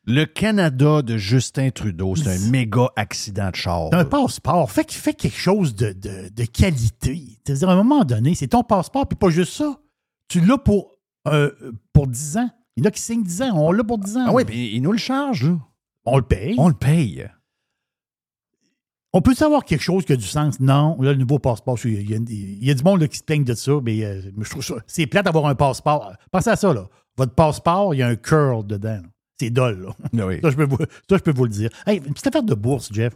A: Le Canada de Justin Trudeau, c'est un méga accident de char.
G: Un passeport. Fait qu'il fait quelque chose de, de, de qualité. C'est-à-dire, à un moment donné, c'est ton passeport, puis pas juste ça. Tu l'as pour, euh, pour 10 ans. Il y en a qui signent 10 ans. On l'a pour 10 ans.
A: Ah oui, puis ils nous le chargent.
G: On le paye.
A: On le paye.
G: On peut savoir quelque chose qui a du sens? Non. Là, le nouveau passeport, il y a, il y a du monde là, qui se plaigne de ça, mais euh, je trouve ça. C'est plate d'avoir un passeport. Pensez à ça, là. Votre passeport, il y a un curl dedans. C'est dole, là.
A: Ah oui.
G: Ça, je peux vous, ça, je peux vous le dire. Hey, une petite affaire de bourse, Jeff.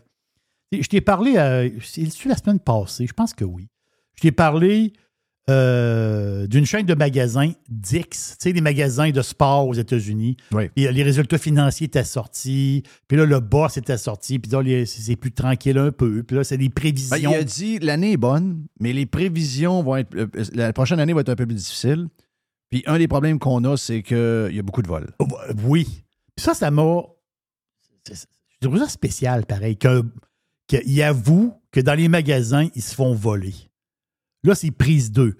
G: Je t'ai parlé, euh, c'est la semaine passée, je pense que oui. Je t'ai parlé euh, d'une chaîne de magasins, Dix, tu sais, des magasins de sport aux États-Unis.
A: Oui.
G: Euh, les résultats financiers étaient sortis, puis là, le boss était sorti, puis là, c'est plus tranquille un peu, puis là, c'est des
A: Ben,
G: prévisions.
A: il a dit l'année est bonne, mais les prévisions vont être. euh, La prochaine année va être un peu plus difficile. Puis un des problèmes qu'on a, c'est qu'il y a beaucoup de vols.
G: Oh, bah, Oui. Puis ça, ça m'a. Je trouve ça spécial, pareil, qu'il avoue que dans les magasins, ils se font voler. Là, c'est prise 2.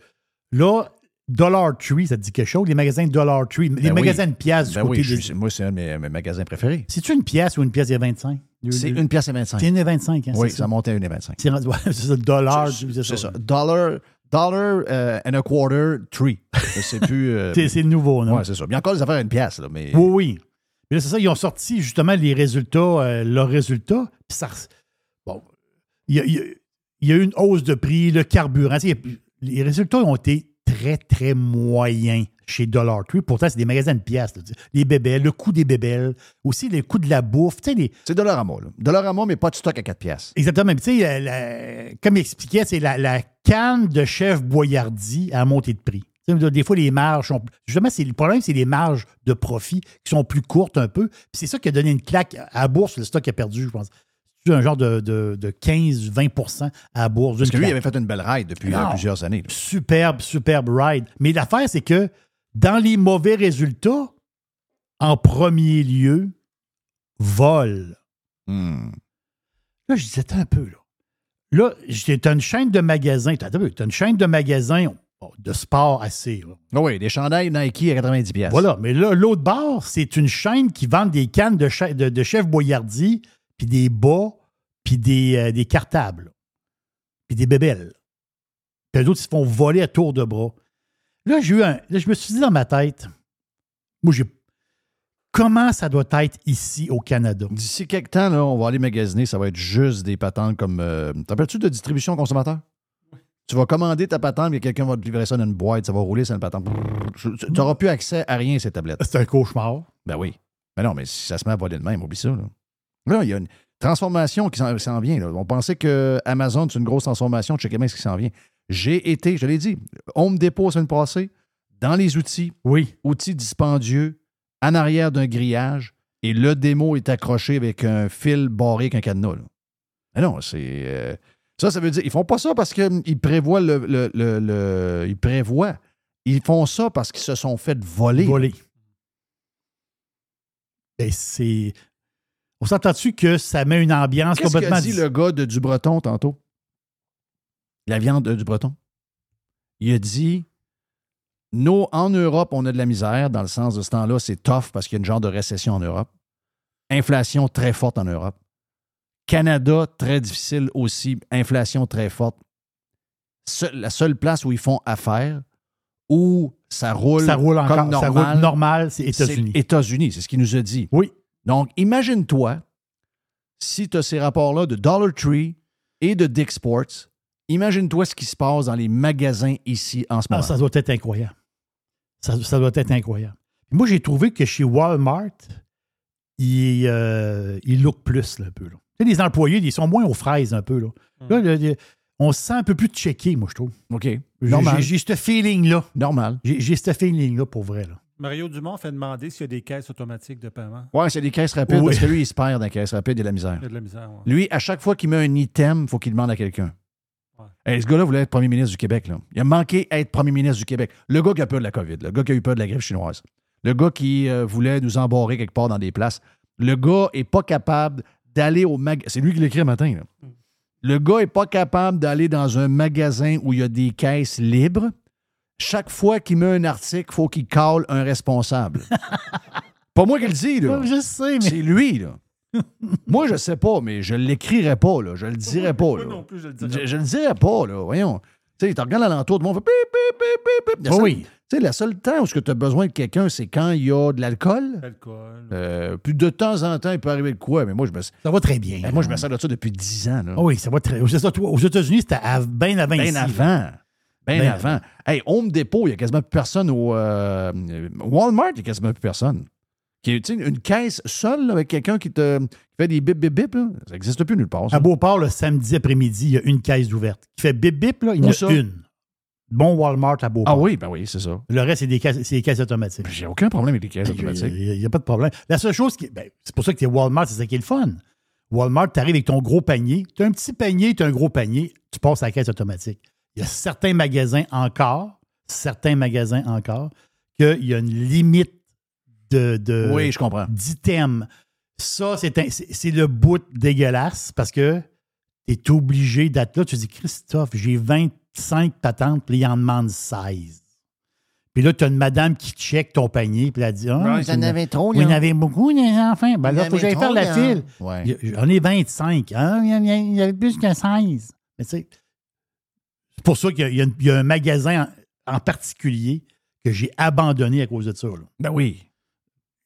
G: Là, Dollar Tree, ça te dit quelque chose? Les magasins Dollar Tree, les
A: Ben oui.
G: magasins de pièces du
A: Ben
G: côté
A: oui,
G: des.
A: suis- moi, c'est un de mes, mes magasins préférés.
G: C'est-tu une pièce ou une pièce des 25?
A: C'est une pièce et 25.
G: C'est une et 25, hein,
A: Oui,
G: c'est
A: ça montait à 1,25.
G: C'est rendu- [laughs] ouais, c'est ça, dollar.
A: C'est ça. Dollar, dollar euh, and a quarter tree. C'est plus. euh, [laughs]
G: C'est c'est le nouveau, non?
A: Ouais, c'est ça. Il y a encore des affaires à une pièce, là, mais.
G: Oui, oui. Mais là, c'est ça, ils ont sorti justement les résultats, euh, leurs résultats. Puis ça. Bon. Il y, a, il y a- il y a eu une hausse de prix, le carburant. tu sais, Les résultats ont été très, très moyens chez Dollar Tree. Pourtant, c'est des magasins de pièces. là, les bébelles, le coût des bébelles, aussi le coût de la bouffe. tu sais, les-
A: C'est Dollarama, là. Dollarama, mais pas de stock à 4 pièces.
G: Exactement. Puis, Tu sais, la- la- comme il expliquait, c'est la, la canne de chef Boyardi à monter de prix. Tu sais, Des fois, les marges sont. Justement, le problème, c'est les marges de profit qui sont plus courtes un peu. C'est ça qui a donné une claque à la bourse, le stock a perdu, je pense. Un genre de, de, de 15-20 à la bourse.
A: Parce que lui, il avait fait une belle ride depuis
G: Non.
A: euh, plusieurs années. là.
G: Superbe, superbe ride. Mais l'affaire, c'est que dans les mauvais résultats, en premier lieu, vol.
A: Hmm.
G: Là, je disais, un peu, là. Là, t'as une chaîne de magasins, t'as t'as une chaîne de magasins de sport assez. là.
A: Ah oui, des chandails Nike à 90 pièces.
G: Voilà, mais là, l'autre bord, c'est une chaîne qui vend des cannes de, che- de, de chef Boyardi, puis des bas, puis des, euh, des cartables, puis des bébelles. Puis les autres, ils se font voler à tour de bras. Là, j'ai eu un. Là, je me suis dit dans ma tête, moi, j'ai. Comment ça doit être ici au Canada?
A: D'ici quelques temps, là, on va aller magasiner, ça va être juste des patentes comme. Euh, T'en rappelles-tu de distribution consommateur? Tu vas commander ta patente, et quelqu'un va te livrer ça dans une boîte, ça va rouler sur une patente. Tu n'auras plus accès à rien, ces tablettes.
G: C'est un cauchemar.
A: Ben oui. Mais non, mais si ça se met à voler de même, oublie ça. Là, Là, il y a une transformation qui s'en vient. là. On pensait que Amazon, c'est une grosse transformation. Checkez bien ce qui s'en vient. J'ai été, je l'ai dit, Home Depot la semaine passée, dans les outils.
G: Oui.
A: Outils dispendieux, en arrière d'un grillage, et le démo est accroché avec un fil barré avec un cadenas. là. Mais non, c'est. euh, ça, ça veut dire. Ils font pas ça parce qu'ils prévoient le, le- le- le- Ils prévoient. Ils font ça parce qu'ils se sont fait voler.
G: Voler. Ben, c'est. On s'entend-tu que ça met une ambiance
A: Qu'est-ce
G: complètement
A: qu'a dit le gars de du Breton tantôt? La viande de du Breton. Il a dit nous, en Europe, on a de la misère, dans le sens de ce temps-là, c'est tough parce qu'il y a une genre de récession en Europe. Inflation très forte en Europe. Canada, très difficile aussi. Inflation très forte. Se- la seule place où ils font affaire, où ça roule,
G: Ça roule encore.
A: comme
G: Ça
A: normal,
G: roule normal, c'est États-Unis.
A: c'est États-Unis, c'est ce qu'il nous a dit.
G: Oui.
A: Donc, imagine-toi, si tu as ces rapports-là de Dollar Tree et de Dick Sports, imagine-toi ce qui se passe dans les magasins ici en ce
G: Ah,
A: moment.
G: ça doit être incroyable. Ça, ça doit être incroyable. Moi, j'ai trouvé que chez Walmart, ils, euh, ils look plus, là, un peu. Là. Tu sais, les employés, ils sont moins aux fraises un peu. Là, Là, le- le- on se sent un peu plus checké, moi, je trouve.
A: OK.
G: J'ai-
A: Normal.
G: J'ai j'ai ce feeling-là.
A: Normal.
G: J'ai j'ai ce feeling-là pour vrai. Là.
E: Mario Dumont fait demander s'il y a des caisses automatiques de paiement.
A: Ouais, c'est des caisses rapides
G: Oui.
A: parce que lui, il se perd dans les caisses rapides, il a de la misère.
E: Il y a de la misère. ouais.
A: Lui, à chaque fois qu'il met un item, il faut qu'il demande à quelqu'un. Hey, ce gars-là voulait être premier ministre du Québec. Là. Il a manqué être premier ministre du Québec. Le gars qui a peur de la COVID, le gars qui a eu peur de la grippe chinoise, le gars qui euh, voulait nous embarrer quelque part dans des places. Le gars est pas capable d'aller au magasin. C'est lui qui l'écrit le matin. là. Le gars est pas capable d'aller dans un magasin où il y a des caisses libres. Chaque fois qu'il met un article, il faut qu'il cale un responsable. [laughs] pas moi qui le dis, là.
G: Je sais, mais.
A: C'est lui, là. [laughs] Moi, je sais pas, mais je l'écrirai pas, là. Je le dirai pas, là.
E: non plus, je le
A: Je,
E: dirais.
A: je le dirais pas, là. Voyons. Tu sais, tu regardes alentour, tout le monde fait pip, pip, pip, pip, seule-
G: oui.
A: Tu sais, le seul temps où tu as besoin de quelqu'un, c'est quand il y a de l'alcool.
E: Alcool.
A: Euh, puis de temps en temps, il peut arriver de quoi, mais moi, je me,
G: Ça va très bien.
A: Eh, moi, je me sers de ça depuis 10 ans. Là.
G: Ah oui, ça va très. C'est ça, toi, aux États-Unis, c'était à- bien avant
A: Bien
G: ici, là.
A: Avant. Bien
G: Ben
A: avant. Hey, Home Depot, il n'y a quasiment plus personne au. euh, Walmart, il n'y a quasiment plus personne. Qui est, une caisse seule là, avec quelqu'un qui te qui fait des bip bip bip, là, ça n'existe plus nulle part. ça.
G: À Beauport, le samedi après-midi, il y a une caisse ouverte. Qui fait bip bip, là, il y en a
A: ça?
G: une. Bon Walmart à Beauport.
A: Ah oui, ben oui, c'est ça.
G: Le reste, c'est des caisses, c'est des caisses automatiques.
A: J'ai aucun problème avec les caisses automatiques.
G: Il n'y a, pas de problème. La seule chose qui. ben, c'est pour ça que tu es Walmart, c'est ça qui est le fun. Walmart, tu arrives avec ton gros panier. Tu as un petit panier, tu as un gros panier, tu passes à la caisse automatique. Il y a certains magasins encore, certains magasins encore, qu'il y a une limite de, de-
A: Oui, je comprends.
G: d'items. Ça, c'est un- c'est c'est le bout dégueulasse parce que tu es obligé d'être là. Tu dis, Christophe, j'ai 25 patentes, puis il en demande 16. Puis là, tu as une madame qui check ton panier, puis elle dit Ah, vous
A: en avez trop,
G: Vous
A: là.
G: en avez beaucoup, les enfants? Ben là, il faut que j'aille faire la file.
A: Ouais.
G: Il y a- J'en ai 25. Hein? Il y en a- il y avait plus que 16. Mais tu sais, c'est pour ça qu'il y a- y, y un magasin en, en particulier que j'ai abandonné à cause de ça. là.
A: Ben oui.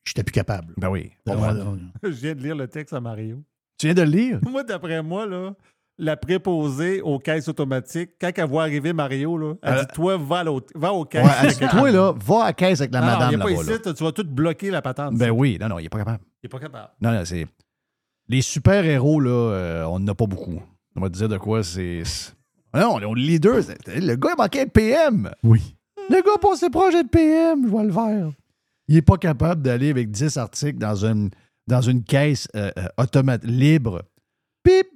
G: J'étais plus capable.
A: Ben oui. [laughs] [laughs]
E: Je viens de lire le texte à Mario.
A: Tu viens de le lire? [laughs]
E: Moi, d'après moi, là, la préposée aux caisses automatiques, quand elle voit arriver Mario, là, elle
A: Euh,
E: dit Toi, va, à l'autre- va aux caisses.
A: Ouais, elle dit, toi, là, va à la caisse avec la
E: Non, non,
A: madame
E: il pas ici,
A: là.
E: tu vas tout bloquer la patente.
A: Ben oui, non, non, il n'est pas capable.
E: Il est pas capable.
A: Non, non, c'est. Les super-héros, là, euh, on n'en a pas beaucoup. On va te dire de quoi c'est. Ah Non, on est le leader. Le gars, il manquait de PM.
G: Oui.
A: Le gars passé projet de PM, je vois le faire. Il n'est pas capable d'aller avec 10 articles dans une, dans une caisse euh, euh, automate libre. Pip!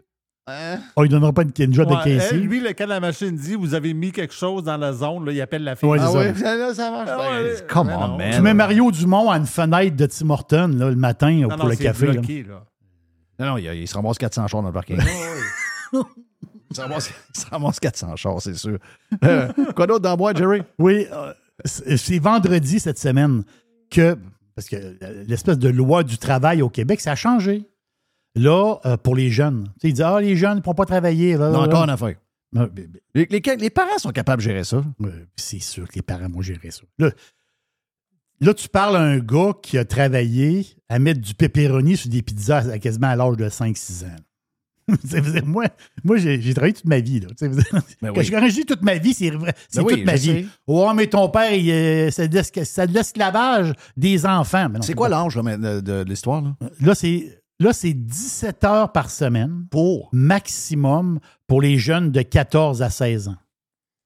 G: Oh, il ne donnera pas une, joie
E: Ouais,
G: de caissier.
E: elle, lui, le- quand la machine dit Vous avez mis quelque chose dans la zone, là, il appelle la fille.
G: Ouais,
A: Ah
G: ça.
A: ouais, ça, là, ça marche.
E: Ah
A: pas.
E: ouais,
A: Come
E: mais
A: on,
E: non.
A: man.
G: Tu mets Mario Dumont à une fenêtre de Tim Horton là, le matin
E: Non,
G: pour
E: non,
G: le café. là.
E: bloqué, là.
A: Non, non, il, il se ramasse 400 chars dans le parking. [laughs] se ramasse, [laughs] se ramasse 400 chars, c'est sûr. Euh, quoi d'autre dans boîte, Jerry?
G: Oui, euh, c'est vendredi cette semaine que, parce que l'espèce de loi du travail au Québec, ça a changé. Là, euh, pour les jeunes, ils disent Ah, les jeunes ne pourront pas travailler. là,
A: Non,
G: là,
A: encore une affaire. Les, les- les parents sont capables de gérer ça.
G: C'est sûr que les parents vont gérer ça. Là, là, tu parles à un gars qui a travaillé à mettre du pepperoni sur des pizzas à quasiment à l'âge de 5-6 ans. [laughs] Moi, moi j'ai travaillé toute ma vie. Là. [laughs]
A: Ben
G: Quand
A: oui.
G: je- quand je dis toute ma vie, c'est vrai. C'est
A: Ben oui,
G: toute ma
A: je sais.
G: vie. Oh, mais ton père, il, euh, c'est de l'esclavage des enfants.
A: C'est quoi l'âge mais, de, de l'histoire? Là?
G: Là, c'est. Là, c'est 17 heures par semaine
A: Pour?
G: maximum pour les jeunes de 14 à 16 ans.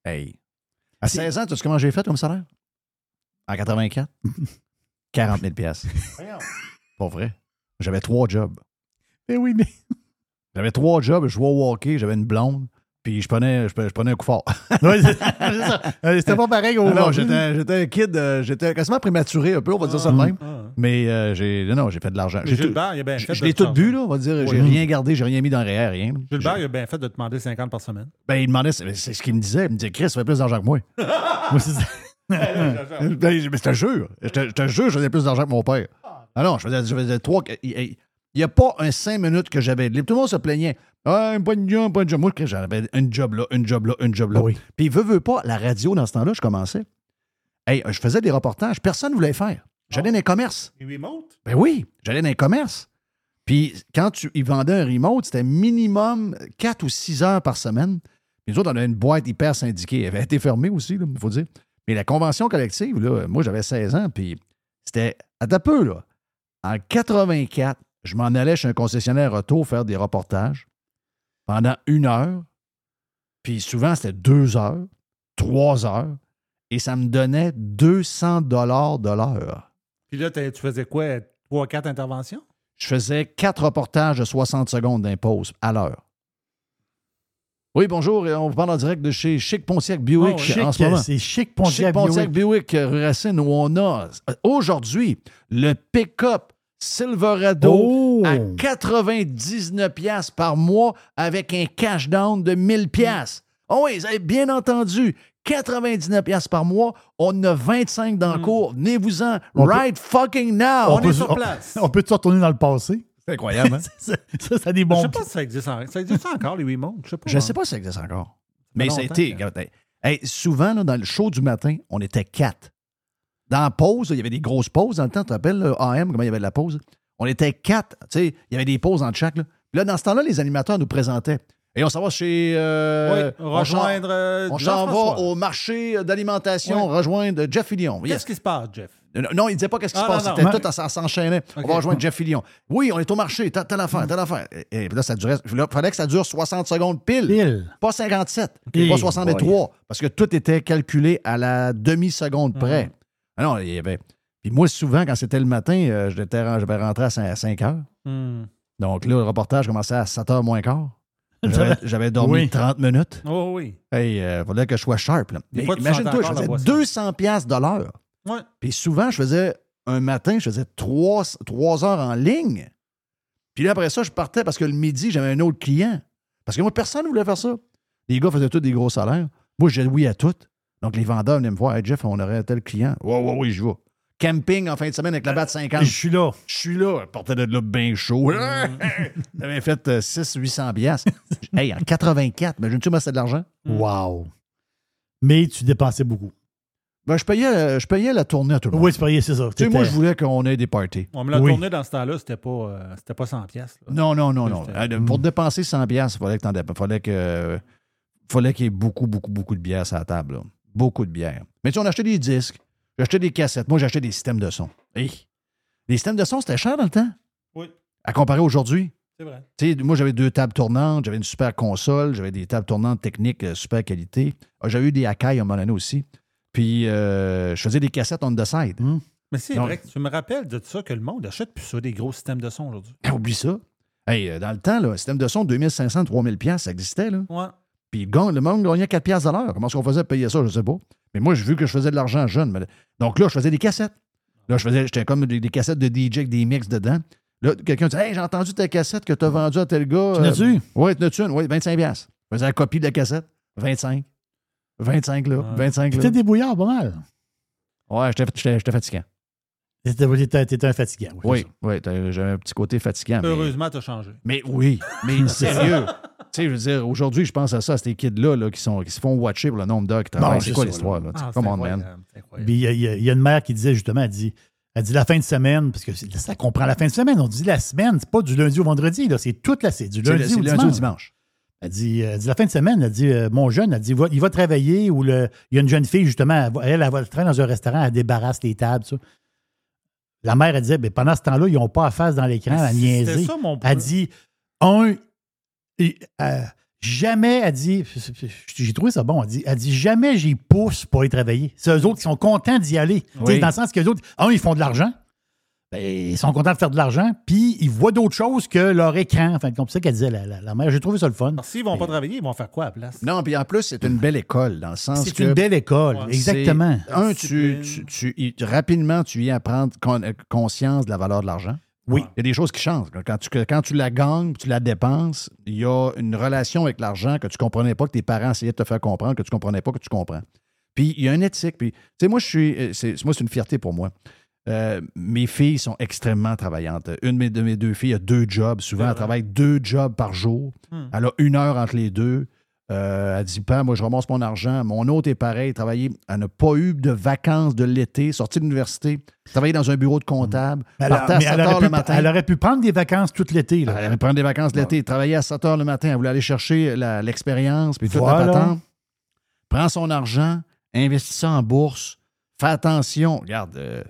A: Hey. À 16 ans, tu sais comment j'ai fait comme salaire? En 84? 40 000 piastres. Pas vrai. J'avais trois jobs.
G: Mais oui, mais.
A: J'avais trois jobs, je jouais au hockey, j'avais une blonde, puis je prenais, je, je prenais un coup fort. [laughs]
G: Euh, C'était pas pareil au
A: Ah non, j'étais j'étais un kid, euh, j'étais quasiment prématuré un peu, on va dire ça de même. Mais euh, j'ai non, j'ai fait de l'argent. J'ai tout-
E: Gilbert, il a bien
A: je-
E: fait
A: Je
E: de
A: l'ai
E: te
A: tout bu, là, on va dire. J'ai rien gardé, j'ai rien mis dans le RR, rien.
E: Gilbert, il a bien fait de te demander 50 par semaine.
A: Ben, il demandait, c'est c'est ce qu'il me disait. Il me disait, Chris, tu fais plus d'argent que moi. [laughs] Moi, c'est. [laughs] Ben, mais je te jure, je te, je te jure, je faisais plus d'argent que mon père. Ah non, je faisais, je faisais trois. Il n'y a pas un cinq minutes que j'avais de libre. Tout le monde se plaignait. Ah, pas de job, pas de job. Moi, j'avais une job là, une job là, une job là. Puis, veut, veut pas, la radio, dans ce temps-là, je commençais. Hey, je faisais des reportages, personne ne voulait les faire. J'allais dans les commerces.
E: Les remote?
A: Ben oui, j'allais dans les commerces. Puis quand tu, ils vendaient un remote, c'était minimum 4 ou 6 heures par semaine. Puis nous autres, on avait une boîte hyper syndiquée. Elle avait été fermée aussi, il faut dire. Mais la convention collective, là, moi, j'avais 16 ans, puis c'était à ta peu, là. En 84, je m'en allais chez un concessionnaire auto faire des reportages pendant une heure. Puis souvent, c'était deux heures, trois heures. Et ça me donnait 200 dollars de l'heure.
E: Puis là, tu faisais quoi? 3 quatre interventions?
A: je faisais quatre reportages de 60 secondes d'impose à l'heure. Oui, bonjour. On vous parle en direct de chez Chic Pontiac Buick
G: Oh, Chic,
A: en ce moment.
G: c'est Chic Pontiac
A: Pontiac Buick, euh, rue Racine, où on a euh, aujourd'hui le pick-up Silverado
G: Oh!
A: à 99 pièces par mois avec un cash down de 1000 pièces. Oh oui, vous avez bien entendu. 99 pièces par mois, on a 25 dans le cours. Venez-vous-en
G: On peut-
A: right fucking now.
G: On peut- On, peut tout retourner dans le passé?
A: C'est incroyable, hein? [laughs]
G: ça, ça, ça a des bons
E: Je sais pas si ça existe, en- ça existe encore, les remote. Je sais pas.
A: Je ne
E: hein.
A: sais pas si ça existe encore. Mais ça a hey, souvent, là, dans le show du matin, on était quatre. Dans la pause, là, il y avait des grosses pauses. Dans le temps, tu te rappelles, là, AM, comment il y avait de la pause? On était quatre. Tu sais, il y avait des pauses entre chaque. Là. Là, dans ce temps-là, les animateurs nous présentaient. Et on s'en va chez. euh,
E: Oui,
A: on
E: rejoindre, euh,
A: On s'en va au marché d'alimentation,
E: Oui.
A: rejoindre Jeff Fillion.
E: Qu'est-ce qui se passe, Jeff?
A: Non, il ne disait pas qu'est-ce qui
E: Ah,
A: se passe. C'était tout, ça s'enchaînait. On
E: OK.
A: va rejoindre Jeff Fillion. Oui, on est au marché. Telle, telle affaire, telle affaire. Et, et là, ça durait. Il fallait que ça dure 60 secondes pile. Pas 57.
G: Eh
A: Pas 63. Parce que tout était calculé à la demi-seconde près.
E: Mhm.
A: Ah non, il y avait. Puis moi, souvent, quand c'était le matin, euh, ren- j'avais rentré à 5, heures.
E: Hmm.
A: Donc là, le reportage commençait à 7 heures moins quart. J'avais- [laughs] dormi
E: Oui.
A: 30 minutes.
E: Oh oui.
A: Hey, il fallait que je sois sharp. Imagine-toi, je faisais
E: boisson.
A: 200 piastres de l'heure.
E: Ouais.
A: Puis souvent, je faisais un matin, je faisais trois, trois heures en ligne. Puis là, après ça, je partais parce que le midi, j'avais un autre client. Parce que moi, personne ne voulait faire ça. Les gars faisaient tous des gros salaires. Moi, j'ai oui à tout. Donc, les vendeurs venaient me voir. Hey, Jeff, on aurait tel client. Ouais, ouais, oui, je vais. Camping en fin de semaine avec la batte 50.
G: Je suis là.
A: Je suis là. Je portais de là bien chaud. J'avais [laughs] fait 600-800 biasses. hey, en 84, imagine-tu, moi, c'était de l'argent?
G: Wow. Mais tu dépensais beaucoup.
A: Ben, je, payais, euh, je payais la tournée à tout le monde.
G: Oui, tu payais, c'est ça.
A: Tu sais, moi, je voulais qu'on ait des parties.
E: On me l'a
A: Oui.
E: tourné dans ce temps-là, c'était pas, euh, c'était pas 100 pièces.
A: Non, non, non, non. Euh, Pour dépenser 100 bières, il fallait que t'en dép- fallait que fallait qu'il y ait beaucoup, beaucoup, beaucoup de bières sur la table. là. Beaucoup de bières. Mais tu sais, on achetait des disques, j'achetais des cassettes. Moi, j'achetais des systèmes de son. Hey. Les systèmes de son, c'était cher dans le temps?
E: Oui.
A: À comparer aujourd'hui?
E: C'est vrai.
A: Tu sais, moi, j'avais deux tables tournantes, j'avais une super console, j'avais des tables tournantes techniques, euh, super qualité. Ah, J'avais eu des Akai à un moment donné aussi. Puis, euh, je faisais des cassettes on the side.
E: Mais c'est
A: Donc-
E: vrai que tu me rappelles de ça que le monde achète plus ça, des gros systèmes de son aujourd'hui.
A: Ah, oublie ça. Hey, euh, dans le temps, là, système de son, 2500, 3000 pièces, ça existait. Là.
E: Ouais.
A: Puis le monde gagnait 4 piastres à l'heure. Comment est-ce qu'on faisait payer ça, je ne sais pas. Mais moi, j'ai vu que je faisais de l'argent jeune. mais- Donc là, je faisais des cassettes. Là, je faisais, j'étais comme des, des cassettes de DJ avec des mix dedans. Là, quelqu'un dit Hey, j'ai entendu ta cassette que tu as vendue à tel gars.
G: Tu l'as-tu?
A: Oui, tu l'as-tu une? Oui, 25 piastres. Je faisais la copie de la cassette. 25. 25 là. 25 là.
G: T'étais débrouillard pas mal.
A: Ouais, j'étais- fatigant.
G: T'étais t'étais- t'étais un fatigant.
A: Oui, oui, t'as- j'avais un petit côté fatigant. mais-
E: Heureusement, tu as changé.
A: Mais oui, mais [laughs] sérieux. Tu sais, je veux dire, aujourd'hui, je pense à ça, à ces kids-là là, qui, sont, qui se font watcher pour le nombre d'heures qui travaillent.
G: Non,
A: C'est quoi l'histoire?
G: Ah,
A: Come on, man.
G: il y, a- y y une mère qui disait justement, elle dit Elle dit la fin de semaine, parce que c'est- ça comprend la fin de semaine. On dit la semaine, c'est pas du lundi au vendredi, là, c'est toute la c'est du
A: C'est
G: lundi, au,
A: lundi
G: dimanche.
A: au dimanche.
G: Elle dit, elle dit la fin de semaine, elle dit euh, mon jeune, elle dit va- il va travailler ou le, il y a une jeune fille, justement, elle, va- elle, elle va travailler dans un restaurant, elle débarrasse les tables, ça. La mère, elle disait, ben, pendant ce temps-là, ils n'ont pas à face dans l'écran à niaiser.
E: ça, mon
G: Elle dit, un, et, euh, jamais, elle dit, j'ai trouvé ça bon, elle dit, elle dit jamais j'y pousse pour aller travailler. C'est eux autres qui sont contents d'y aller.
A: Oui.
G: Dans le sens que les autres, un, ils font de l'argent. Ben, ils sont contents de faire de l'argent, puis ils voient d'autres choses que leur écran. Enfin, comme ça qu'elle disait, la, la- la mère. J'ai trouvé ça le fun.
E: S'ils vont pas travailler, ils vont faire quoi à la place?
A: Non, puis en plus, c'est une belle école, dans le sens
G: C'est
A: que...
G: une belle école, exactement.
A: Un, tu, tu- tu- rapidement, tu prendre con- euh, conscience de la valeur de l'argent.
G: Oui.
A: Il y a des choses qui changent. Quand tu, quand tu la gagnes, tu la dépenses, il y a une relation avec l'argent que tu comprenais pas, que tes parents essayaient de te faire comprendre, que tu comprenais pas, que tu comprends. Puis il y a une éthique. Puis, tu sais, moi, je suis. euh, C'est, moi, c'est une fierté pour moi. Euh, mes filles sont extrêmement travaillantes. Une de mes, de mes deux filles a deux jobs. Souvent, elle travaille deux jobs par jour.
E: Hmm.
A: Elle a une heure entre les deux. Euh, elle dit Père, moi, je ramasse mon argent. Mon autre est pareil, travaillé. Elle n'a pas eu de vacances de l'été, sortie de l'université, travaillé dans un bureau de comptable, partait à
G: mais
A: 7
G: elle
A: heures
G: aurait,
A: le
G: pu,
A: matin.
G: elle aurait pu prendre des vacances tout l'été.
A: Elle allait prendre des vacances l'été, travailler à 7 heures le matin, elle voulait aller chercher l'expérience, puis toute
G: Voilà.
A: la patente. Prend son argent, investit ça en bourse, fais attention. Regarde, euh,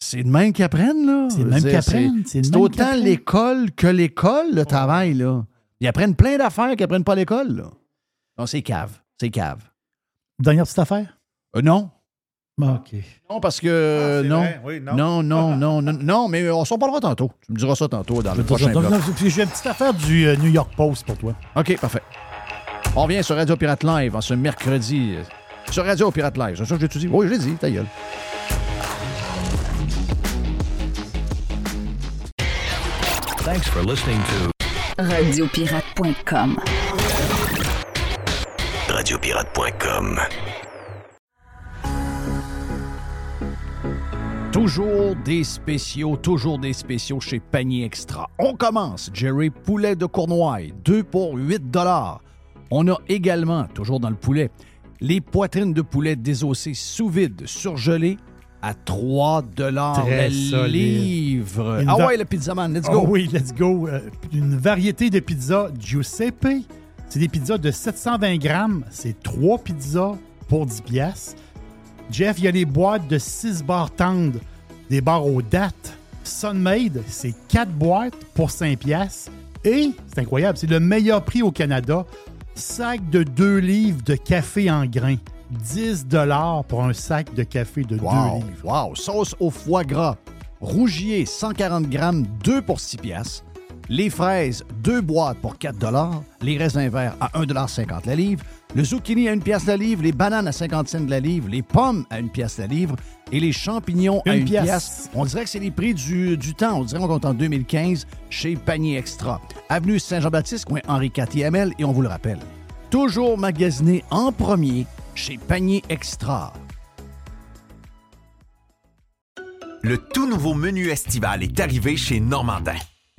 A: c'est de même qu'ils apprennent, là.
G: C'est de même qu'ils apprennent, c'est
A: autant
G: apprennent.
A: l'école que l'école, le travail, là. Ils apprennent plein d'affaires qu'ils n'apprennent pas à l'école, là. Non, c'est cave. C'est cave.
G: Dernière petite affaire?
A: Euh, non.
G: OK.
A: Non, parce que.
E: c'est
A: non.
E: oui, non.
A: non. Non, [laughs] non, non, non, mais on s'en parlera tantôt. Tu me diras ça tantôt dans le prochain bloc.
G: J'ai une petite affaire du euh, New York Post pour toi.
A: OK, parfait. On revient sur Radio Pirate Live en ce mercredi. Sur Radio Pirate Live. C'est ça que j'ai tout dit? Oui, je l'ai dit, ta gueule.
F: Thanks for listening to
S: Radiopirate.com.
F: Radiopirate.com.
A: Toujours des spéciaux, toujours des spéciaux chez Panier Extra. On commence, Jerry, poulet de Cournoye, 2 pour 8 On a également, toujours dans le poulet, les poitrines de poulet désossées sous vide, surgelées à 3
G: Très
A: le livre.
G: Une
A: Ah ouais, le pizza man, let's
G: Oh
A: go.
G: oui, let's go. Euh, une variété de pizzas Giuseppe. C'est des pizzas de 720 grammes. C'est trois pizzas pour 10 piastres. Jeff, il y a les boîtes de 6 barres tendres, des barres aux dates. Sunmade, c'est 4 boîtes pour 5 piastres. Et, c'est incroyable, c'est le meilleur prix au Canada. Sac de 2 livres de café en grains. 10 pour un sac de café de 2
A: Wow,
G: livres.
A: wow. Sauce au foie gras. Rougier, 140 grammes, 2 pour 6 piastres. Les fraises, 2 boîtes pour 4 Les raisins verts à 1,50 la livre. Le zucchini à 1 pièce la livre. Les bananes à 50 cents de la livre. Les pommes à 1 pièce la livre. Et les champignons à
G: Une
A: 1
G: pièce.
A: pièce. On dirait que c'est les prix du, du temps. On dirait qu'on compte en 2015 chez Panier Extra. Avenue Saint-Jean-Baptiste, coin Henri IVML. Et on vous le rappelle, toujours magasiné en premier chez Panier Extra.
B: Le tout nouveau menu estival est arrivé chez Normandin.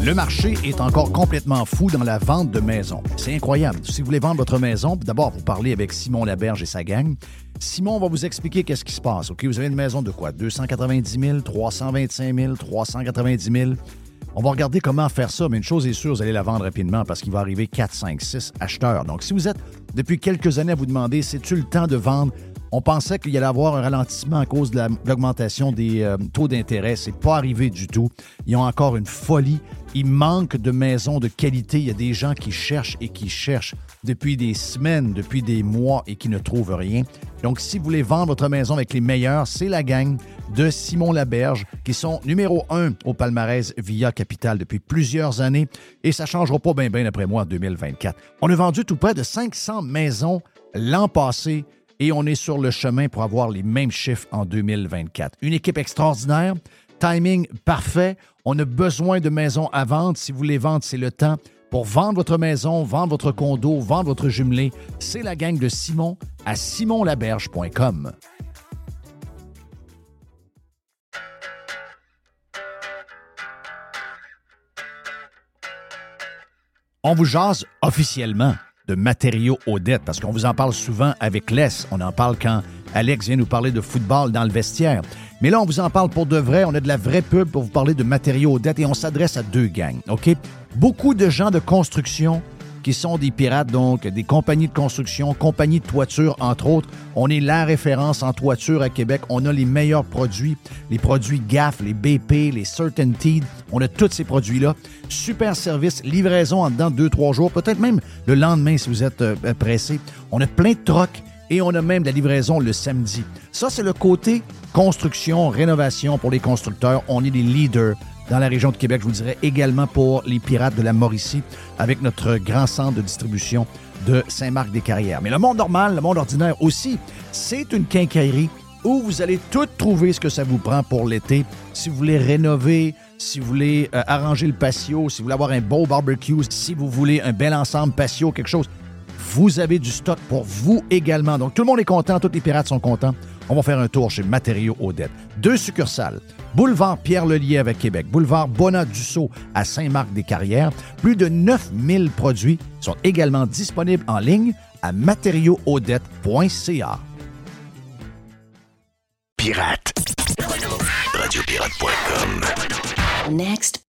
A: Le marché est encore complètement fou dans la vente de maisons. C'est incroyable. Si vous voulez vendre votre maison, d'abord, vous parlez avec Simon Laberge et sa gang. Simon va vous expliquer qu'est-ce qui se passe. OK, vous avez une maison de quoi? 290 000, 325 000, 390 000. On va regarder comment faire ça, mais une chose est sûre, vous allez la vendre rapidement parce qu'il va arriver 4, 5, 6 acheteurs. Donc, si vous êtes depuis quelques années à vous demander, c'est-tu le temps de vendre? On pensait qu'il y allait avoir un ralentissement à cause de la- de l'augmentation des euh, taux d'intérêt. C'est pas arrivé du tout. Ils ont encore une folie. Il manque de maisons de qualité. Il y a des gens qui cherchent et qui cherchent depuis des semaines, depuis des mois et qui ne trouvent rien. Donc, si vous voulez vendre votre maison avec les meilleurs, c'est la gang de Simon Laberge qui sont numéro un au palmarès via Capital depuis plusieurs années et ça ne changera pas bien, bien après moi en 2024. On a vendu tout près de 500 maisons l'an passé et on est sur le chemin pour avoir les mêmes chiffres en 2024. Une équipe extraordinaire. timing parfait. On a besoin de maisons à vendre. Si vous voulez vendre, c'est le temps. Pour vendre votre maison, vendre votre condo, vendre votre jumelé, c'est la gang de Simon à simonlaberge.com. On vous jase officiellement de matériaux aux dettes parce qu'on vous en parle souvent avec Les. On en parle quand Alex vient nous parler de football dans le vestiaire. Mais là, on vous en parle pour de vrai. On a de la vraie pub pour vous parler de matériaux aux dettes et on s'adresse à deux gangs. OK? Beaucoup de gens de construction qui sont des pirates, donc des compagnies de construction, compagnies de toiture, entre autres. On est la référence en toiture à Québec. On a les meilleurs produits, les produits GAF, les BP, les Certainteed. On a tous ces produits-là. Super service, livraison en dedans de deux, trois jours, peut-être même le lendemain si vous êtes euh, pressé. On a plein de trocs et on a même de la livraison le samedi. Ça, c'est le côté construction, rénovation pour les constructeurs. On est des leaders dans la région de Québec, je vous dirais également pour les pirates de la Mauricie, avec notre grand centre de distribution de Saint-Marc-des-Carrières. Mais le monde normal, le monde ordinaire aussi, c'est une quincaillerie où vous allez tout trouver ce que ça vous prend pour l'été. Si vous voulez rénover, si vous voulez euh, arranger le patio, si vous voulez avoir un beau barbecue, si vous voulez un bel ensemble patio, quelque chose, vous avez du stock pour vous également. Donc tout le monde est content, tous les pirates sont contents. On va faire un tour chez Matériaux Odette. Deux succursales. Boulevard Pierre-Lelier avec Québec, boulevard Bonat-Dussault à Saint-Marc-des-Carrières. Plus de 9000 produits sont également disponibles en ligne à matériauxaudette.ca.
F: Pirate. Radiopirate.com.
S: Next.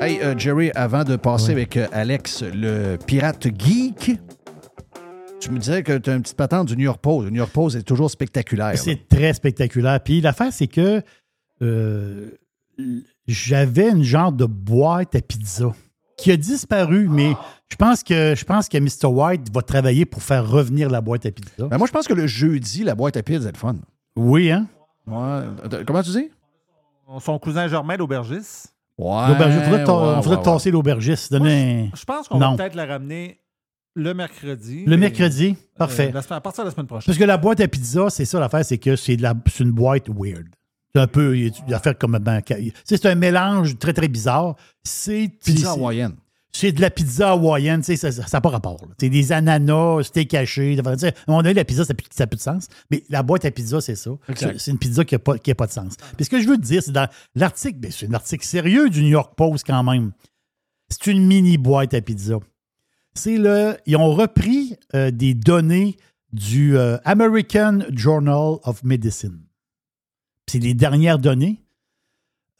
A: Hey, euh, Jerry, avant de passer avec euh, Alex, le pirate geek, tu me disais que tu as une petite patente du New York Post. Le New York Post est toujours spectaculaire.
G: C'est très spectaculaire. Puis l'affaire, c'est que euh, j'avais une genre de boîte à pizza qui a disparu, mais je pense que je pense que Mr. White va travailler pour faire revenir la boîte à pizza.
A: Ben, moi, je pense que le jeudi, la boîte à pizza, c'est le fun.
G: Oui, hein?
A: Ouais. Comment tu dis?
E: Son cousin Germain, l'aubergiste.
A: Ouais.
G: L'aubergiste.
A: Ouais,
G: faudrait
A: ouais,
G: tasser l'aubergiste. Donner...
E: Je pense qu'on va peut-être la ramener le mercredi.
G: Le mercredi,
E: euh,
G: parfait.
E: la à partir de la semaine prochaine.
G: Parce que la boîte à pizza, c'est ça l'affaire, c'est que c'est de la- c'est une boîte weird. C'est un peu, il y a une affaire comme un banca- C'est un mélange très, très bizarre. C'est
A: Pizza
G: c'est-
A: hawaïenne.
G: C'est de la pizza hawaïenne, tu sais, ça n'a pas rapport. C'est des ananas, tu sais, À un moment donné, la pizza, ça n'a plus de sens. Mais la boîte à pizza, c'est ça.
A: Exact.
G: C'est une pizza qui n'a pas, qui a pas de sens. Puis ce que je veux te dire, c'est dans l'article, ben, c'est un article sérieux du New York Post quand même. C'est une mini boîte à pizza. C'est le. Ils ont repris euh, des données du euh, American Journal of Medicine. C'est les dernières données.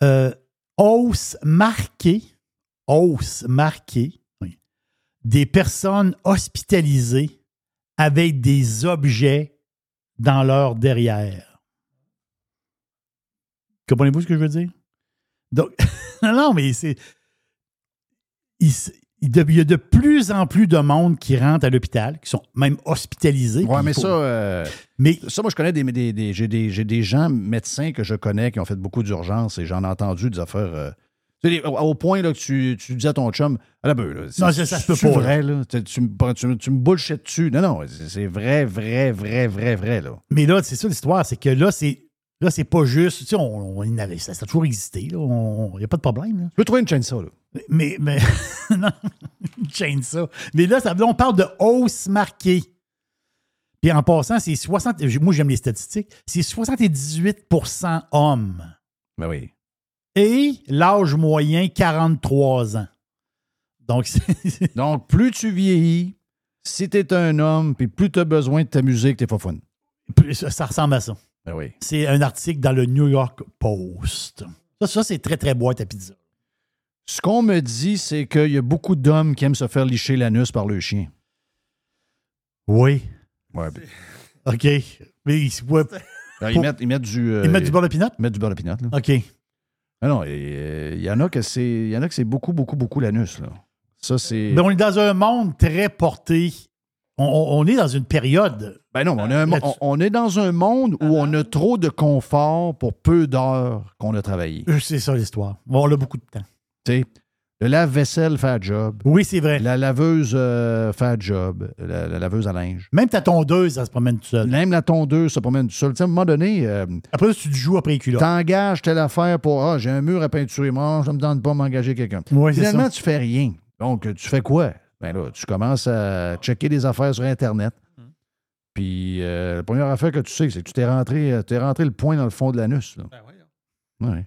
G: Euh, hausse marquée, hausse des personnes hospitalisées avec des objets dans leur derrière. Comprenez-vous ce que je veux dire? Donc, [laughs] non, mais c'est. Il y a de plus en plus de monde qui rentre à l'hôpital, qui sont même hospitalisés. Puis
A: mais
G: faut-
A: ça, euh,
G: mais
A: ça, moi, je connais des, des- des- j'ai des, gens médecins que je connais qui ont fait beaucoup d'urgences et j'en ai entendu des affaires. euh, au, point là, que tu, tu dis à ton chum, à la beuh, là, c'est-
G: Non, ça, ça se peut
A: c'est
G: pas,
A: vrai, là. Tu, tu me, prends- tu, me- tu me bullshit dessus. Non, non, c'est c'est vrai, vrai, vrai, vrai, vrai, là.
G: Mais là, c'est ça l'histoire, c'est que là, c'est là, c'est pas juste. Tu sais, on, ça, ça a toujours existé. Il n'y a pas de problème. là.
A: Tu peux trouver une chaîne ça, là.
G: Mais, mais [laughs] non, une chaîne ça. Mais là, ça, là, on parle de hausse marquée. Puis en passant, c'est 60. Moi, j'aime les statistiques. C'est 78% hommes.
A: Ben oui.
G: Et l'âge moyen, 43 ans. Donc,
A: Donc, plus tu vieillis, si t'es un homme, puis plus t'as besoin de ta musique, t'es pas fun.
G: ça ressemble à ça.
A: Ben oui.
G: C'est un article dans le New York Post. Ça, ça c'est très, très boîte à pizza.
A: Ce qu'on me dit, c'est qu'il y a beaucoup d'hommes qui aiment se faire licher l'anus par le chien.
G: Oui.
A: Ouais.
G: OK. Mais ils, ouais,
A: Alors, ils, mettent, ils mettent du. euh,
G: ils mettent du beurre de pinot?
A: Ils mettent du beurre de pinot, là.
G: OK.
A: Ah non, euh, il y en a que c'est. Il y en a que c'est beaucoup, beaucoup, beaucoup l'anus, là. Ça, c'est.
G: Mais on est dans un monde très porté. On, est dans une période.
A: Ben non, mais on, a un mo- on- on est dans un monde où on a trop de confort pour peu d'heures qu'on a travaillé.
G: Euh, C'est ça l'histoire. Bon, on a beaucoup de temps.
A: Tu sais, Le lave-vaisselle fait un job.
G: Oui, c'est vrai.
A: La laveuse euh, fait un job. La, la laveuse à linge.
G: Même ta tondeuse, ça se promène tout seul.
A: Même la tondeuse se promène tout seul. Tu sais, à un moment donné, euh,
G: Après, tu te joues après les culottes.
A: t'engages telle affaire pour Ah, j'ai un mur à peinturer. Moi, ça me tente pas m'engager quelqu'un. Finalement,
G: ça.
A: tu fais rien. Donc, tu fais quoi? Ben là, tu commences à checker des affaires sur Internet. Puis, euh, la première affaire que tu sais, c'est que tu t'es rentré, euh, t'es rentré le poing dans le fond de l'anus. là. Ouais.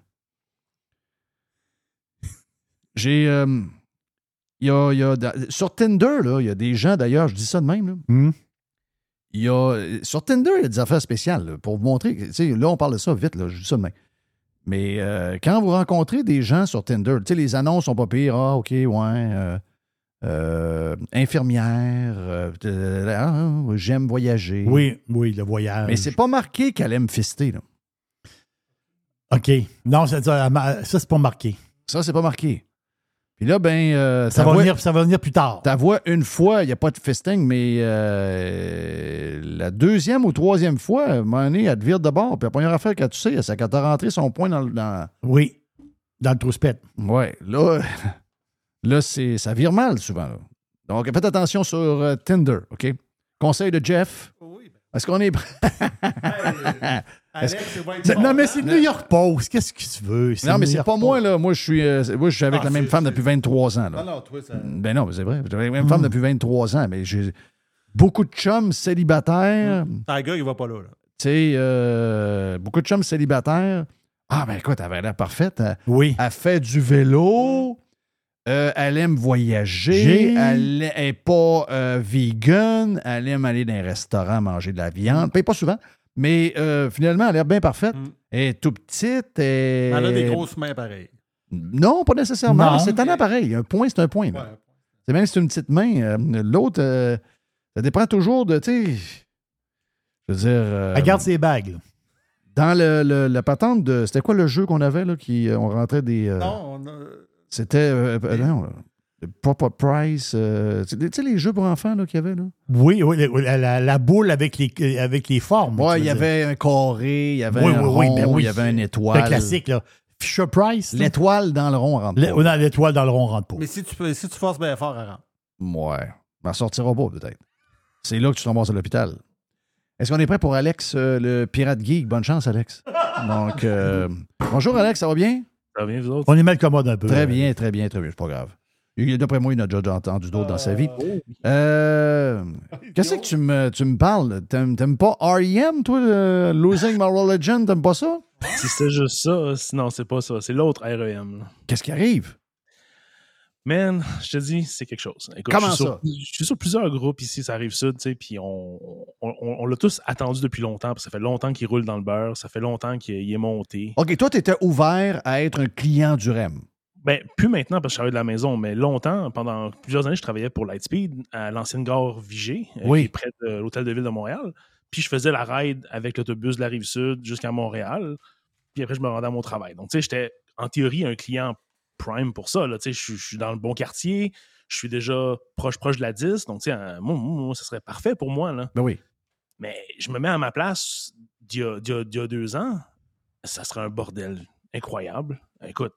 A: [laughs] J'ai. euh, il y a, il y a- sur Tinder, là, il y a des gens, d'ailleurs, je dis ça de même. Là,
G: Hmm.
A: il y a, sur Tinder, il y a des affaires spéciales là, pour vous montrer. que, tu sais, Là, on parle de ça vite, là, je dis ça de même. Mais euh, quand vous rencontrez des gens sur Tinder, tu sais, les annonces sont pas pires. Ah, OK, ouais. Euh, infirmière, euh, ah, j'aime voyager.
G: Oui, oui, le voyage.
A: Mais c'est pas marqué qu'elle aime fister. Là.
G: OK. Non, ça, ça, c'est pas marqué.
A: Ça, c'est pas marqué. Puis là, ben. euh,
G: Ça
A: ta
G: va, venir, ça va venir plus tard.
A: Ta voix une fois, il n'y a pas de fisting, mais euh, la deuxième ou troisième fois, à un moment donné, elle te vire de bord. Puis la première affaire que tu sais, c'est quand tu as rentré son poing dans le. Dans...
G: Oui, dans le trou-spette.
A: Ouais, là, là c'est, ça vire mal souvent. là. Donc, faites attention sur euh, Tinder, OK? Conseil de Jeff. Est-ce qu'on est prêt? Est-ce que-
G: Non, mais c'est New York Post. Qu'est-ce que tu veux?
A: Non, mais
G: New
A: c'est
G: York
A: pas moi, là. Moi, je suis, euh, moi, je suis avec
G: Ah,
A: la même femme depuis 23 ans. Là.
E: Non, non, toi, ça.
A: Ben non, mais c'est vrai. J'ai avec la même femme depuis 23 ans, mais j'ai beaucoup de chums célibataires.
E: Tiger, il va pas là. là.
A: Tu sais, euh, beaucoup de chums célibataires. Ah, ben écoute, elle avait l'air parfaite. Elle,
G: oui.
A: Elle fait du vélo. Euh, elle aime voyager. Elle n'est pas euh, vegan. Elle aime aller dans un restaurant manger de la viande. Paye pas souvent. Mais euh, finalement, elle a l'air bien parfaite. Elle est tout petite. et-
E: Elle a des grosses mains pareilles.
A: Non, pas nécessairement. C'est un appareil. Un point, c'est un point. C'est même si c'est une petite main. euh, L'autre, euh, ça dépend toujours de, je veux dire... euh,
G: Elle garde ses bagues. là.
A: Dans le, le- la patente de... C'était quoi le jeu qu'on avait, là, qui... euh, On rentrait des... euh,
E: Non, on a...
A: C'était... euh, euh, non, le Proper Price. euh, tu sais, les jeux pour enfants, là, qu'il y avait, là?
G: Oui, oui, la, la- la boule avec les, avec les formes.
A: Ouais,
G: tu
A: il y avait un carré, il y avait
G: Oui,
A: un
G: oui, oui,
A: rond,
G: ben oui.
A: il y avait une étoile.
G: Le classique, là. Fisher Price.
A: L'étoile dans le rond rentre pas.
G: non, L'étoile dans le rond rentre pas.
E: Mais si tu, peux- si tu forces bien fort, elle rentre.
A: Ouais. Elle ne sortira pas, peut-être. C'est là que tu te ramasses à l'hôpital. Est-ce qu'on est prêt pour Alex, euh, le pirate geek? Bonne chance, Alex. Donc, euh, bonjour, Alex, ça va bien?
S: Ça va bien, vous autres?
G: On est mal commode un peu.
A: Très bien, très bien, très bien. C'est pas grave. D'après moi, il en a déjà entendu d'autres dans sa vie. Euh, [laughs] Qu'est-ce que tu me, tu me parles? T'aimes pas R.E.M., toi, le Losing My Religion? T'aimes pas ça?
S: Si c'était juste ça, sinon c'est pas ça. C'est l'autre REM.
A: Qu'est-ce qui arrive?
S: Man, je te dis, c'est quelque chose. Écoute,
A: Comment
S: je suis
A: ça?
S: Sur, je suis sur plusieurs groupes ici, ça arrive sud, tu sais, puis on, on, on- on l'a tous attendu depuis longtemps, parce que ça fait longtemps qu'il roule dans le beurre, ça fait longtemps qu'il il est monté.
A: OK, toi, tu étais ouvert à être un client du REM.
S: Ben, plus maintenant parce que je travaille de la maison, mais longtemps, pendant plusieurs années, je travaillais pour Lightspeed à l'ancienne gare Vigée, euh,
A: Oui.
S: qui est près de l'hôtel de ville de Montréal. Puis je faisais la ride avec l'autobus de la rive sud jusqu'à Montréal. Puis après, je me rendais à mon travail. Donc, tu sais, j'étais en théorie un client prime pour ça. Je, suis dans le bon quartier, je suis déjà proche, proche de la 10. Donc, euh, moi, ça serait parfait pour moi. Là.
A: Ben oui.
S: Mais je me mets à ma place d'il y a, y y deux ans, ça serait un bordel incroyable. Écoute,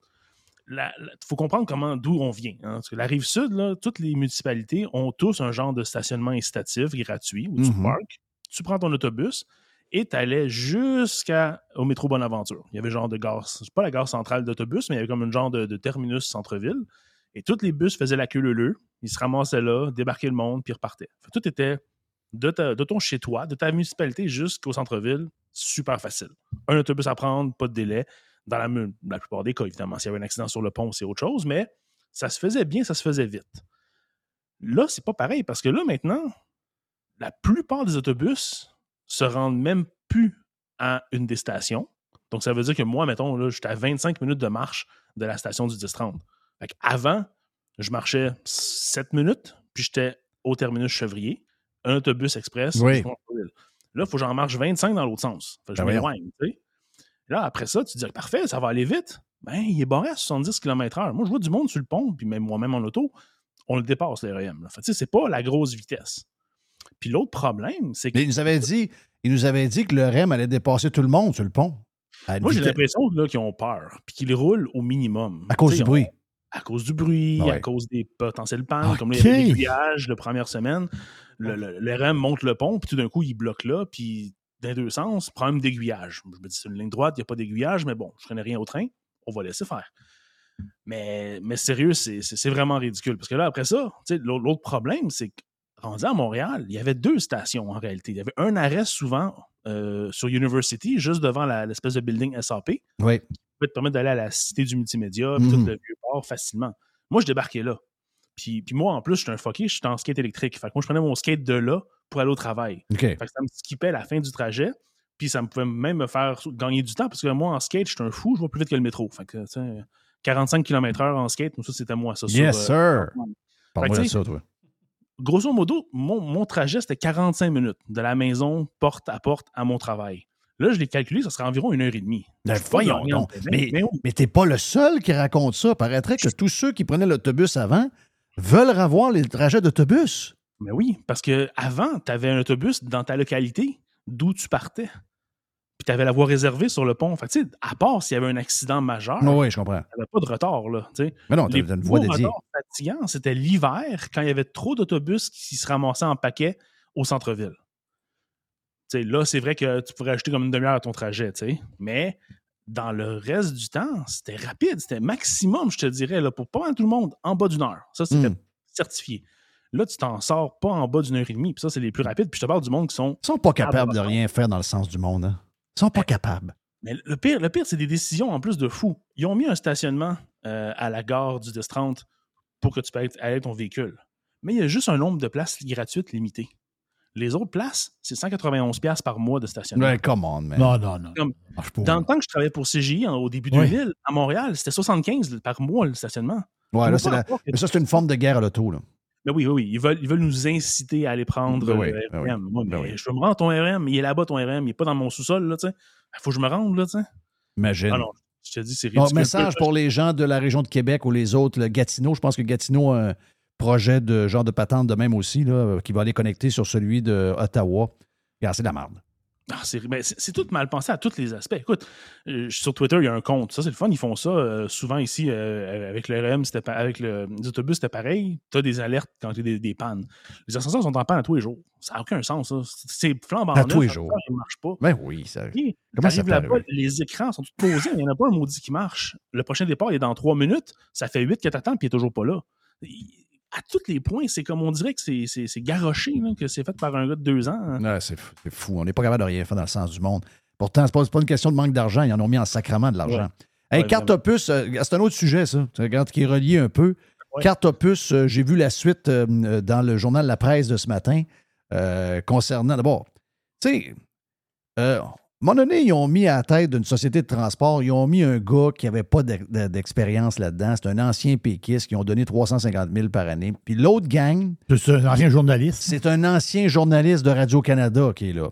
S: il faut comprendre comment d'où on vient. hein. Parce que la rive sud, là, toutes les municipalités ont tous un genre de stationnement incitatif gratuit où tu
A: Mhm.
S: parques, tu prends ton autobus et tu jusqu'au métro Bonaventure. Il y avait genre de gare, pas la gare centrale d'autobus, mais il y avait comme un genre de, terminus centre-ville. Et tous les bus faisaient la queue leu Ils se ramassaient là, débarquaient le monde, puis repartaient. Tout était de, ton chez-toi, de ta municipalité jusqu'au centre-ville, super facile. Un autobus à prendre, pas de délai. Dans la, la plupart des cas, évidemment, s'il y avait un accident sur le pont, c'est autre chose, mais ça se faisait bien, ça se faisait vite. Là, c'est pas pareil, parce que là, maintenant, la plupart des autobus se rendent même plus à une des stations. Donc, ça veut dire que moi, mettons, là, j'étais à 25 minutes de marche de la station du 10-30. Fait avant, je marchais 7 minutes, puis j'étais au terminus Chevrier, un autobus express.
A: Oui.
S: Là, il faut que j'en marche 25 dans l'autre sens. Fait que je
A: Ben
S: m'éloigne. Là, après ça, tu te dis, parfait, ça va aller vite. Ben, il est barré à 70 km/h. Moi, je vois du monde sur le pont, puis même moi-même en auto, on le dépasse, le REM. Fait que, tu sais, c'est pas la grosse vitesse. Puis l'autre problème, c'est que.
A: Il nous avait dit, il nous avait dit que le REM allait dépasser tout le monde sur le pont.
S: Moi, j'ai l'impression qu'ils ont peur, puis qu'ils roulent au minimum.
A: À cause du bruit.
S: à cause du bruit,
A: ouais.
S: à cause des potentiels pannes, comme des aiguillages la première semaine. Le, le- le RM monte le pont, puis tout d'un coup, il bloque là, puis dans les deux sens, problème d'aiguillage. Je me dis, c'est une ligne droite, il n'y a pas d'aiguillage, mais bon, je connais rien au train, on va laisser faire. Mais, mais sérieux, c'est vraiment ridicule. Parce que là, après ça, l'autre problème, c'est que rendu à Montréal, il y avait deux stations en réalité. Il y avait un arrêt souvent euh, sur University, juste devant l'espèce de building SAP,
A: Oui.
S: qui peut te permettre d'aller à la cité du multimédia, puis tout le vieux port facilement. Moi, je débarquais là. Puis, puis moi, en plus, je suis un fucké, je suis en skate électrique. Fait que moi, je prenais mon skate de là pour aller au travail.
A: OK.
S: Fait que ça me skippait la fin du trajet. Puis ça me pouvait même me faire gagner du temps parce que moi, en skate, je suis un fou, je vais plus vite que le métro. Fait que, tu sais, 45 km/h en skate, ça, c'était moi, ça.
A: Yes,
S: euh,
A: sir. Parle-moi de ça, toi.
S: Grosso modo, mon, mon trajet, c'était 45 minutes de la maison, porte à porte, à mon travail. Là, je l'ai calculé, ça serait environ une heure et demie.
A: Ben, voyons donc.
S: mais-
A: t'es pas le seul qui raconte ça. Paraîtrait que tous ceux qui prenaient l'autobus avant veulent revoir les trajets d'autobus.
S: Mais oui, parce que avant, tu avais un autobus dans ta localité d'où tu partais. Tu avais la voie réservée sur le pont. Fait tu sais, à part s'il y avait un accident majeur,
A: Oui, oui, je comprends.
S: tu n'avais pas de retard. Là, tu.
A: Mais non, t'as une voie dédiée.
S: retards fatigants, c'était l'hiver, quand il y avait trop d'autobus qui se ramassaient en paquet au centre-ville. Tu là, c'est vrai que tu pourrais ajouter comme une demi-heure à ton trajet, tu mais dans le reste du temps, c'était rapide. C'était maximum, je te dirais, là, pour pas mal tout le monde, en bas d'une heure. Ça, c'était
A: Hmm.
S: certifié. Là, tu t'en sors pas en bas d'une heure et demie. Puis ça, c'est les plus rapides. Puis je te parle du monde qui sont.
A: Ils sont pas capables de rien faire dans le sens du monde. hein. Ils sont pas capables.
S: Mais le pire, le pire c'est des décisions en plus de fou. Ils ont mis un stationnement euh, à la gare du 10-30 pour que tu puisses aller ton véhicule. Mais il y a juste un nombre de places gratuites limité. Les autres places, c'est 191$ piastres par mois de stationnement.
A: Ouais, come on, man.
G: Non, non, non.
S: Comme-
A: Marche pas.
S: dans le temps que je travaillais pour CGI en- au début
A: Ouais.
S: 2000, à Montréal, c'était 75 par mois le stationnement.
A: Ouais, là, la- Mais ça, c'est une forme de guerre à l'auto. là.
S: Ben oui, oui, oui. Ils veulent, ils veulent nous inciter à aller prendre
A: Ben oui,
S: le
A: ben oui.
S: Moi,
A: ben
S: mais
A: oui.
S: Je veux me rendre ton RM, il est là-bas ton RM, il n'est pas dans mon sous-sol, là, tu sais. Il faut que je me rende, là, tu sais.
A: Imagine.
S: Ah non, je te dis, c'est
A: Bon, message pour les gens de la région de Québec ou les autres. Le Gatineau, je pense que Gatineau a un projet de genre de patente de même aussi, là, qui va aller connecter sur celui de Ottawa. Regarde, c'est de la merde.
S: Ah, c'est ben, c'est- tout mal pensé à tous les aspects. Écoute, euh, sur Twitter, il y a un compte. Ça, c'est le fun. Ils font ça euh, souvent ici euh, avec le pa- avec le, les autobus, c'était pareil. Tu as des alertes quand tu as des, des pannes. Les ascenseurs sont en panne à tous les jours. Ça n'a aucun sens. ça. C'est flambant
A: À tous les jours.
S: Il ne marche pas.
A: Ben oui, ça.
S: Puis,
A: Comment ça
S: là-bas,
A: arriver?
S: les écrans sont tous posés. Il n'y en a pas un maudit qui marche. Le prochain départ il est dans trois minutes. Ça fait huit que t'attends, puis il n'est toujours pas là. Il- À tous les points, c'est comme on dirait que c'est- garoché, là, que c'est fait par un gars de deux ans. hein.
A: Ouais, c'est fou. On n'est pas capable de rien faire dans le sens du monde. Pourtant, ce n'est pas, une question de manque d'argent. Ils en ont mis en sacrement de l'argent.
S: Ouais.
A: Hey,
S: Ouais,
A: carte opus, euh, c'est un autre sujet, ça. Tu regardes qui est relié un peu. Carte opus, euh, j'ai vu la suite euh, dans le journal La Presse de ce matin concernant. D'abord, tu sais, à un moment donné, ils ont mis à la tête d'une société de transport, ils ont mis un gars qui n'avait pas d'ex- d'expérience là-dedans. C'est un ancien péquiste qui ont donné 350 000 par année. Puis l'autre gang.
G: C'est un ancien journaliste.
A: C'est un ancien journaliste de Radio-Canada qui est là.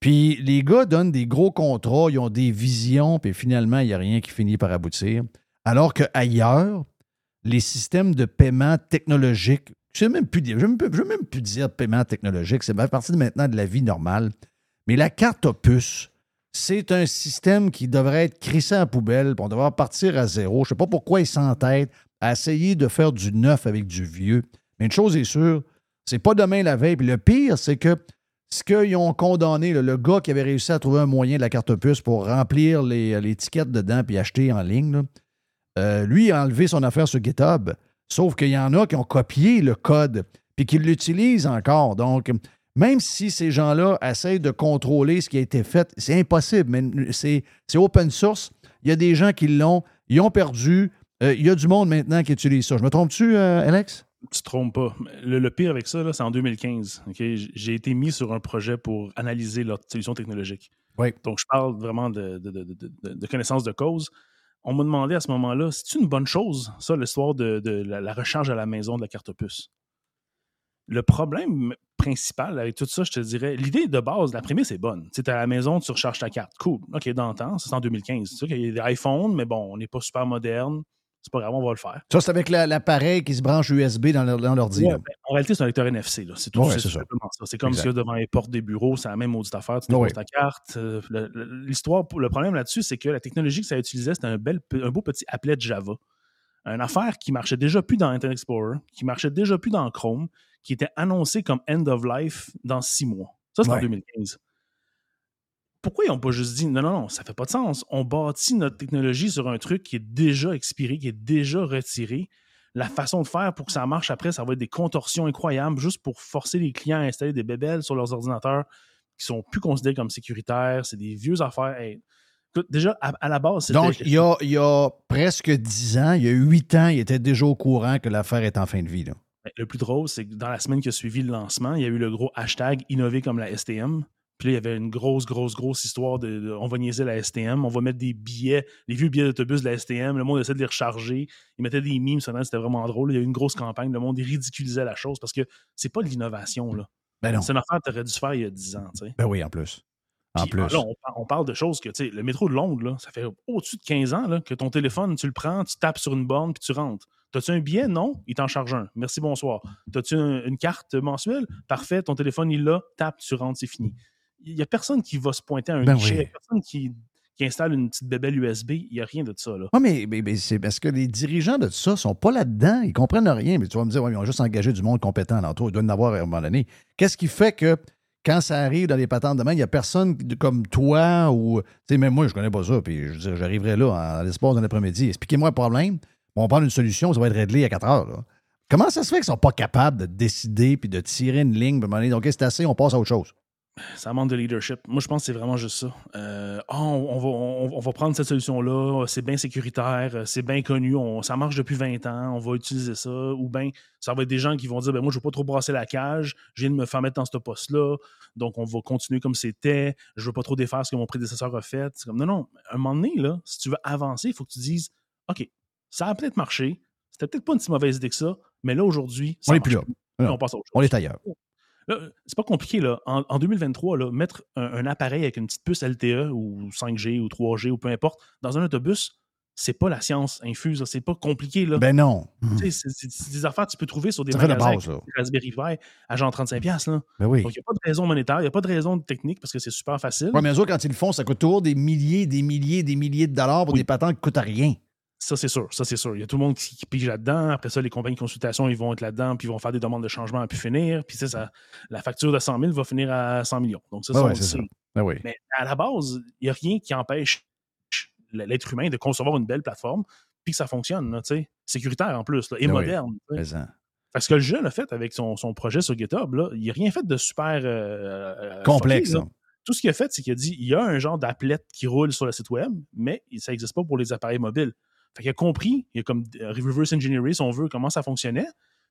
A: Puis les gars donnent des gros contrats, ils ont des visions, puis finalement, il n'y a rien qui finit par aboutir. Alors qu'ailleurs, les systèmes de paiement technologique, je ne sais même plus dire, je ne veux même plus dire paiement technologique, c'est à partir de maintenant de la vie normale. Mais la carte opus, c'est un système qui devrait être crissé à la poubelle, puis on devrait partir à zéro. Je ne sais pas pourquoi ils s'entêtent à essayer de faire du neuf avec du vieux. Mais une chose est sûre, c'est pas demain la veille. Puis le pire, c'est que ce qu'ils ont condamné, le gars qui avait réussi à trouver un moyen de la carte opus pour remplir les, les étiquettes dedans puis acheter en ligne, euh, lui a enlevé son affaire sur GitHub. Sauf qu'il y en a qui ont copié le code puis qui l'utilisent encore. Donc, même si ces gens-là essayent de contrôler ce qui a été fait, c'est impossible. Mais c'est c'est open source. Il y a des gens qui l'ont. Ils ont perdu. Euh, il y a du monde maintenant qui utilise ça. Je me trompe-tu, euh, Alex?
S: Tu te trompes pas. Le, le pire avec ça, c'est en 2015. ok? J- J'ai été mis sur un projet pour analyser leur solution technologique.
A: Oui.
S: Donc, je parle vraiment de, de, de, de- cause. On m'a demandé à ce moment-là, c'est une bonne chose, ça, l'histoire de, de la, la recharge à la maison de la carte opus? Le problème principal avec tout ça, je te dirais, l'idée de base, la prémisse est bonne. Tu t'es à la maison, tu recharges ta carte. Cool. OK, dans le temps, c'est en 2015. Tu sais qu'il y a des iPhones, mais bon, on n'est pas super moderne. C'est pas grave, on va le faire.
A: Ça, c'est avec la- l'appareil qui se branche USB dans l'ordi.
S: Ouais, ben, en réalité, c'est un lecteur NFC. C'est tout.
A: Ouais,
S: c'est simplement ça. C'est comme si devant les portes des bureaux, c'est la même maudite affaire. Tu
A: Ouais.
S: ta carte. euh, le- L'histoire, le problème là-dessus, c'est que la technologie que ça utilisait, c'était un, bel, un beau petit applet de Java. Une affaire qui marchait déjà plus dans Internet Explorer, qui marchait déjà plus dans Chrome, qui était annoncée comme end of life dans six mois. Ça, c'est en
A: Ouais.
S: 2015. Pourquoi ils n'ont pas juste dit non, non, non, ça fait pas de sens. On bâtit notre technologie sur un truc qui est déjà expiré, qui est déjà retiré. La façon de faire pour que ça marche après, ça va être des contorsions incroyables juste pour forcer les clients à installer des bébelles sur leurs ordinateurs qui sont plus considérés comme sécuritaires. C'est des vieux affaires. Hey, déjà, à, à la base, c'était.
A: Donc, il y, a, il y a presque 10 ans, il y a 8 ans, il était déjà au courant que l'affaire est en fin de vie. Là.
S: Ben, Le plus drôle, c'est que dans la semaine qui a suivi le lancement, il y a eu le gros hashtag innover comme la STM. Puis là, il y avait une grosse, grosse, grosse histoire de, de- on va niaiser la STM, on va mettre des billets, les vieux billets d'autobus de la STM, le monde essaie de les recharger. Ils mettaient des Internet, c'était vraiment drôle. Il y a eu une grosse campagne, le monde ridiculisait la chose parce que c'est pas de l'innovation, là.
A: Ben non.
S: C'est une affaire que tu aurais dû faire il y a 10 ans, tu sais.
A: Ben oui, en plus. En
S: Puis,
A: plus.
S: Là, on, par- on parle de choses que, tu sais, le métro de Londres, là, ça fait au-dessus de 15 ans là, que ton téléphone, tu le prends, tu tapes sur une borne, puis tu rentres. T'as-tu un billet? Non, il t'en charge un. Merci, bonsoir. T'as-tu un- une carte mensuelle? Parfait, ton téléphone, il l'a, tape, tu rentres, c'est fini. Il n'y a personne qui va se pointer à un
A: Ben
S: guichet, il
A: oui.
S: y a personne qui, qui installe une petite bébelle USB, il n'y a rien de ça, là.
A: Ah, mais, mais- mais c'est parce que les dirigeants de ça sont pas là-dedans. Ils comprennent rien. Mais tu vas me dire, ouais, ils ont juste engagé du monde compétent alentour. Ils doivent en avoir à un moment donné. Qu'est-ce qui fait que quand ça arrive dans les patentes de main, il n'y a personne comme toi ou. Tu sais, même moi, je connais pas ça. Puis je veux dire, j'arriverai là en l'espace de l'après-midi. Expliquez-moi le problème. On va prendre une solution. Ça va être réglé à 4 heures. Comment ça se fait qu'ils sont pas capables de décider puis de tirer une ligne? Puis donné, OK, c'est assez, on passe à autre chose?
S: Ça manque de leadership. Moi, je pense que c'est vraiment juste ça. Euh, Ah, on, va, prendre cette solution-là, c'est bien sécuritaire, c'est bien connu, on- ça marche depuis 20 ans, on va utiliser ça. Ou bien, ça va être des gens qui vont dire ben, Moi, je ne veux pas trop brasser la cage, je viens de me faire mettre dans ce poste-là, donc on va continuer comme c'était, je ne veux pas trop défaire ce que mon prédécesseur a fait. C'est comme Non, non, à un moment donné, si tu veux avancer, il faut que tu dises OK, ça a peut-être marché, c'était peut-être pas une si mauvaise idée que ça, mais là, aujourd'hui,
A: On n'est plus là.
S: plus.
A: Non,
S: Puis on passe à autre chose.
A: on est ailleurs.
S: C'est pas compliqué, là. En, en 2023, là, mettre un, un appareil avec une petite puce LTE ou 5G ou 3G ou peu importe dans un autobus, c'est pas la science infuse, c'est pas compliqué. Là.
A: Ben non.
S: C'est des affaires que tu peux trouver sur des
A: Ça fait de
S: magasins
A: base,
S: avec Raspberry Pi à genre 35$. piastres, Là.
A: Ben oui.
S: Donc, il n'y a pas de raison monétaire, il n'y a pas de raison technique parce que c'est super facile.
A: Ouais, mais eux autres, quand ils le font, ça coûte toujours des milliers, des milliers, des milliers de dollars pour des patentes qui coûtent rien.
S: Ça, c'est sûr. Ça, c'est sûr. Il y a tout le monde qui, qui pige là-dedans. Après ça, les compagnies de consultation, ils vont être là-dedans, puis ils vont faire des demandes de changement à pu finir. Puis, tu sais, ça, la facture de 100 000 va finir à 100 millions. Donc, ça,
A: ouais, c'est ça. Ben oui.
S: Mais à la base, il n'y a rien qui empêche l'être humain de concevoir une belle plateforme puis que ça fonctionne, là, sécuritaire en plus, là, et
A: Ben oui.
S: moderne. Parce que le jeune a fait avec son, son projet sur GitHub, là, il n'a rien fait de super euh, euh,
A: Complexe,
S: fucké,
A: hein.
S: Tout ce qu'il a fait, c'est qu'il a dit il y a un genre d'applet qui roule sur le site web, mais ça n'existe pas pour les appareils mobiles. Fait qu'il a compris, il a comme euh, reverse engineering, si on veut, comment ça fonctionnait.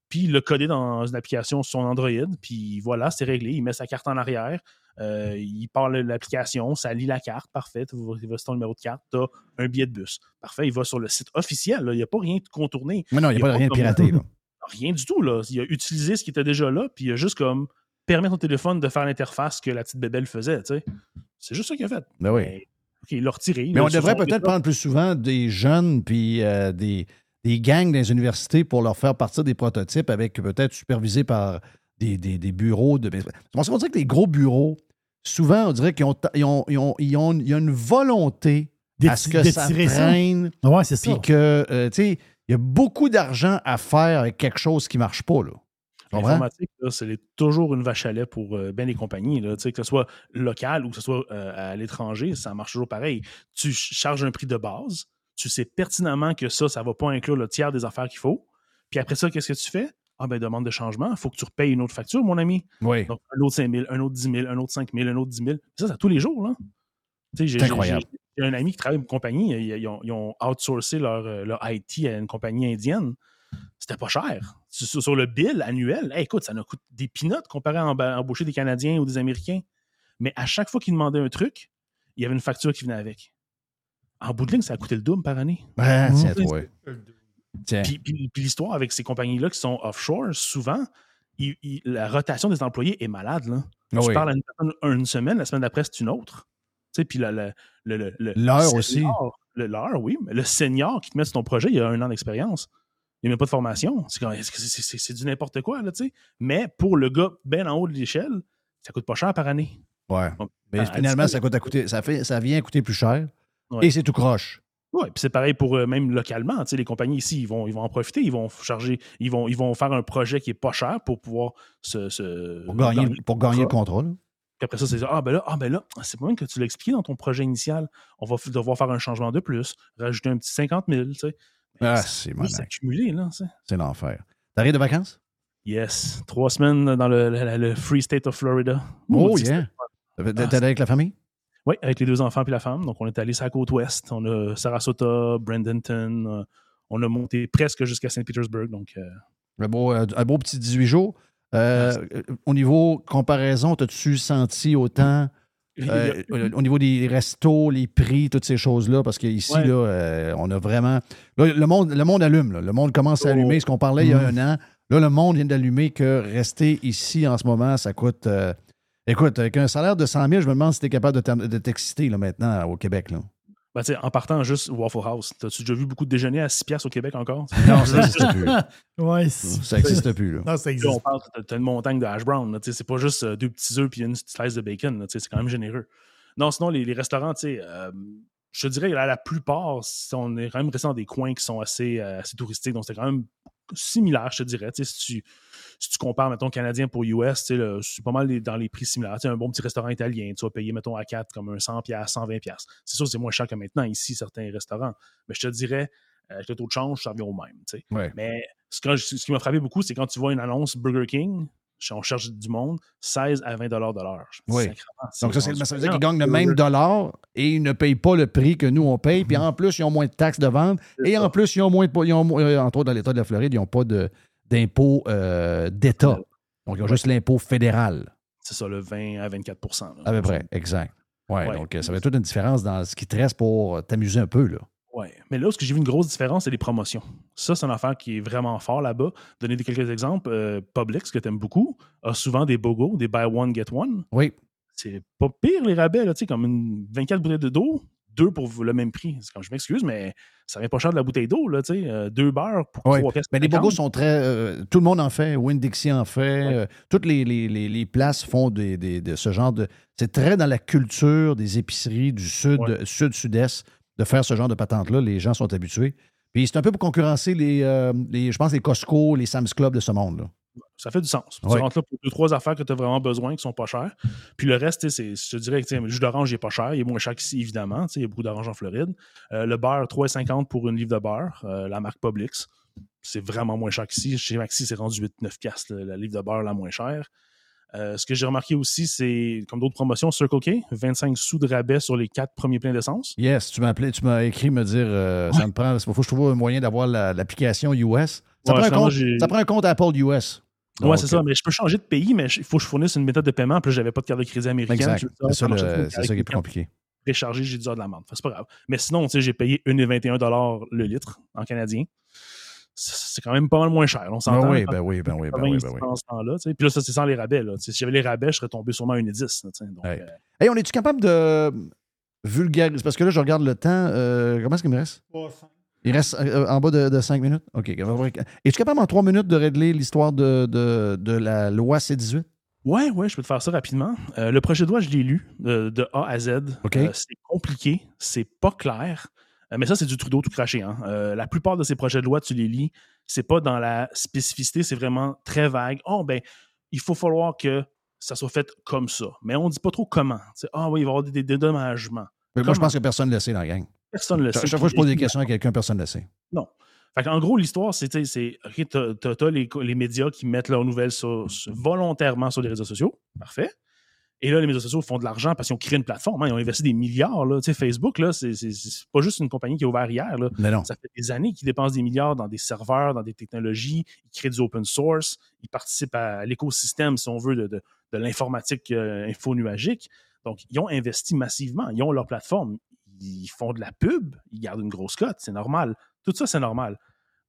S: Puis il l'a codé dans une application sur son Android, puis voilà, c'est réglé. Il met sa carte en arrière, euh, il parle l'application, ça lit la carte, parfait. Il va sur ton numéro de carte, tu as un billet de bus. Parfait, il va sur le site officiel, là, il n'y a pas rien de contourné.
A: Mais non, il n'y a, pas rien de piraté. Là. [laughs]
S: Rien du tout, là. Il a utilisé ce qui était déjà là, puis il a juste comme permis à ton téléphone de faire l'interface que la petite bébelle faisait. C'est juste ça qu'il a fait.
A: Ben oui.
S: Retiré.
A: Mais on devrait peut-être prendre plus souvent des jeunes puis euh, des, des gangs dans les universités pour leur faire partir des prototypes avec peut-être supervisés par des, des- des bureaux de. On se dire que les gros bureaux, souvent, on dirait qu'ils ont, ils ont, ils ont- ils une volonté à ce que ça traîne.
G: Ouais, c'est ça.
A: Puis que, euh, tu sais, il y a beaucoup d'argent à faire avec quelque chose qui ne marche pas, là.
S: L'informatique, c'est toujours une vache à lait pour euh, bien les compagnies. Là, que ce soit local ou que ce soit euh, à l'étranger, ça marche toujours pareil. Tu ch- charges un prix de base, tu sais pertinemment que ça, ça ne va pas inclure le tiers des affaires qu'il faut. Puis après ça, qu'est-ce que tu fais? Ah ben demande de changement, il faut que tu repayes une autre facture, mon ami.
A: Oui.
S: Donc un autre 5 000, un autre 10 000, un autre 5 000, un autre 10 000. Ça, c'est tous les jours. Là. J'ai-
A: C'est
S: j'ai-
A: incroyable.
S: J'ai j'ai un ami qui travaille pour une compagnie, ils, ils ont, ils ont outsourcé leur, euh, leur IT à une compagnie indienne. C'était pas cher. Sur, sur le bill annuel, hey, écoute, ça nous coûte des peanuts comparé à emba- embaucher des Canadiens ou des Américains. Mais à chaque fois qu'ils demandaient un truc, il y avait une facture qui venait avec. En bout de ligne, ça a coûté le double par année.
A: Ben,
S: Mmh.
A: tiens, toi. Tiens.
S: Puis, puis- puis l'histoire avec ces compagnies-là qui sont offshore, souvent, il- il- la rotation des employés est malade. Là.
A: Ah
S: tu
A: oui.
S: parles à une personne une semaine, la semaine d'après, c'est une autre. Tu sais, puis la- le- le- le-
A: L'heure
S: le
A: aussi.
S: L'heure, oui. Mais le senior qui te met sur ton projet, il a un an d'expérience. Il n'y a même pas de formation. C'est du n'importe quoi, là, tu sais? Mais pour le gars bien en haut de l'échelle, ça coûte pas cher par année.
A: Ouais. Mais
S: à- à
A: finalement, ça, coûte à coûter, ça, fait, ça vient coûter plus cher
S: Ouais.
A: et c'est tout croche.
S: Oui, puis c'est pareil pour euh, même localement. Tu sais, les compagnies ici, ils vont, ils vont en profiter, ils vont charger, ils vont, ils vont faire un projet qui est pas cher pour pouvoir se. se-
A: Pour gagner, pour gagner le là.
S: Puis après ça, c'est. Ah, ben là, ah, ben là, c'est pas même que tu l'as expliqué dans ton projet initial. On va devoir faire un changement de plus, rajouter un petit 50 000, tu sais.
A: Ah, c'est
S: peut
A: malade.
S: s'accumuler, là.
A: C'est l'enfer. T'arrives de vacances?
S: Yes. Trois semaines dans le, le- le Free State of Florida.
A: Oh, yeah. T'es
S: Ah,
A: t'es allé avec la famille?
S: Oui, avec les deux enfants puis la femme. Donc, on est allé sur la côte ouest. On a Sarasota, Bradenton. euh, on a monté presque jusqu'à Saint-Pétersbourg. Donc, euh,
A: Un beau, euh, un beau petit 18 jours. Euh, au niveau comparaison, t'as-tu senti autant euh, au niveau des restos, les prix, toutes ces choses-là? Parce qu'ici,
S: Ouais.
A: là, euh, on a vraiment. Là, le, monde, le monde allume. là. Le monde commence à allumer. Ce qu'on parlait il y a un an. Là, le monde vient d'allumer que rester ici en ce moment, ça coûte. euh, écoute, avec un salaire de 100 000, je me demande si tu es capable de t'exciter maintenant au Québec. Là.
S: Ben, en partant juste Waffle House, as-tu déjà vu beaucoup de déjeuners à 6 piastres au Québec encore?
A: Non, ça n'existe plus. [laughs]
G: Ouais,
A: Ça n'existe plus. Là.
G: Non, ça
S: Là,
G: existe.
S: on parle, t'as- une montagne de hash brown. là, tu sais, C'est pas juste euh, deux petits œufs puis une petite slice de bacon. là, tu sais, C'est quand même généreux. Non, sinon, les, les restaurants, tu sais, euh, je te dirais que la, la plupart, on est quand même resté dans des coins qui sont assez, euh, assez touristiques. Donc, c'était quand même similaire, je te dirais. Tu sais, Si tu, si tu compares, mettons, canadien pour US, c'est pas mal les- dans les prix similaires. Tu sais, un bon petit restaurant italien, tu vas payer, mettons, à 4 comme un 100$, 120$. C'est sûr, c'est moins cher que maintenant ici, certains restaurants. Mais je te dirais, euh, avec le taux de change, ça revient au même. tu sais.
A: Ouais.
S: Mais ce, que- ce qui m'a frappé beaucoup, c'est quand tu vois une annonce Burger King, on cherche du monde, 16 à 20 de l'heure.
A: Oui. Donc, ça, ça veut dire qu'ils gagnent le même dollar et ils ne payent pas le prix que nous, on paye. Puis en plus, ils ont moins de taxes de vente. Et en plus, ils ont moins de. Ils ont, euh, entre autres, dans l'État de la Floride, ils n'ont pas de- d'impôt euh, d'État. Donc, ils ont juste l'impôt fédéral.
S: C'est ça, le 20 à 24 là.
A: À peu près, exact. Ouais,
S: Ouais.
A: donc euh, ça fait toute une différence dans ce qui te reste pour euh, t'amuser un peu. Là.
S: Ouais. Mais là, ce que j'ai vu une grosse différence, c'est les promotions. Ça, c'est une affaire qui est vraiment fort là-bas. Donner quelques exemples. euh, Publix, que tu aimes beaucoup, a souvent des BOGO, des buy one, get one.
A: Oui.
S: C'est pas pire les rabais, là, tu sais, comme une 24 bouteilles de d'eau, deux pour le même prix. C'est Comme je m'excuse, mais ça vient pas cher de la bouteille d'eau, là, tu sais. euh, deux beurres pour trois pièces.
A: Mais les
S: 50.
A: bogos sont très. euh, tout le monde en fait. Winn-Dixie en fait. euh, toutes les, les- les- les places font des, des- de ce genre de. C'est très dans la culture des épiceries du sud, sud-sud-est de faire ce genre de patente-là. Les gens sont habitués. Puis c'est un peu pour concurrencer les, les- je pense, les Costco, les Sam's Club de ce monde. Là.
S: Ça fait du sens.
A: Ouais.
S: Tu rentres là pour deux, trois affaires que tu as vraiment besoin, qui sont pas chères. Puis le reste, c'est- je te dirais que le jus d'orange il est pas cher. Il est moins cher qu'ici, évidemment. Il y a beaucoup d'orange en Floride. Euh, le beurre, 3,50 pour une livre de beurre. euh, la marque Publix. C'est vraiment moins cher qu'ici. Chez Maxi, c'est rendu 8-9 piastres, le- la livre de beurre la moins chère. Euh, ce que j'ai remarqué aussi, c'est, comme d'autres promotions, Circle K, 25 sous de rabais sur les quatre premiers pleins d'essence.
A: Yes, tu m'as appelé, tu m'as écrit me dire euh, ça me prend. Il faut que je trouve un moyen d'avoir la- l'application US. Ça,
S: Ouais,
A: prend un
S: finalement,
A: compte,
S: j'ai-
A: ça prend un compte Apple US.
S: Ouais,
A: Donc,
S: c'est ça, mais je peux changer de pays, mais il faut que je fournisse une méthode de paiement. Puis là, j'avais pas de carte de crédit américaine. Je
A: C'est
S: ah,
A: ça, le- qui est plus compliqué.
S: Préchargé, j'ai dû avoir de la merde. Enfin, c'est pas grave. Mais sinon, tu sais, j'ai payé 1,21 le litre en canadien. C'est quand même pas mal moins cher. On s'entend.
A: Ben oui, ben oui, ben oui, ben
S: 80
A: oui, ben oui.
S: ce temps-là, sais. Puis là, ça, c'est sans les rabais. Là. Si j'avais les rabais, je serais tombé sûrement à 1,10. là, tu sais. Donc, euh,
A: Hey, on est-tu capable de vulgariser? Parce que là, je regarde le temps. euh, comment est-ce qu'il me reste? Il reste euh, en bas de, 5 minutes? OK. Es-tu capable en 3 minutes de régler l'histoire de, de, de la loi C-18?
S: Ouais, ouais, je peux te faire ça rapidement. Euh, le projet de loi, je l'ai lu euh, de A à Z.
A: OK.
S: Euh, c'est compliqué, c'est pas clair. Euh, mais ça, c'est du Trudeau tout craché. Hein. Euh, la plupart de ces projets de loi, tu les lis, c'est pas dans la spécificité, c'est vraiment très vague. Oh, ben, il faut falloir que ça soit fait comme ça. Mais on dit pas trop comment. Ah oui, il va y avoir des, des dédommagements.
A: Mais Moi, je pense que personne ne le sait dans la gang.
S: Personne ne le sait.
A: chaque fois que je pose des questions à quelqu'un, personne ne le sait.
S: non. Fait en gros, l'histoire, c'est, OK, t'as, les, les médias qui mettent leurs nouvelles sur- sur- volontairement sur les réseaux sociaux. Parfait. Et là, les médias sociaux font de l'argent parce qu'ils ont créé une plateforme. hein, ils ont investi des milliards. Là. Tu sais, Facebook, là, c'est, pas juste une compagnie qui a ouvert hier. Là.
A: Mais non.
S: Ça fait des années qu'ils dépensent des milliards dans des serveurs, dans des technologies. Ils créent du open source. Ils participent à l'écosystème, si on veut, de, de- de l'informatique euh, info-nuagique. Donc, ils ont investi massivement. Ils ont leur plateforme. Ils font de la pub. Ils gardent une grosse cote. C'est normal. Tout ça, c'est normal.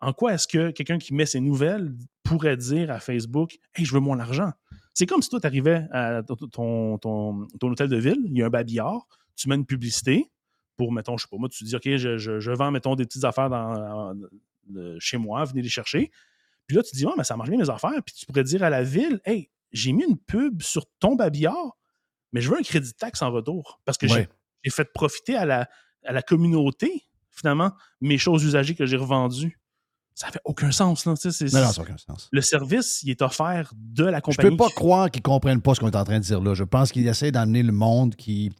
S: En quoi est-ce que quelqu'un qui met ses nouvelles pourrait dire à Facebook Hey, je veux mon argent? C'est comme si toi, tu arrivais à ton, hôtel de ville, il y a un babillard, tu mets une publicité pour, mettons, je sais pas moi, tu dis OK, je, je- je vends, mettons, des petites affaires chez moi, venez les chercher. Puis là, tu dis, ouais, mais ça marche bien mes affaires. Puis tu pourrais dire à la ville, hey, j'ai mis une pub sur ton babillard, mais je veux un crédit de taxe en retour. Parce que j'ai fait profiter à la, à la communauté finalement, mes choses usagées que j'ai revendues. Ça fait aucun sens, là. Tu sais, c'est-
A: Non, non, ça aucun sens.
S: Le service, il est offert de la
A: Je
S: compagnie.
A: peux pas croire qu'ils comprennent pas ce qu'on est en train de dire là. Je pense qu'ils essaient d'amener le monde qui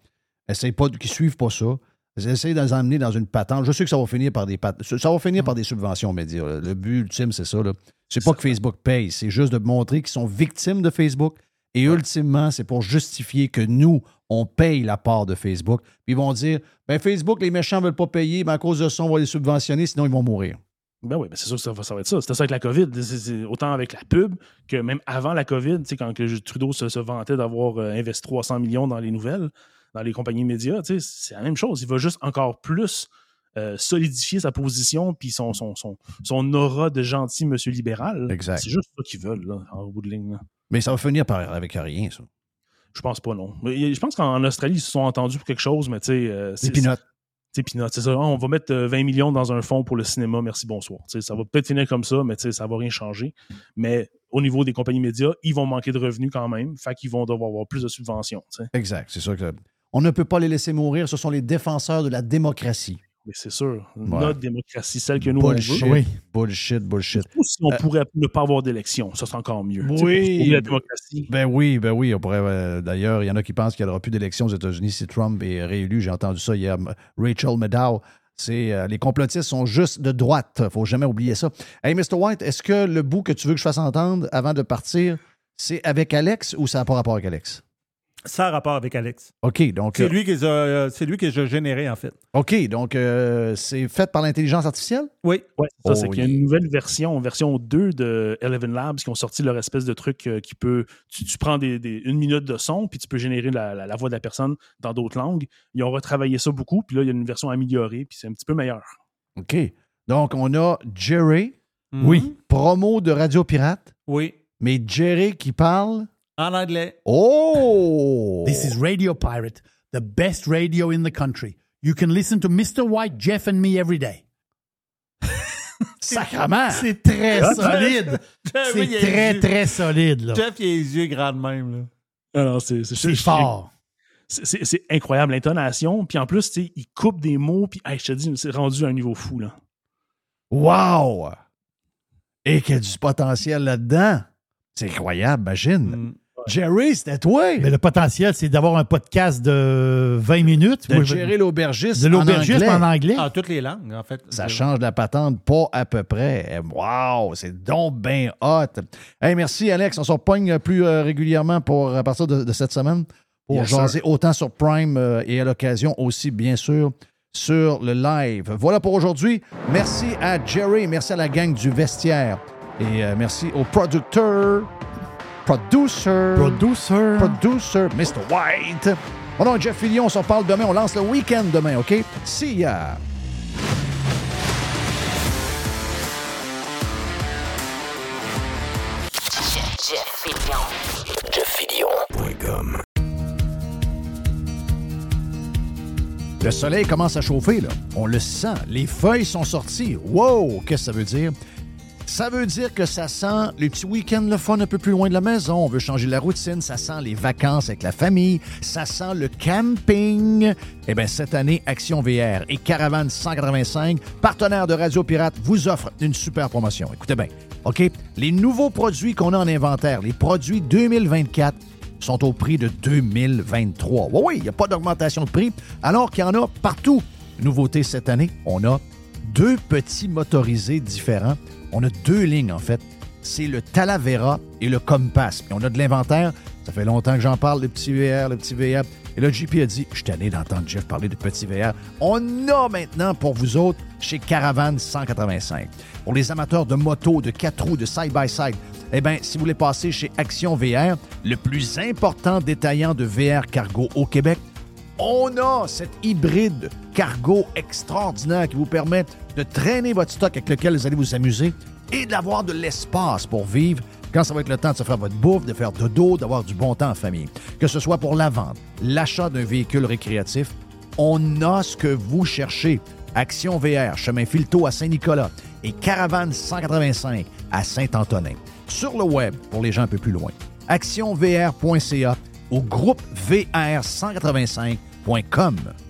A: essaie pas, qui suivent pas ça. Ils essaient de les emmener dans une patente. Je sais que ça va finir par des pat- ça va finir par des subventions médias. là. Le but ultime, c'est ça. là. C'est pas que Facebook paye, c'est juste de montrer qu'ils sont victimes de Facebook. Et ultimement, c'est pour justifier que nous, on paye la part de Facebook. Puis ils vont dire ben Facebook, les méchants veulent pas payer, mais à cause de ça, on va les subventionner, sinon ils vont mourir.
S: Ben oui, ben c'est sûr que ça va, ça va être ça. C'était ça avec la COVID. Autant avec la pub que même avant la COVID, quand que Trudeau se, se vantait d'avoir euh, investi 300 millions dans les nouvelles, dans les compagnies médias, c'est la même chose. Il va juste encore plus euh, solidifier sa position puis son, son, son, son aura de gentil monsieur libéral.
A: Exact.
S: C'est juste ça qu'ils veulent, là, en bout de ligne. là.
A: Mais ça va finir par avec rien, ça.
S: Je pense pas, non. Mais je pense qu'en Australie, ils se sont entendus pour quelque chose, mais tu sais. euh, c'est-
A: peanuts.
S: C'est c'est ça. Ah, On va mettre euh, 20 millions dans un fonds pour le cinéma, merci, bonsoir. Ça va peut-être finir comme ça, mais tu sais, ça va rien changer. Mais au niveau des compagnies médias, ils vont manquer de revenus quand même, fait qu'ils vont devoir avoir plus de subventions.
A: Exact, c'est sûr que. On ne peut pas les laisser mourir. Ce sont les défenseurs de la démocratie.
S: Mais c'est sûr.
A: Ouais.
S: Notre démocratie, celle que nous
A: Bullshit,
S: on veut.
A: bullshit, bullshit.
S: Ou si on
A: Euh,
S: pourrait ne pas avoir d'élection, ça serait encore mieux. Pour
A: Oui.
S: la démocratie.
A: Ben oui, ben oui. On pourrait. euh, D'ailleurs, il y en a qui pensent qu'il n'y aura plus d'élections aux États-Unis si Trump est réélu. J'ai entendu ça hier. Rachel Maddow. C'est euh, les complotistes sont juste de droite. Faut jamais oublier ça. Hey, Mr. White, est-ce que le bout que tu veux que je fasse entendre avant de partir, c'est avec Alex ou ça n'a pas rapport avec Alex?
E: Ça a rapport avec Alex.
A: OK, donc.
E: C'est
A: euh,
E: lui, qui les a- euh, c'est lui que j'ai généré, en fait.
A: OK, donc euh, c'est fait par l'intelligence artificielle?
E: Oui.
S: Ouais, c'est ça, c'est
A: Oh,
S: qu'il y a une nouvelle version, version 2 de Eleven Labs qui ont sorti leur espèce de truc euh, qui peut. Tu, tu prends des, des- une minute de son, puis tu peux générer la, la- la voix de la personne dans d'autres langues. Ils ont retravaillé ça beaucoup, puis là, il y a une version améliorée, puis c'est un petit peu meilleur.
A: OK. Donc, on a Jerry.
E: Oui.
A: Promo de Radio Pirate.
E: Oui.
A: Mais Jerry qui parle.
E: En anglais.
A: Oh!
G: This is Radio Pirate, the best radio in the country. You can listen to Mr. White, Jeff, and me every day. [laughs]
A: Sacrement!
G: C'est très solide.
E: Jeff,
G: C'est
E: oui, il a
G: très,
E: les yeux-
G: très solide. Là.
E: Jeff, il a les yeux grands de même. Là.
S: Alors, c'est
G: C'est fort.
S: C'est- C'est c'est incroyable, l'intonation. Puis en plus, tu sais, il coupe des mots, puis hey, je te dis, c'est rendu à un niveau fou. Là.
A: Wow! Et qu'il y a du potentiel là-dedans. C'est incroyable,
E: Mm.
A: Jerry, c'était toi.
G: Mais le potentiel, c'est d'avoir un podcast de 20 minutes.
A: De
G: Moi, je-
A: gérer l'aubergiste
G: De l'aubergiste
A: en
G: en
A: anglais.
G: anglais.
E: En toutes les langues, en fait.
A: Ça change la patente pas à peu près. Wow, c'est donc bien hot. Hey, merci, Alex. On se repogne plus euh, régulièrement pour, à partir de, de cette semaine pour
S: Yes,
A: jaser
S: sir.
A: autant sur Prime euh, et à l'occasion aussi, bien sûr, sur le live. Voilà pour aujourd'hui. Merci à Jerry, merci à la gang du vestiaire et euh, merci au producteur, producer,
G: Producer.
A: producer, Mr. White. Mon nom est Jeff Fillion, on s'en parle demain. On lance le week-end demain, OK? See ya!
F: JeffFillion.com.
A: Le soleil commence à chauffer, là. On le sent. Les feuilles sont sorties. Wow! Qu'est-ce que ça veut dire? Ça veut dire que ça sent les petits week-ends le fun un peu plus loin de la maison. On veut changer la routine. Ça sent les vacances avec la famille. Ça sent le camping. Eh bien, cette année, Action VR et Caravane 185, partenaires de Radio Pirate, vous offrent une super promotion. Écoutez bien, OK? Les nouveaux produits qu'on a en inventaire, les produits 2024, sont au prix de 2023. Oui, oui, il n'y a pas d'augmentation de prix, alors qu'il y en a partout. Nouveauté cette année, on a deux petits motorisés différents. On a deux lignes, en fait. C'est le Talavera et le Compass. On a de l'inventaire. Ça fait longtemps que j'en parle, le petit VR, le petit VR. Et là, JP a dit, je suis tanné d'entendre Jeff parler de petit VR. On a maintenant pour vous autres chez Caravane 185. Pour les amateurs de moto, de quatre roues, de side-by-side, eh bien, si vous voulez passer chez Action VR, le plus important détaillant de VR cargo au Québec, on a cet hybride cargo extraordinaire qui vous permet de traîner votre stock avec lequel vous allez vous amuser et d'avoir de l'espace pour vivre quand ça va être le temps de se faire votre bouffe, de faire dodo, d'avoir du bon temps en famille. Que ce soit pour la vente, l'achat d'un véhicule récréatif, on a ce que vous cherchez. Action VR, chemin Filto à Saint-Nicolas et Caravane 185 à Saint-Antonin. Sur le web, pour les gens un peu plus loin, actionvr.ca ou groupe VR185.com.